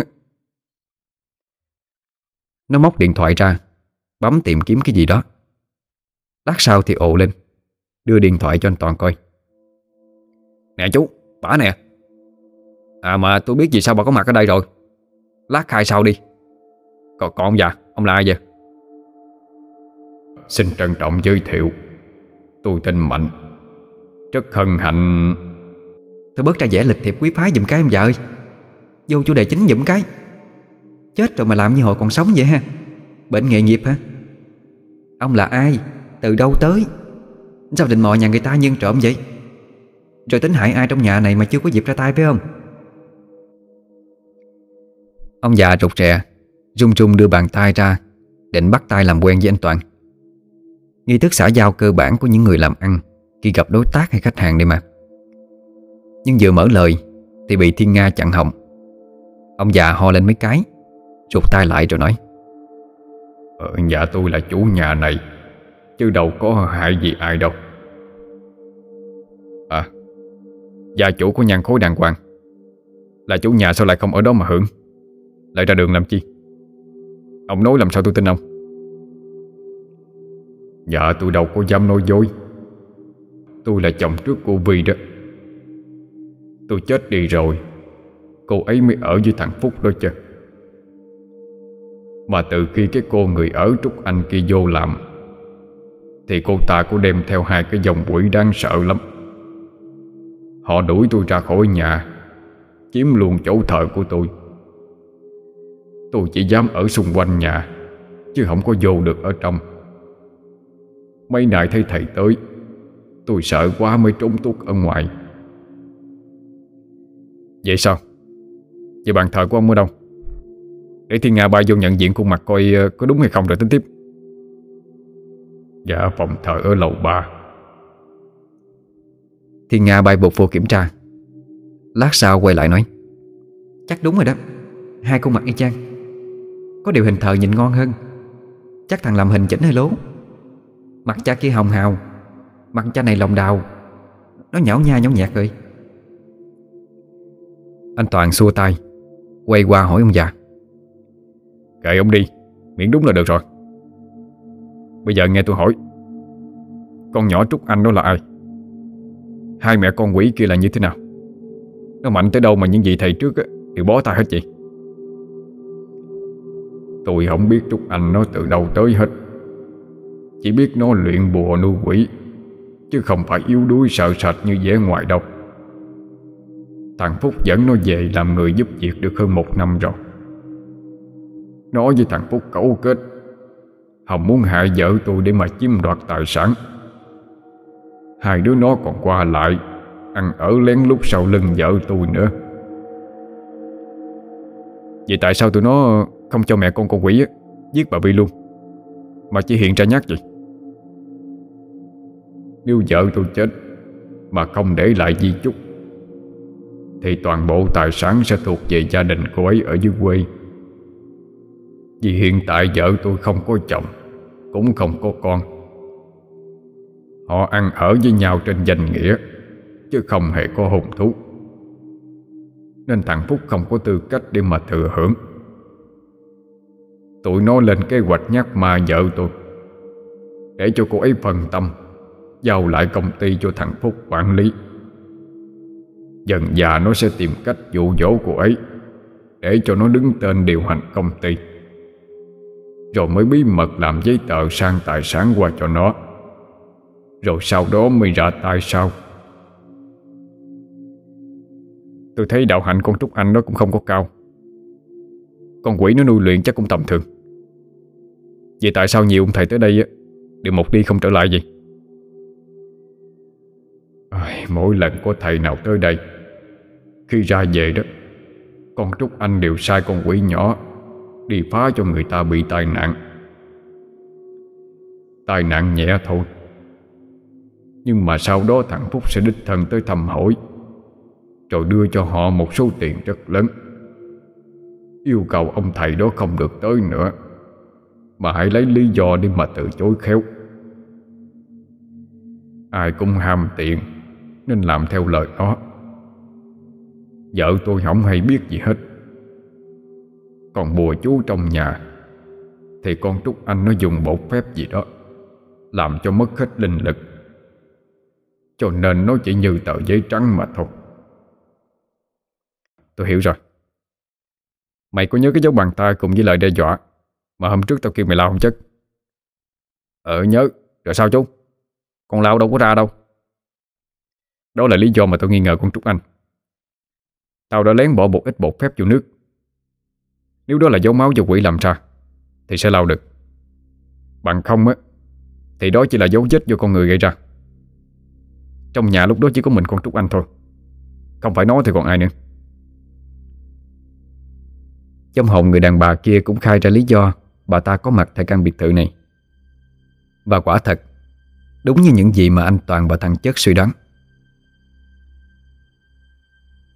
nó móc điện thoại ra Bấm tìm kiếm cái gì đó. Lát sau thì ồ lên Đưa điện thoại cho anh Toàn coi. Nè chú, bả nè. À mà tôi biết vì sao bà có mặt ở đây rồi. Lát khai sau đi. Còn, còn ông già, ông là ai vậy? Xin trân trọng giới thiệu Tôi tên Mạnh. Rất hân hạnh. Thôi bớt ra vẻ lịch thiệp quý phái dùm cái em vợ ơi. Vô chủ đề chính dùm cái. Chết rồi mà làm như hồi còn sống vậy ha? Bệnh nghề nghiệp hả? Ông là ai? Từ đâu tới? Sao định mò nhà người ta nhân trộm vậy? Rồi tính hại ai trong nhà này mà chưa có dịp ra tay phải không? Ông già rụt rè Rung rung đưa bàn tay ra, Định bắt tay làm quen với anh Toàn. Nghi thức xã giao cơ bản của những người làm ăn Khi gặp đối tác hay khách hàng đây mà. Nhưng vừa mở lời Thì bị Thiên Nga chặn họng. Ông già ho lên mấy cái. Rụt tay lại rồi nói. Ở nhà tôi là chủ nhà này, Chứ đâu có hại gì ai đâu. À Gia chủ của nhan khối đàng hoàng. Là chủ nhà sao lại không ở đó mà hưởng? Lại ra đường làm chi? Ông nói làm sao tôi tin ông? Dạ tôi đâu có dám nói dối. Tôi là chồng trước cô Vi đó. Tôi chết đi rồi, Cô ấy mới ở với thằng Phúc đó chứ. Mà từ khi cái cô người ở Trúc Anh kia vô làm, Thì cô ta có đem theo hai cái dòng quỷ đáng sợ lắm Họ đuổi tôi ra khỏi nhà, Chiếm luôn chỗ thờ của tôi Tôi chỉ dám ở xung quanh nhà, Chứ không có vô được ở trong Mấy nay thấy thầy tới, Tôi sợ quá mới trốn tuốt ở ngoài Vậy sao? Vậy bàn thờ của ông ở đâu? Để Thiên Nga bay vô nhận diện khuôn mặt coi ờ, có đúng hay không rồi tính tiếp. Dạ phòng thờ ở lầu 3 Thiên Nga bay bột vô kiểm tra. Lát sau quay lại nói Chắc đúng rồi đó. Hai khuôn mặt y chang. Có điều hình thờ nhìn ngon hơn. Chắc thằng làm hình chỉnh hơi lố. Mặt cha kia hồng hào. Mặt cha này lòng đào. Nó nhão nha nhão nhạt rồi. Anh Toàn xua tay Quay qua hỏi ông già Kệ ông đi Miễn đúng là được rồi. Bây giờ nghe tôi hỏi, Con nhỏ Trúc Anh đó là ai? Hai mẹ con quỷ kia là như thế nào? Nó mạnh tới đâu mà những vị thầy trước thì Đều bó tay hết chị Tôi không biết Trúc Anh nó từ đâu tới hết. Chỉ biết nó luyện bùa nuôi quỷ, Chứ không phải yếu đuối sợ sạch như vẻ ngoài đâu. Thằng Phúc dẫn nó về làm người giúp việc được hơn một năm rồi nói với thằng Phúc cấu kết. Hồng muốn hại vợ tôi để mà chiếm đoạt tài sản. Hai đứa nó còn qua lại Ăn ở lén lút sau lưng vợ tôi nữa. Vậy tại sao tụi nó không cho mẹ con con quỷ á, Giết bà Vi luôn? Mà chỉ hiện ra nhát vậy? Nếu vợ tôi chết Mà không để lại di chúc Thì toàn bộ tài sản sẽ thuộc về gia đình cô ấy ở dưới quê. Vì hiện tại vợ tôi không có chồng, Cũng không có con. Họ ăn ở với nhau trên danh nghĩa, Chứ không hề có hùng thú. Nên thằng Phúc không có tư cách để mà thừa hưởng. Tụi nó lên kế hoạch nhắc ma vợ tôi, Để cho cô ấy phần tâm, Giao lại công ty cho thằng Phúc quản lý. Dần già nó sẽ tìm cách dụ dỗ cô ấy, Để cho nó đứng tên điều hành công ty. Rồi mới bí mật làm giấy tờ sang tài sản qua cho nó. Rồi sau đó mới ra tay sau. Tôi thấy đạo hạnh con Trúc Anh nó cũng không có cao. Con quỷ nó nuôi luyện chắc cũng tầm thường. Vậy tại sao nhiều ông thầy tới đây Đều một đi không trở lại vậy? Mỗi lần có thầy nào tới đây, Khi ra về đó, Con Trúc Anh đều sai con quỷ nhỏ. Đi phá cho người ta bị tai nạn. Tai nạn nhẹ thôi. Nhưng mà sau đó thằng Phúc sẽ đích thân tới thăm hỏi, Rồi đưa cho họ một số tiền rất lớn. Yêu cầu ông thầy đó không được tới nữa, mà hãy lấy lý do để mà từ chối khéo. Ai cũng ham tiền, Nên làm theo lời nó. Vợ tôi không hay biết gì hết. Còn bùa chú trong nhà. Thì con Trúc Anh nó dùng bột phép gì đó, Làm cho mất hết linh lực. Cho nên nó chỉ như tờ giấy trắng mà thôi. Tôi hiểu rồi. Mày có nhớ cái dấu bàn tay cùng với lời đe dọa mà hôm trước tao kêu mày lao không chất? Ờ nhớ. Rồi sao chú? Con lao đâu có ra đâu. Đó là lý do mà tao nghi ngờ con Trúc Anh. Tao đã lén bỏ một ít bột phép vô nước. Nếu đó là dấu máu do quỷ làm ra, Thì sẽ lao được. Bằng không á, Thì đó chỉ là dấu vết do con người gây ra. Trong nhà lúc đó chỉ có mình con Trúc Anh thôi, Không phải nó thì còn ai nữa. Trong hồn người đàn bà kia cũng khai ra lý do Bà ta có mặt tại căn biệt thự này. Và quả thật, Đúng như những gì mà anh Toàn và thằng Chất suy đoán.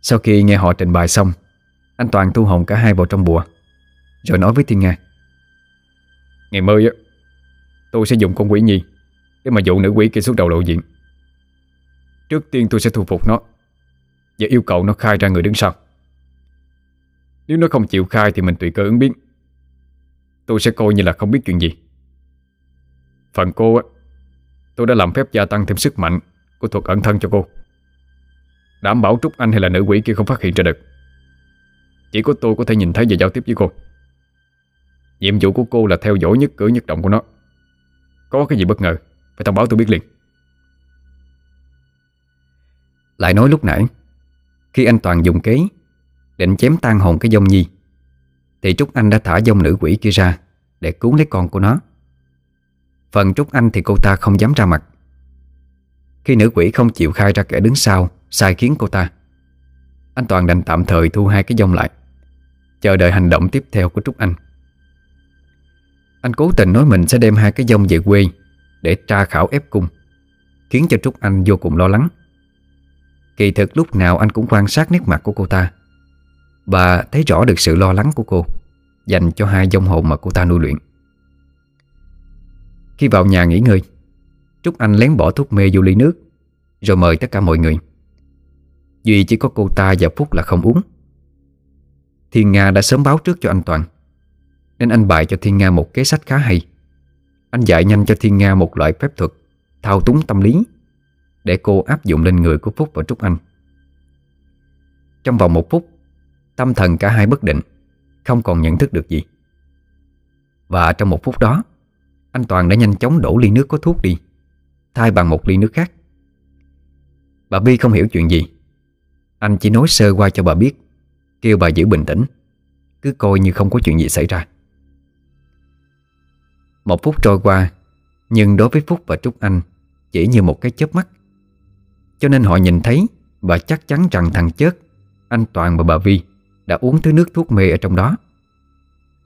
Sau khi nghe họ trình bày xong, Anh Toàn thu hồn cả hai vào trong bùa. Rồi nói với Thiên Nga. Ngày mơ á, Tôi sẽ dùng con quỷ nhi Để mà dụ nữ quỷ kia xuống đầu lộ diện. Trước tiên tôi sẽ thu phục nó Và yêu cầu nó khai ra người đứng sau. Nếu nó không chịu khai Thì mình tùy cơ ứng biến. Tôi sẽ coi như là không biết chuyện gì. Phần cô á, Tôi đã làm phép gia tăng thêm sức mạnh Của thuật ẩn thân cho cô. Đảm bảo Trúc Anh hay là nữ quỷ kia không phát hiện ra được. Chỉ có tôi có thể nhìn thấy và giao tiếp với cô. Nhiệm vụ của cô là theo dõi nhất cử nhất động của nó. Có cái gì bất ngờ, Phải thông báo tôi biết liền. Lại nói lúc nãy, Khi anh Toàn dùng kế, Định chém tan hồn cái dông nhi, thì Trúc Anh đã thả dông nữ quỷ kia ra Để cứu lấy con của nó. Phần Trúc Anh thì cô ta không dám ra mặt. Khi nữ quỷ không chịu khai ra kẻ đứng sau, Sai khiến cô ta, Anh Toàn đành tạm thời thu hai cái dông lại, Chờ đợi hành động tiếp theo của Trúc Anh. Anh cố tình nói mình sẽ đem hai cái dông về quê Để tra khảo ép cung, Khiến cho Trúc Anh vô cùng lo lắng. Kỳ thực lúc nào anh cũng quan sát nét mặt của cô ta. Và thấy rõ được sự lo lắng của cô, Dành cho hai dông hồn mà cô ta nuôi luyện. Khi vào nhà nghỉ ngơi, Trúc Anh lén bỏ thuốc mê vô ly nước, Rồi mời tất cả mọi người. Duy chỉ có cô ta và Phúc là không uống. Thiên Nga đã sớm báo trước cho anh Toàn. Nên anh bày cho Thiên Nga một kế sách khá hay. Anh dạy nhanh cho Thiên Nga một loại phép thuật, Thao túng tâm lý, Để cô áp dụng lên người của Phúc và Trúc Anh. Trong vòng một phút, Tâm thần cả hai bất định, Không còn nhận thức được gì. Và trong một phút đó, Anh Toàn đã nhanh chóng đổ ly nước có thuốc đi, Thay bằng một ly nước khác. Bà Bi không hiểu chuyện gì. Anh chỉ nói sơ qua cho bà biết, Kêu bà giữ bình tĩnh, Cứ coi như không có chuyện gì xảy ra. Một phút trôi qua, Nhưng đối với Phúc và Trúc Anh, Chỉ như một cái chớp mắt. Cho nên họ nhìn thấy Và chắc chắn rằng thằng chết Anh Toàn và bà Vi Đã uống thứ nước thuốc mê ở trong đó.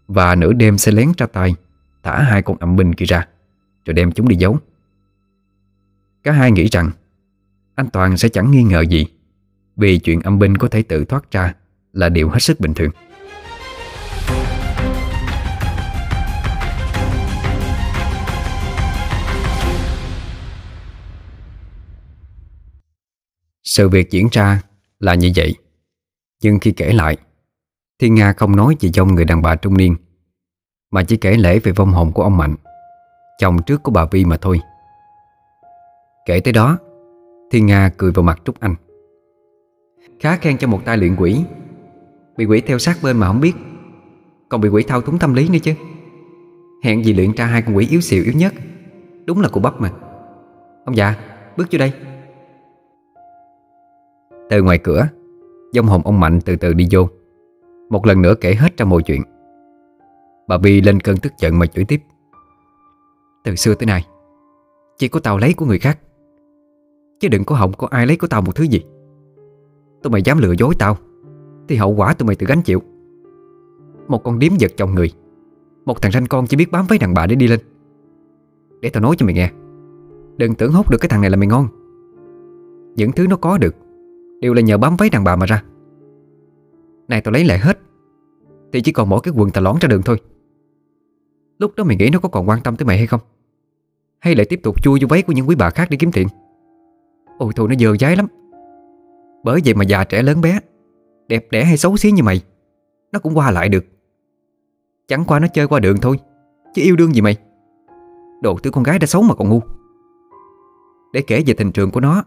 Và nửa đêm sẽ lén ra tay, Thả hai con ẩm binh kia ra, Rồi đem chúng đi giấu. Cả hai nghĩ rằng, Anh Toàn sẽ chẳng nghi ngờ gì, Vì chuyện âm binh có thể tự thoát ra Là điều hết sức bình thường. Sự việc diễn ra là như vậy. Nhưng khi kể lại Thiên Nga không nói gì cho người đàn bà trung niên, Mà chỉ kể lễ về vong hồn của ông Mạnh, Chồng trước của bà Vi mà thôi. Kể tới đó Thiên Nga cười vào mặt Trúc Anh. Khá khen cho một tay luyện quỷ. Bị quỷ theo sát bên mà không biết. Còn bị quỷ thao túng tâm lý nữa chứ. Hẹn gì luyện ra hai con quỷ yếu xìu yếu nhất. Đúng là cụ bắp mà. Ông già, bước vô đây. Từ ngoài cửa. Dông hồn ông Mạnh từ từ đi vô. Một lần nữa kể hết ra mọi chuyện. Bà Bi lên cơn tức giận mà chửi tiếp. Từ xưa tới nay, Chỉ có tao lấy của người khác. Chứ đừng có hỏng có ai lấy của tao một thứ gì. Tụi mày dám lừa dối tao, Thì hậu quả tụi mày tự gánh chịu. Một con điếm giật chồng người. Một thằng ranh con chỉ biết bám với đàn bà để đi lên. Để tao nói cho mày nghe. Đừng tưởng hốt được cái thằng này là mày ngon. Những thứ nó có được Đều là nhờ bám váy đàn bà mà ra. Này, tao lấy lại hết. Thì chỉ còn mỗi cái quần tà lón ra đường thôi. Lúc đó mày nghĩ nó có còn quan tâm tới mày hay không? Hay lại tiếp tục chui vô váy của những quý bà khác để kiếm tiền? Ôi thôi nó dơ dái lắm. Bởi vậy mà già trẻ lớn bé, Đẹp đẽ hay xấu xí như mày, Nó cũng qua lại được. Chẳng qua nó chơi qua đường thôi, Chứ yêu đương gì mày? Đồ thứ con gái đã xấu mà còn ngu. Để kể về tình trường của nó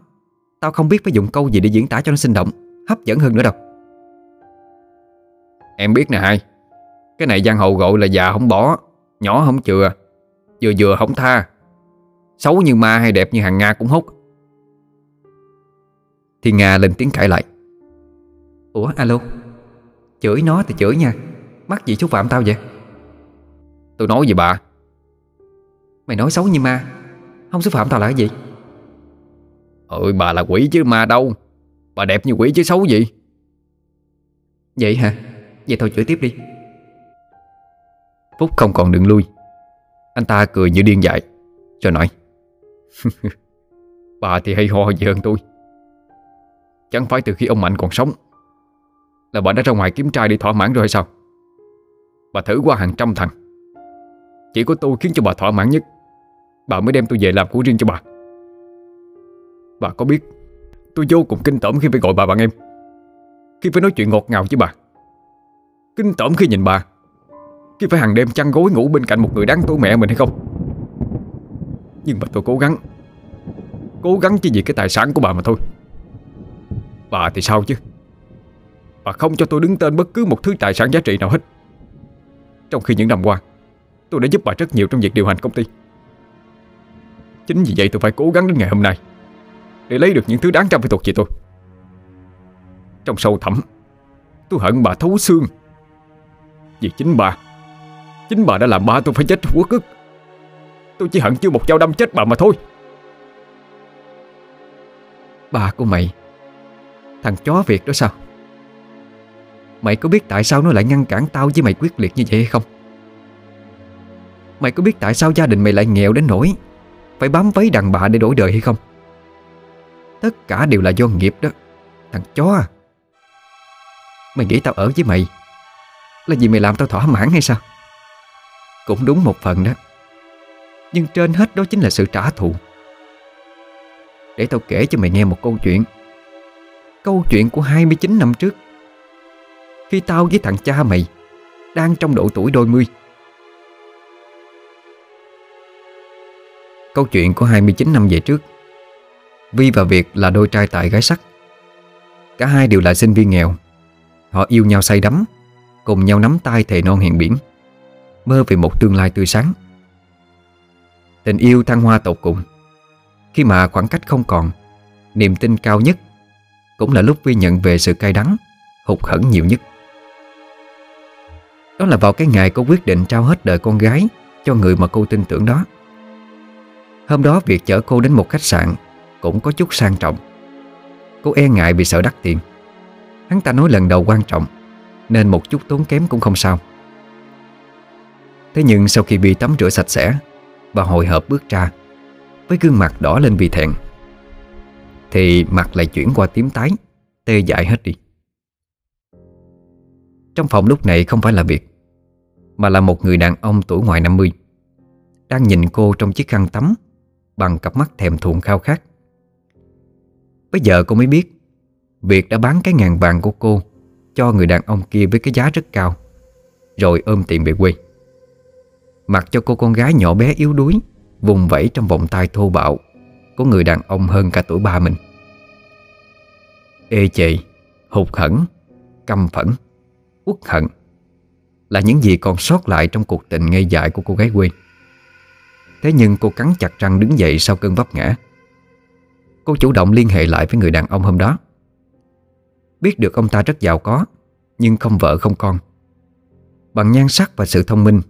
Tao không biết phải dùng câu gì để diễn tả cho nó sinh động Hấp dẫn hơn nữa đâu. Em biết nè hai. Cái này giang hồ gọi là già không bỏ Nhỏ không chừa Vừa vừa không tha. Xấu như ma hay đẹp như hàng Nga cũng hút. Thì Nga lên tiếng cãi lại. Ủa alo? Chửi nó thì chửi nha. Mắc gì xúc phạm tao vậy? Tôi nói gì bà. Mày nói xấu như ma Không xúc phạm tao là cái gì Ôi bà là quỷ chứ ma đâu. Bà đẹp như quỷ chứ xấu gì. Vậy hả? Vậy thôi chửi tiếp đi. Phúc không còn đường lui. Anh ta cười như điên dại. Rồi nói Bà thì hay ho gì hơn tôi. Chẳng phải từ khi ông Mạnh còn sống Là bà đã ra ngoài kiếm trai đi thỏa mãn rồi hay sao? Bà thử qua hàng trăm thằng. Chỉ có tôi khiến cho bà thỏa mãn nhất. Bà mới đem tôi về làm của riêng cho bà Bà có biết, Tôi vô cùng kinh tởm khi phải gọi bà bằng em. Khi phải nói chuyện ngọt ngào với bà. Kinh tởm khi nhìn bà. Khi phải hàng đêm chăn gối ngủ bên cạnh một người đáng tuổi mẹ mình hay không? Nhưng mà tôi cố gắng. Cố gắng chỉ vì cái tài sản của bà mà thôi. Bà thì sao chứ? Bà không cho tôi đứng tên bất cứ một thứ tài sản giá trị nào hết. Trong khi những năm qua, Tôi đã giúp bà rất nhiều trong việc điều hành công ty. Chính vì vậy tôi phải cố gắng đến ngày hôm nay. Để lấy được những thứ đáng trao phải thuộc về tôi. Trong sâu thẳm, Tôi hận bà thấu xương. Vì chính bà Chính bà đã làm ba tôi phải chết quốc ức Tôi chỉ hận chưa một dao đâm chết bà mà thôi. Bà của mày, Thằng chó Việt đó sao? Mày có biết tại sao nó lại ngăn cản tao với mày quyết liệt như vậy hay không? Mày có biết tại sao gia đình mày lại nghèo đến nỗi Phải bám váy đàn bà để đổi đời hay không? Tất cả đều là do nghiệp đó. Thằng chó à. Mày nghĩ tao ở với mày Là vì mày làm tao thỏa mãn hay sao? Cũng đúng một phần đó. Nhưng trên hết đó chính là sự trả thù. Để tao kể cho mày nghe một câu chuyện. Câu chuyện của 29 năm trước. Khi tao với thằng cha mày Đang trong độ tuổi đôi mươi. Câu chuyện của 29 năm về trước. Vi và Việt là đôi trai tài gái sắc. Cả hai đều là sinh viên nghèo. Họ yêu nhau say đắm, Cùng nhau nắm tay thề non hẹn biển, Mơ về một tương lai tươi sáng. Tình yêu thăng hoa tột cùng. Khi mà khoảng cách không còn, Niềm tin cao nhất Cũng là lúc Vi nhận về sự cay đắng, Hụt hẫng nhiều nhất. Đó là vào cái ngày cô quyết định trao hết đời con gái Cho người mà cô tin tưởng đó. Hôm đó việc chở cô đến một khách sạn cũng có chút sang trọng. Cô e ngại vì sợ đắt tiền. Hắn ta nói lần đầu quan trọng, Nên một chút tốn kém cũng không sao. Thế nhưng sau khi bị tắm rửa sạch sẽ Và hồi hộp bước ra, Với gương mặt đỏ lên vì thẹn, Thì mặt lại chuyển qua tím tái, Tê dại hết đi. Trong phòng lúc này không phải là Việt Mà là một người đàn ông tuổi ngoài 50 Đang nhìn cô trong chiếc khăn tắm Bằng cặp mắt thèm thuồng khao khát. Bây giờ cô mới biết, Việt đã bán cái ngàn vàng của cô Cho người đàn ông kia với cái giá rất cao, Rồi ôm tiền về quê. Mặc cho cô con gái nhỏ bé yếu đuối, Vùng vẫy trong vòng tay thô bạo Của người đàn ông hơn cả tuổi ba mình. Ê chị Hụt hẫng, Căm phẫn, Uất hận Là những gì còn sót lại trong cuộc tình ngây dại của cô gái quê. Thế nhưng cô cắn chặt răng đứng dậy sau cơn vấp ngã. Cô chủ động liên hệ lại với người đàn ông hôm đó. Biết được ông ta rất giàu có, Nhưng không vợ không con. Bằng nhan sắc và sự thông minh,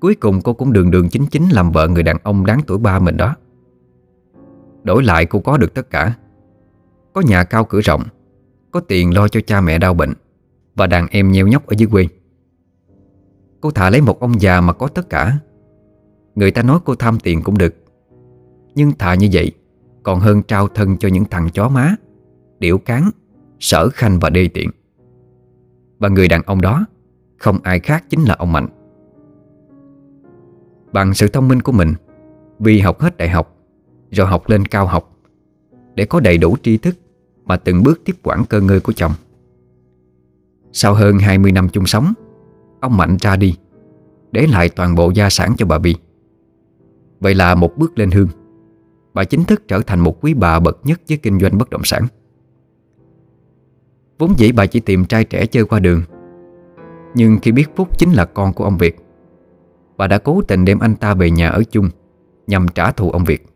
Cuối cùng cô cũng đường đường chính chính Làm vợ người đàn ông đáng tuổi ba mình đó. Đổi lại cô có được tất cả. Có nhà cao cửa rộng, Có tiền lo cho cha mẹ đau bệnh, Và đàn em nheo nhóc ở dưới quê. Cô thả lấy một ông già mà có tất cả. Người ta nói cô tham tiền cũng được, Nhưng thà như vậy còn hơn trao thân cho những thằng chó má, Điểu cán, Sở khanh và đê tiện. Và người đàn ông đó, Không ai khác chính là ông Mạnh. Bằng sự thông minh của mình, Vì học hết đại học, Rồi học lên cao học, Để có đầy đủ tri thức Mà từng bước tiếp quản cơ ngơi của chồng. Sau hơn 20 năm chung sống, Ông Mạnh ra đi, Để lại toàn bộ gia sản cho bà Vi Vậy là một bước lên hương. Bà chính thức trở thành một quý bà bậc nhất với kinh doanh bất động sản. Vốn dĩ bà chỉ tìm trai trẻ chơi qua đường. Nhưng khi biết Phúc chính là con của ông Việt, Bà đã cố tình đem anh ta về nhà ở chung Nhằm trả thù ông Việt.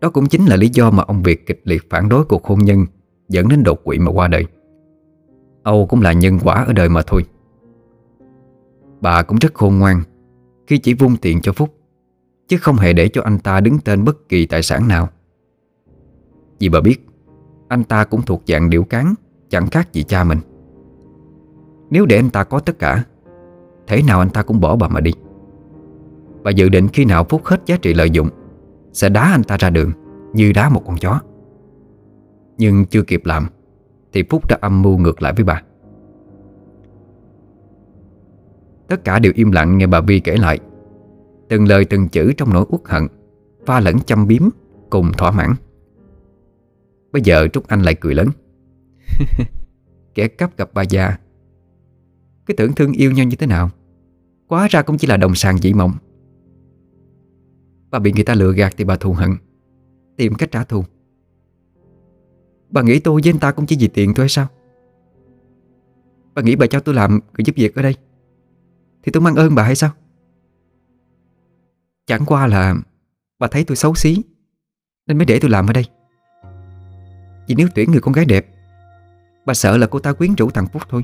Đó cũng chính là lý do mà ông Việt kịch liệt phản đối cuộc hôn nhân Dẫn đến đột quỵ mà qua đời. Âu cũng là nhân quả ở đời mà thôi. Bà cũng rất khôn ngoan Khi chỉ vung tiền cho Phúc. Chứ không hề để cho anh ta đứng tên bất kỳ tài sản nào. Vì bà biết, anh ta cũng thuộc dạng điểu cán, Chẳng khác gì cha mình. Nếu để anh ta có tất cả, Thế nào anh ta cũng bỏ bà mà đi. Bà dự định khi nào Phúc hết giá trị lợi dụng, Sẽ đá anh ta ra đường Như đá một con chó. Nhưng chưa kịp làm, Thì Phúc đã âm mưu ngược lại với bà. Tất cả đều im lặng nghe bà Vi kể lại. Từng lời từng chữ trong nỗi uất hận Pha lẫn chăm biếm Cùng thỏa mãn. Bây giờ Trúc Anh lại cười lớn. Kẻ cắp gặp bà già Cái tưởng thương yêu nhau như thế nào? Quá ra cũng chỉ là đồng sàng dị mộng. Bà bị người ta lừa gạt thì bà thù hận Tìm cách trả thù. Bà nghĩ tôi với anh ta cũng chỉ vì tiền thôi sao? Bà nghĩ bà cho tôi làm người giúp việc ở đây Thì tôi mang ơn bà hay sao Chẳng qua là Bà thấy tôi xấu xí, Nên mới để tôi làm ở đây. Vì nếu tuyển người con gái đẹp, Bà sợ là cô ta quyến rũ thằng Phúc thôi.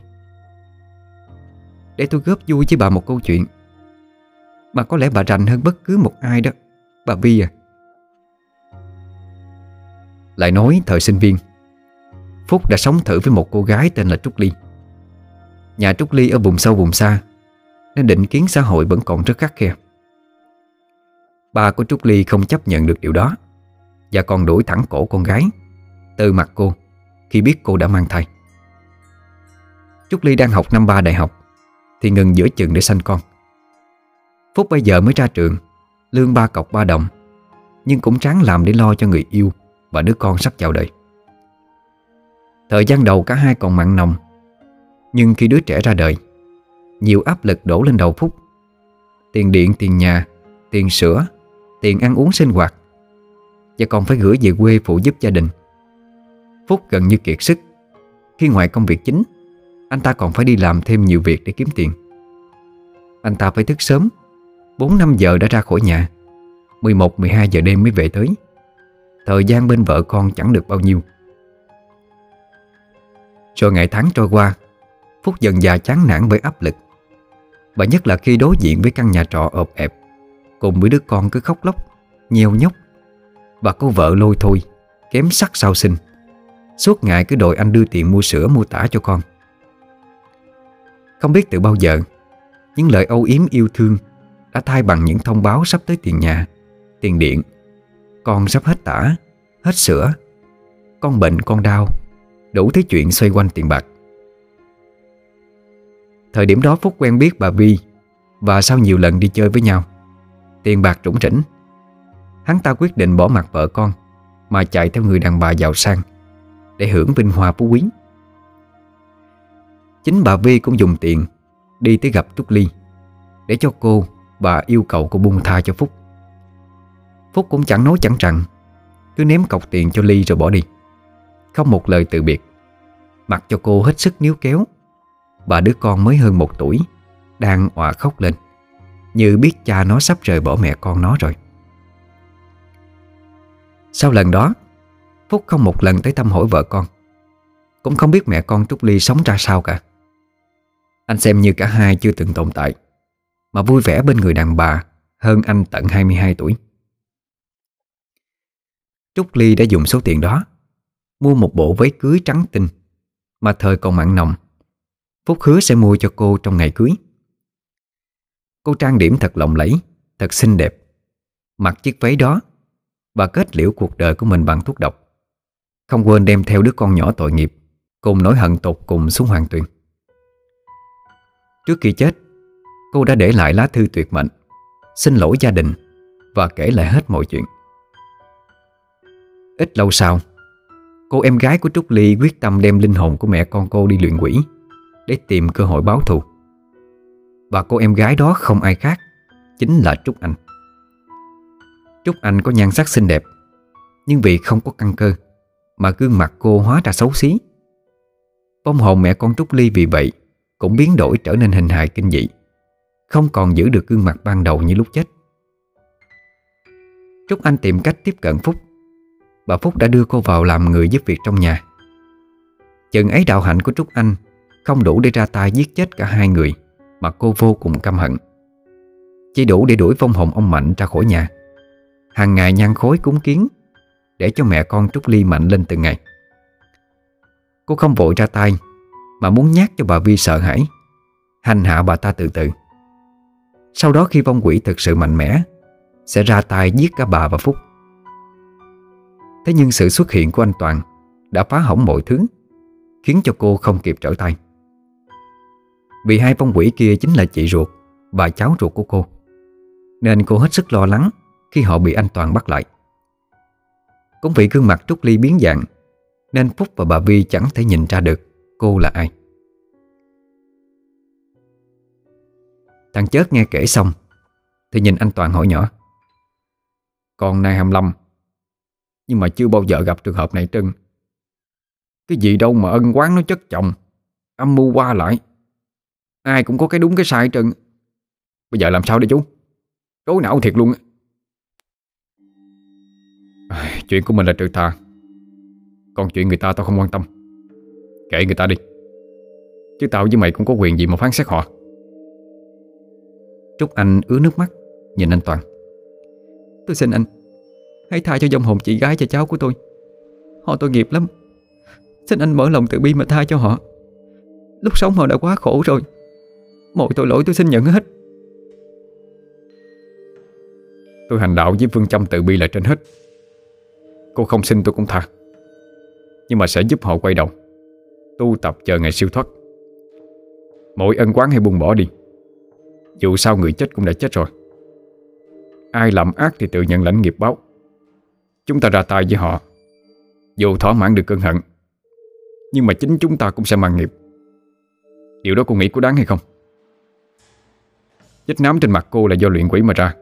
Để tôi góp vui với bà một câu chuyện, Mà có lẽ bà rành hơn bất cứ một ai đó, Bà Vi à. Lại nói thời sinh viên, Phúc đã sống thử với một cô gái tên là Trúc Ly. Nhà Trúc Ly ở vùng sâu vùng xa, Nên định kiến xã hội vẫn còn rất khắc khe. Ba của Trúc Ly không chấp nhận được điều đó Và còn đuổi thẳng cổ con gái từ mặt cô Khi biết cô đã mang thai. Trúc Ly đang học năm ba đại học Thì ngừng giữa chừng để sanh con. Phúc bây giờ mới ra trường Lương ba cọc ba đồng Nhưng cũng tráng làm để lo cho người yêu Và đứa con sắp chào đời. Thời gian đầu cả hai còn mặn nồng Nhưng khi đứa trẻ ra đời Nhiều áp lực đổ lên đầu Phúc. Tiền điện, tiền nhà, tiền sữa Tiền ăn uống sinh hoạt, Và còn phải gửi về quê phụ giúp gia đình. Phúc gần như kiệt sức. Khi ngoài công việc chính, Anh ta còn phải đi làm thêm nhiều việc để kiếm tiền. Anh ta phải thức sớm 4-5 giờ đã ra khỏi nhà 11-12 giờ đêm mới về tới. Thời gian bên vợ con chẳng được bao nhiêu. Rồi ngày tháng trôi qua, Phúc dần già chán nản bởi áp lực. Và nhất là khi đối diện với căn nhà trọ ộp ẹp. Cùng với đứa con cứ khóc lóc, Nheo nhóc. Và cô vợ lôi thôi, Kém sắc sau sinh Suốt ngày cứ đòi anh đưa tiền mua sữa, mua tả cho con. Không biết từ bao giờ, Những lời âu yếm yêu thương Đã thay bằng những thông báo sắp tới tiền nhà, Tiền điện. Con sắp hết tả, Hết sữa. Con bệnh, con đau, Đủ thứ chuyện xoay quanh tiền bạc. Thời điểm đó Phúc quen biết bà Vi Và sau nhiều lần đi chơi với nhau. Tiền bạc trũng rỉnh Hắn ta quyết định bỏ mặt vợ con, Mà chạy theo người đàn bà giàu sang, Để hưởng vinh hoa phú quý. Chính bà Vi cũng dùng tiền Đi tới gặp Trúc Ly, Để cho cô Bà yêu cầu cô buông tha cho Phúc. Phúc cũng chẳng nói chẳng rằng, Cứ ném cọc tiền cho Ly rồi bỏ đi. Không một lời từ biệt, Mặc cho cô hết sức níu kéo. Bà đứa con mới hơn một tuổi, Đang òa khóc lên. Như biết cha nó sắp rời bỏ mẹ con nó rồi. Sau lần đó, Phúc không một lần tới thăm hỏi vợ con. Cũng không biết mẹ con Trúc Ly sống ra sao cả. Anh xem như cả hai chưa từng tồn tại, Mà vui vẻ bên người đàn bà Hơn anh tận 22 tuổi. Trúc Ly đã dùng số tiền đó Mua một bộ váy cưới trắng tinh Mà thời còn mặn nồng. Phúc hứa sẽ mua cho cô trong ngày cưới. Cô trang điểm thật lộng lẫy, Thật xinh đẹp. Mặc chiếc váy đó Và kết liễu cuộc đời của mình bằng thuốc độc. Không quên đem theo đứa con nhỏ tội nghiệp Cùng nỗi hận tột cùng xuống hoàng tuyền. Trước khi chết, Cô đã để lại lá thư tuyệt mệnh, Xin lỗi gia đình Và kể lại hết mọi chuyện. Ít lâu sau, Cô em gái của Trúc Ly quyết tâm đem linh hồn của mẹ con cô đi luyện quỷ Để tìm cơ hội báo thù. Và cô em gái đó không ai khác, Chính là Trúc Anh. Trúc Anh có nhan sắc xinh đẹp, Nhưng vì không có căn cơ Mà gương mặt cô hóa ra xấu xí. Phong hồn mẹ con Trúc Ly vì vậy Cũng biến đổi trở nên hình hài kinh dị, Không còn giữ được gương mặt ban đầu như lúc chết. Trúc Anh tìm cách tiếp cận Phúc. Bà Phúc đã đưa cô vào làm người giúp việc trong nhà. Chừng ấy đạo hạnh của Trúc Anh Không đủ để ra tay giết chết cả hai người. Mà cô vô cùng căm hận. Chỉ đủ để đuổi vong hồn ông Mạnh ra khỏi nhà. Hàng ngày nhăn khối cúng kiến, Để cho mẹ con Trúc Ly mạnh lên từng ngày. Cô không vội ra tay, Mà muốn nhát cho bà Vi sợ hãi. Hành hạ bà ta từ từ. Sau đó khi vong quỷ thực sự mạnh mẽ, Sẽ ra tay giết cả bà và Phúc. Thế nhưng sự xuất hiện của anh Toàn Đã phá hỏng mọi thứ, Khiến cho cô không kịp trở tay. Vì hai phong quỷ kia chính là chị ruột Và cháu ruột của cô. Nên cô hết sức lo lắng Khi họ bị anh Toàn bắt lại. Cũng vì gương mặt Trúc Ly biến dạng, Nên Phúc và bà Vi chẳng thể nhìn ra được Cô là ai. Thằng chớt nghe kể xong, Thì nhìn anh Toàn hỏi nhỏ Con nay 25 nhưng mà chưa bao giờ gặp trường hợp này Trân Cái gì đâu mà ân quán nó chất chồng, Âm mưu qua lại. Ai cũng có cái đúng cái sai Trân Bây giờ làm sao đây chú? Rối não thiệt luôn à, Chuyện của mình là trừ tà. Còn chuyện người ta tao không quan tâm. Kệ người ta đi. Chứ tao với mày cũng có quyền gì mà phán xét họ. Trúc Anh ứa nước mắt Nhìn anh Toàn. Tôi xin anh Hãy tha cho dòng hồn chị gái cho cháu của tôi. Họ tội nghiệp lắm. Xin anh mở lòng từ bi mà tha cho họ. Lúc sống họ đã quá khổ rồi. Mọi tội lỗi tôi xin nhận hết. Tôi hành đạo với phương châm tự bi là trên hết. Cô không xin tôi cũng tha. Nhưng mà sẽ giúp họ quay đầu, Tu tập chờ ngày siêu thoát. Mỗi ân quán hay buông bỏ đi. Dù sao người chết cũng đã chết rồi. Ai làm ác thì tự nhận lãnh nghiệp báo. Chúng ta ra tay với họ, Dù thỏa mãn được cơn hận. Nhưng mà chính chúng ta cũng sẽ mang nghiệp. Điều đó cô nghĩ có đáng hay không? Vết nám trên mặt cô là do luyện quỷ mà ra.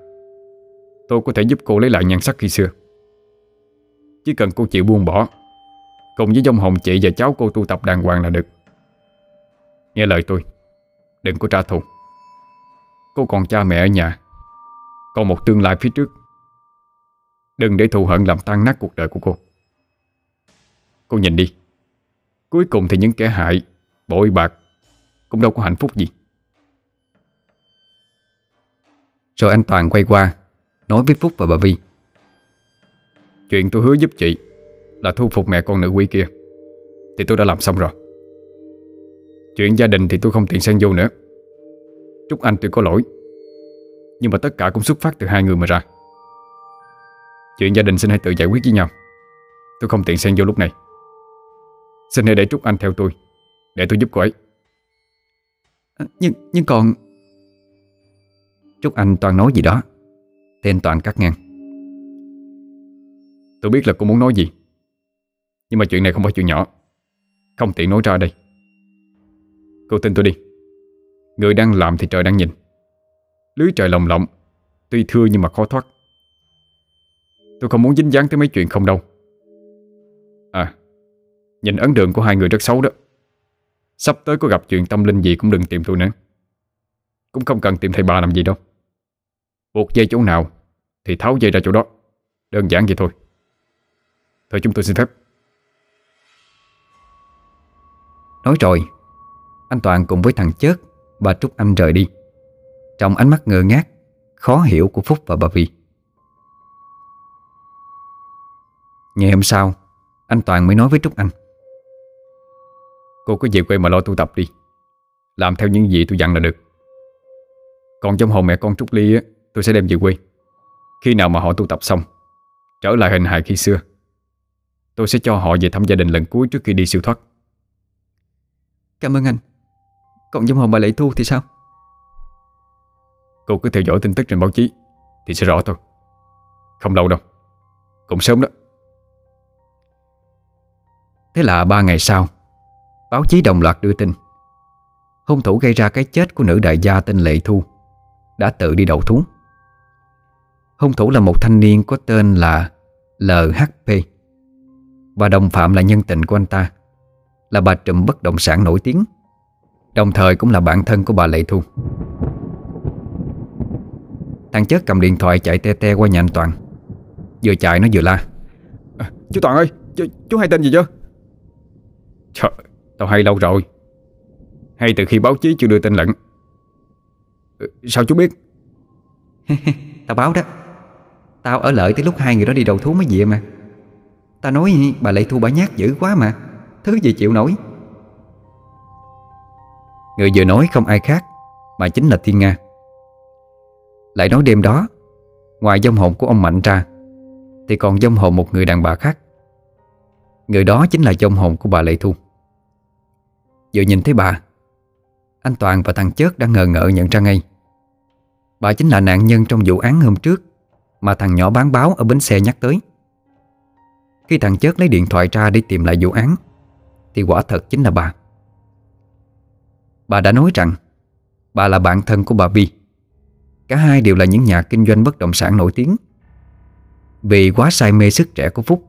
Tôi có thể giúp cô lấy lại nhan sắc khi xưa. Chỉ cần cô chịu buông bỏ, Cùng với dòng hồn chị và cháu cô tu tập đàng hoàng là được. Nghe lời tôi, Đừng có trả thù. Cô còn cha mẹ ở nhà, Còn một tương lai phía trước. Đừng để thù hận làm tan nát cuộc đời của cô. Cô nhìn đi. Cuối cùng thì những kẻ hại, Bội bạc, Cũng đâu có hạnh phúc gì. Rồi anh Toàn quay qua Nói với Phúc và bà Vi. Chuyện tôi hứa giúp chị Là thu phục mẹ con nữ quỷ kia. Thì tôi đã làm xong rồi. Chuyện gia đình thì tôi không tiện xen vô nữa. Trúc Anh tôi có lỗi. Nhưng mà tất cả cũng xuất phát từ hai người mà ra. Chuyện gia đình xin hãy tự giải quyết với nhau. Tôi không tiện xen vô lúc này. Xin hãy để Trúc Anh theo tôi Để tôi giúp cô ấy. À, Nhưng nhưng còn Trúc Anh Toàn nói gì đó. Tên Toàn cắt ngang. Tôi biết là cô muốn nói gì. Nhưng mà chuyện này không phải chuyện nhỏ. Không tiện nói ra đây. Cô tin tôi đi. Người đang làm thì trời đang nhìn. Lưới trời lồng lộng, Tuy thưa nhưng mà khó thoát. Tôi không muốn dính dáng tới mấy chuyện không đâu. À Nhìn ấn tượng của hai người rất xấu đó. Sắp tới có gặp chuyện tâm linh gì cũng đừng tìm tôi nữa. Cũng không cần tìm thầy bà làm gì đâu. Buộc dây chỗ nào Thì tháo dây ra chỗ đó. Đơn giản vậy thôi. Thôi chúng tôi xin phép. Nói rồi Anh Toàn cùng với thằng Chớt Và Trúc Anh rời đi. Trong ánh mắt ngơ ngác Khó hiểu của Phúc và bà Vi. Ngày hôm sau Anh Toàn mới nói với Trúc Anh. Cô cứ về quê mà lo tu tập đi. Làm theo những gì tôi dặn là được. Còn trong hồn mẹ con Trúc Ly á Tôi sẽ đem về quê. Khi nào mà họ tu tập xong Trở lại hình hài khi xưa Tôi sẽ cho họ về thăm gia đình lần cuối trước khi đi siêu thoát. Cảm ơn anh. Còn trong hồn bà Lệ Thu thì sao? Cô cứ theo dõi tin tức trên báo chí Thì sẽ rõ thôi. Không lâu đâu Cũng sớm đó. Thế là ba ngày sau Báo chí đồng loạt đưa tin. Hung thủ gây ra cái chết của nữ đại gia tên Lệ Thu Đã tự đi đầu thú Hung thủ là một thanh niên có tên là LHP Và đồng phạm là nhân tình của anh ta. Là bà trùm bất động sản nổi tiếng. Đồng thời cũng là bạn thân của bà Lệ Thu. Thằng chết cầm điện thoại chạy te te qua nhà anh Toàn. Vừa chạy nó vừa la. À, Chú Toàn ơi, chú, chú hay tên gì chưa? Trời, tao hay lâu rồi. Hay từ khi báo chí chưa đưa tin lận. Ừ, Sao chú biết? tao báo đó Tao ở lợi tới lúc hai người đó đi đầu thú mới về mà. Ta nói, bà Lệ Thu bà nhát dữ quá mà. Thứ gì chịu nổi? Người vừa nói không ai khác, Mà chính là Thiên Nga. Lại nói đêm đó, Ngoài dông hồn của ông Mạnh ra, Thì còn dông hồn một người đàn bà khác. Người đó chính là dông hồn của bà Lệ Thu. Vừa nhìn thấy bà, Anh Toàn và thằng Chớt đã ngờ ngợ nhận ra ngay. Bà chính là nạn nhân trong vụ án hôm trước. Mà thằng nhỏ bán báo ở bến xe nhắc tới. Khi thằng Chớt lấy điện thoại ra để tìm lại vụ án, Thì quả thật chính là bà. Bà đã nói rằng, Bà là bạn thân của bà Vi Cả hai đều là những nhà kinh doanh bất động sản nổi tiếng. Vì quá say mê sức trẻ của Phúc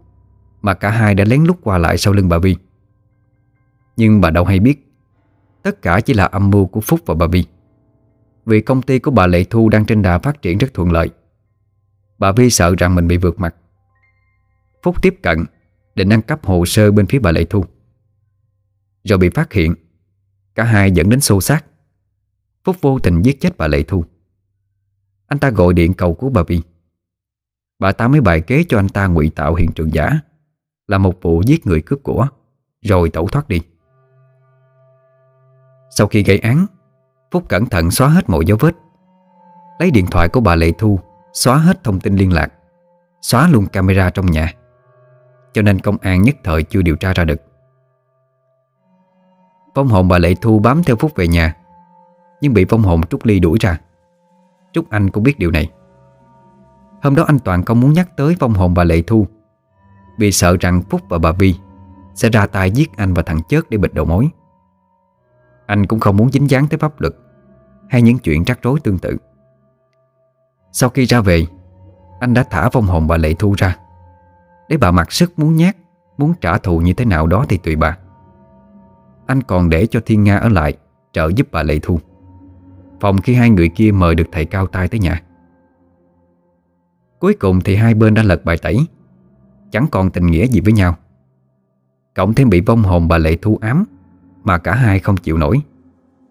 Mà cả hai đã lén lút qua lại sau lưng bà Vi Nhưng bà đâu hay biết, Tất cả chỉ là âm mưu của Phúc và bà Vi Vì công ty của bà Lệ Thu đang trên đà phát triển rất thuận lợi. Bà Vi sợ rằng mình bị vượt mặt. Phúc tiếp cận, Định ăn cắp hồ sơ bên phía bà Lệ Thu. Rồi bị phát hiện, Cả hai dẫn đến xô xát Phúc vô tình giết chết bà Lệ Thu. Anh ta gọi điện cầu cứu bà Vi. Bà ta mới bài kế cho anh ta ngụy tạo hiện trường giả, Là một vụ giết người cướp của, Rồi tẩu thoát đi. Sau khi gây án, Phúc cẩn thận xóa hết mọi dấu vết, Lấy điện thoại của bà Lệ Thu Xóa hết thông tin liên lạc. Xóa luôn camera trong nhà. Cho nên công an nhất thời chưa điều tra ra được. Phong hồn bà Lệ Thu bám theo Phúc về nhà, Nhưng bị phong hồn Trúc Ly đuổi ra. Trúc Anh cũng biết điều này. Hôm đó anh Toàn không muốn nhắc tới phong hồn bà Lệ Thu, Vì sợ rằng Phúc và bà Vi Sẽ ra tay giết anh và thằng Chớt để bịt đầu mối. Anh cũng không muốn dính dáng tới pháp luật Hay những chuyện rắc rối tương tự. Sau khi ra về, Anh đã thả vong hồn bà Lệ Thu ra. Để bà mặc sức muốn nhát, Muốn trả thù như thế nào đó thì tùy bà. Anh còn để cho Thiên Nga ở lại, Trợ giúp bà Lệ Thu. Phòng khi hai người kia mời được thầy cao tay tới nhà. Cuối cùng thì hai bên đã lật bài tẩy. Chẳng còn tình nghĩa gì với nhau. Cộng thêm bị vong hồn bà Lệ Thu ám, Mà cả hai không chịu nổi.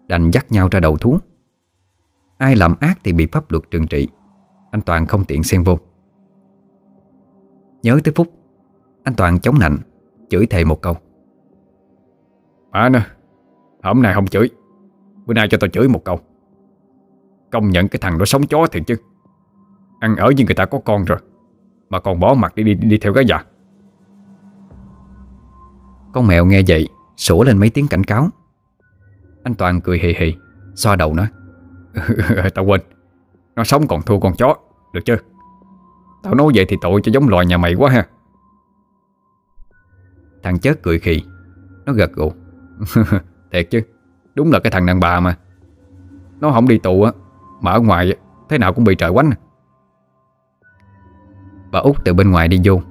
Đành dắt nhau ra đầu thú. Ai làm ác thì bị pháp luật trừng trị. Anh Toàn không tiện xen vô. Nhớ tới Phúc Anh Toàn chống nạnh Chửi thề một câu. À nè Hôm nay không chửi Bữa nay cho tao chửi một câu. Công nhận cái thằng đó sống chó thiệt chứ. Ăn ở với người ta có con rồi Mà còn bỏ mặt đi đi, đi theo cái già. Con mèo nghe vậy Sủa lên mấy tiếng cảnh cáo. Anh Toàn cười hì hì Xoa đầu nói. Tao quên nó sống còn thua con chó. Được chưa? Tao nói vậy thì tội cho giống loài nhà mày quá ha. Thằng chết cười khì. Nó gật gù. Thiệt chứ. Đúng là cái thằng đàn bà mà. Nó không đi tù á, Mà ở ngoài thế nào cũng bị trời quánh à. Bà út từ bên ngoài đi vô.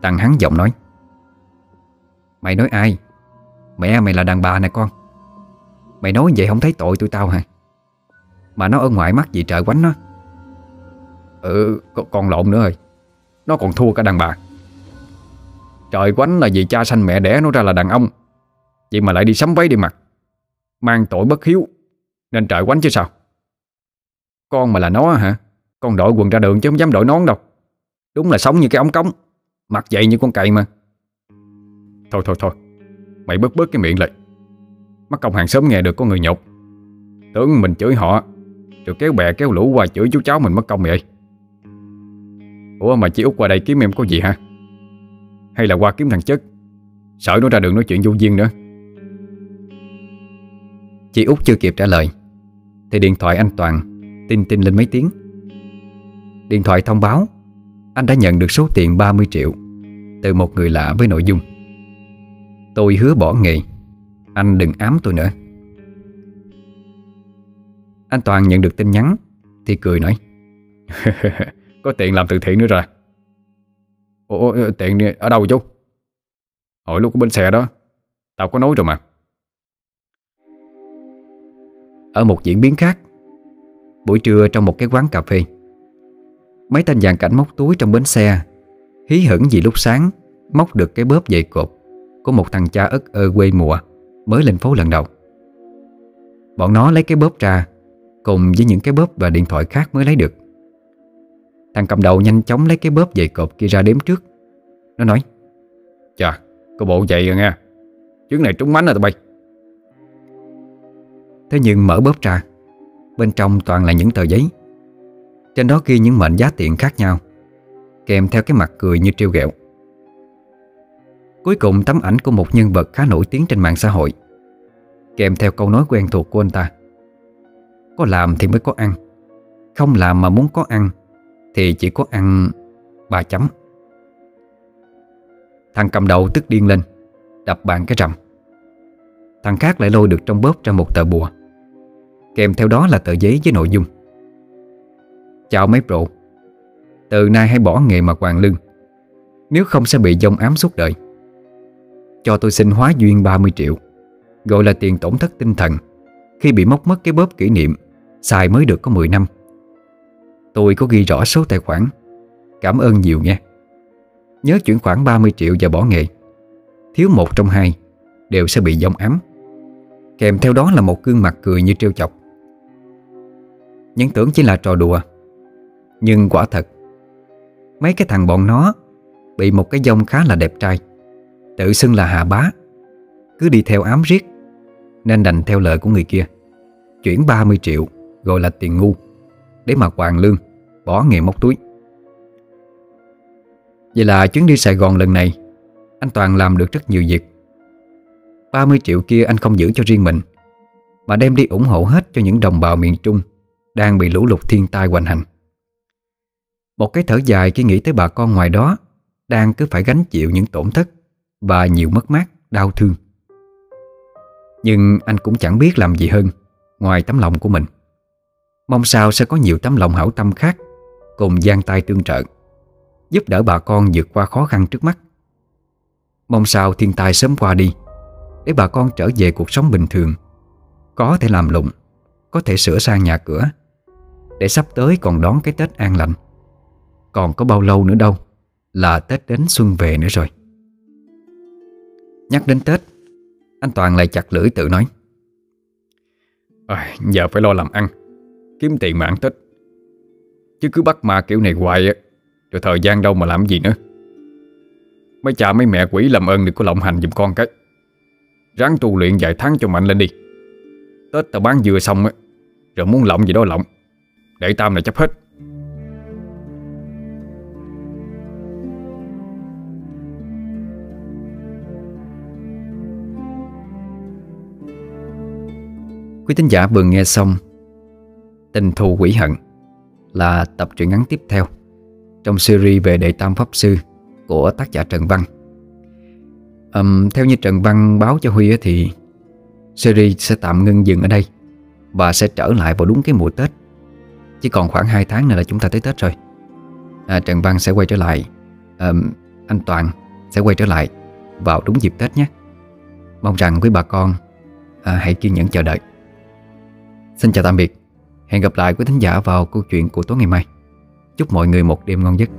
Tăng hắn giọng nói. Mày nói ai? Mẹ mày là đàn bà nè con. Mày nói vậy không thấy tội tụi tao hả? Mà nó ở ngoài mắt gì trời quánh nó. Ờ, ừ còn lộn nữa rồi. Nó còn thua cả đàn bà. Trời quánh là vì cha sanh mẹ đẻ nó ra là đàn ông. Vậy mà lại đi sắm váy đi mặc. Mang tội bất hiếu. Nên trời quánh chứ sao? Con mà là nó hả? Con đội quần ra đường chứ không dám đội nón đâu. Đúng là sống như cái ống cống. Mặt dậy như con cậy mà. Thôi thôi thôi. Mày bớt bớt cái miệng lại. Mắt công hàng sớm nghe được có người nhục Tưởng mình chửi họ. Rồi kéo bè kéo lũ qua chửi chú cháu mình mất công vậy Ủa, mà chị út qua đây kiếm em có gì hả? Hay là qua kiếm thằng chất? Sợ nó ra đường nói chuyện vô duyên nữa. Chị út chưa kịp trả lời, Thì điện thoại anh Toàn Tin tin lên mấy tiếng. Điện thoại thông báo, Anh đã nhận được số tiền 30 triệu Từ một người lạ với nội dung. Tôi hứa bỏ nghề, Anh đừng ám tôi nữa. Anh Toàn nhận được tin nhắn, Thì cười nói Có tiền làm từ thiện nữa rồi. Ủa ờ, tiền ở đâu chú? Hồi lúc ở bên xe đó, Tao có nói rồi mà. Ở một diễn biến khác, Buổi trưa trong một cái quán cà phê, Mấy tên dàn cảnh móc túi trong bến xe Hí hửng vì lúc sáng Móc được cái bóp dày cột Của một thằng cha ất ơ quê mùa Mới lên phố lần đầu. Bọn nó lấy cái bóp ra Cùng với những cái bóp và điện thoại khác mới lấy được. Thằng cầm đầu nhanh chóng lấy cái bóp dày cộp kia ra đếm trước. Nó nói Chà, có bộ vậy rồi nha Chuyến này trúng mánh rồi tụi bay. Thế nhưng mở bóp ra Bên trong toàn là những tờ giấy. Trên đó ghi những mệnh giá tiền khác nhau Kèm theo cái mặt cười như trêu ghẹo. Cuối cùng tấm ảnh của một nhân vật khá nổi tiếng trên mạng xã hội Kèm theo câu nói quen thuộc của anh ta. Có làm thì mới có ăn Không làm mà muốn có ăn thì chỉ có ăn ba chấm. Thằng cầm đầu tức điên lên, Đập bàn cái rầm Thằng khác lại lôi được trong bóp ra một tờ bùa, Kèm theo đó là tờ giấy với nội dung. Chào mấy bro Từ nay hãy bỏ nghề mà hoàng lưng, Nếu không sẽ bị dông ám suốt đời. Cho tôi xin hóa duyên 30 triệu, Gọi là tiền tổn thất tinh thần, Khi bị móc mất cái bóp kỷ niệm, Xài mới được có 10 năm. Tôi có ghi rõ số tài khoản. Cảm ơn nhiều nghe Nhớ chuyển khoản 30 triệu và bỏ nghề. Thiếu một trong hai Đều sẽ bị dông ám. Kèm theo đó là một gương mặt cười như trêu chọc. Những tưởng chỉ là trò đùa, Nhưng quả thật, Mấy cái thằng bọn nó Bị một cái dông khá là đẹp trai, Tự xưng là hạ bá, Cứ đi theo ám riết, Nên đành theo lời của người kia, Chuyển 30 triệu Gọi là tiền ngu, Để mà hoàn lương. Bỏ nghề móc túi. Vậy là chuyến đi Sài Gòn lần này Anh Toàn làm được rất nhiều việc. 30 triệu kia anh không giữ cho riêng mình Mà đem đi ủng hộ hết cho những đồng bào miền Trung Đang bị lũ lụt thiên tai hoành hành. Một cái thở dài khi nghĩ tới bà con ngoài đó Đang cứ phải gánh chịu những tổn thất Và nhiều mất mát, đau thương. Nhưng anh cũng chẳng biết làm gì hơn Ngoài tấm lòng của mình. Mong sao sẽ có nhiều tấm lòng hảo tâm khác Cùng gian tay tương trợ Giúp đỡ bà con vượt qua khó khăn trước mắt. Mong sao thiên tai sớm qua đi Để bà con trở về cuộc sống bình thường Có thể làm lụng Có thể sửa sang nhà cửa Để sắp tới còn đón cái Tết an lành. Còn có bao lâu nữa đâu Là Tết đến xuân về nữa rồi. Nhắc đến Tết Anh Toàn lại chặt lưỡi tự nói. À, Giờ phải lo làm ăn Kiếm tiền mà ăn Tết. Chứ cứ bắt ma kiểu này hoài á. Rồi thời gian đâu mà làm gì nữa. Mấy cha mấy mẹ quỷ làm ơn đừng có lộng hành giùm con cái. Ráng tu luyện vài tháng cho mạnh lên đi. Tết tao bán dừa xong á, Rồi muốn lộng gì đó lộng. Để tam này chấp hết. Quý tín giả vừa nghe xong, Tình thù quỷ hận. Là tập truyện ngắn tiếp theo Trong series về đệ tam pháp sư Của tác giả Trần Văn. Um, Theo như Trần Văn báo cho Huy thì Series sẽ tạm ngưng dừng ở đây Và sẽ trở lại vào đúng cái mùa Tết. Chỉ còn khoảng 2 tháng nữa là chúng ta tới Tết rồi. À, Trần Văn sẽ quay trở lại um, Anh Toàn sẽ quay trở lại Vào đúng dịp Tết nhé. Mong rằng quý bà con à, Hãy kiên nhẫn chờ đợi. Xin chào tạm biệt. Hẹn gặp lại quý thính giả vào câu chuyện của tối ngày mai. Chúc mọi người một đêm ngon giấc.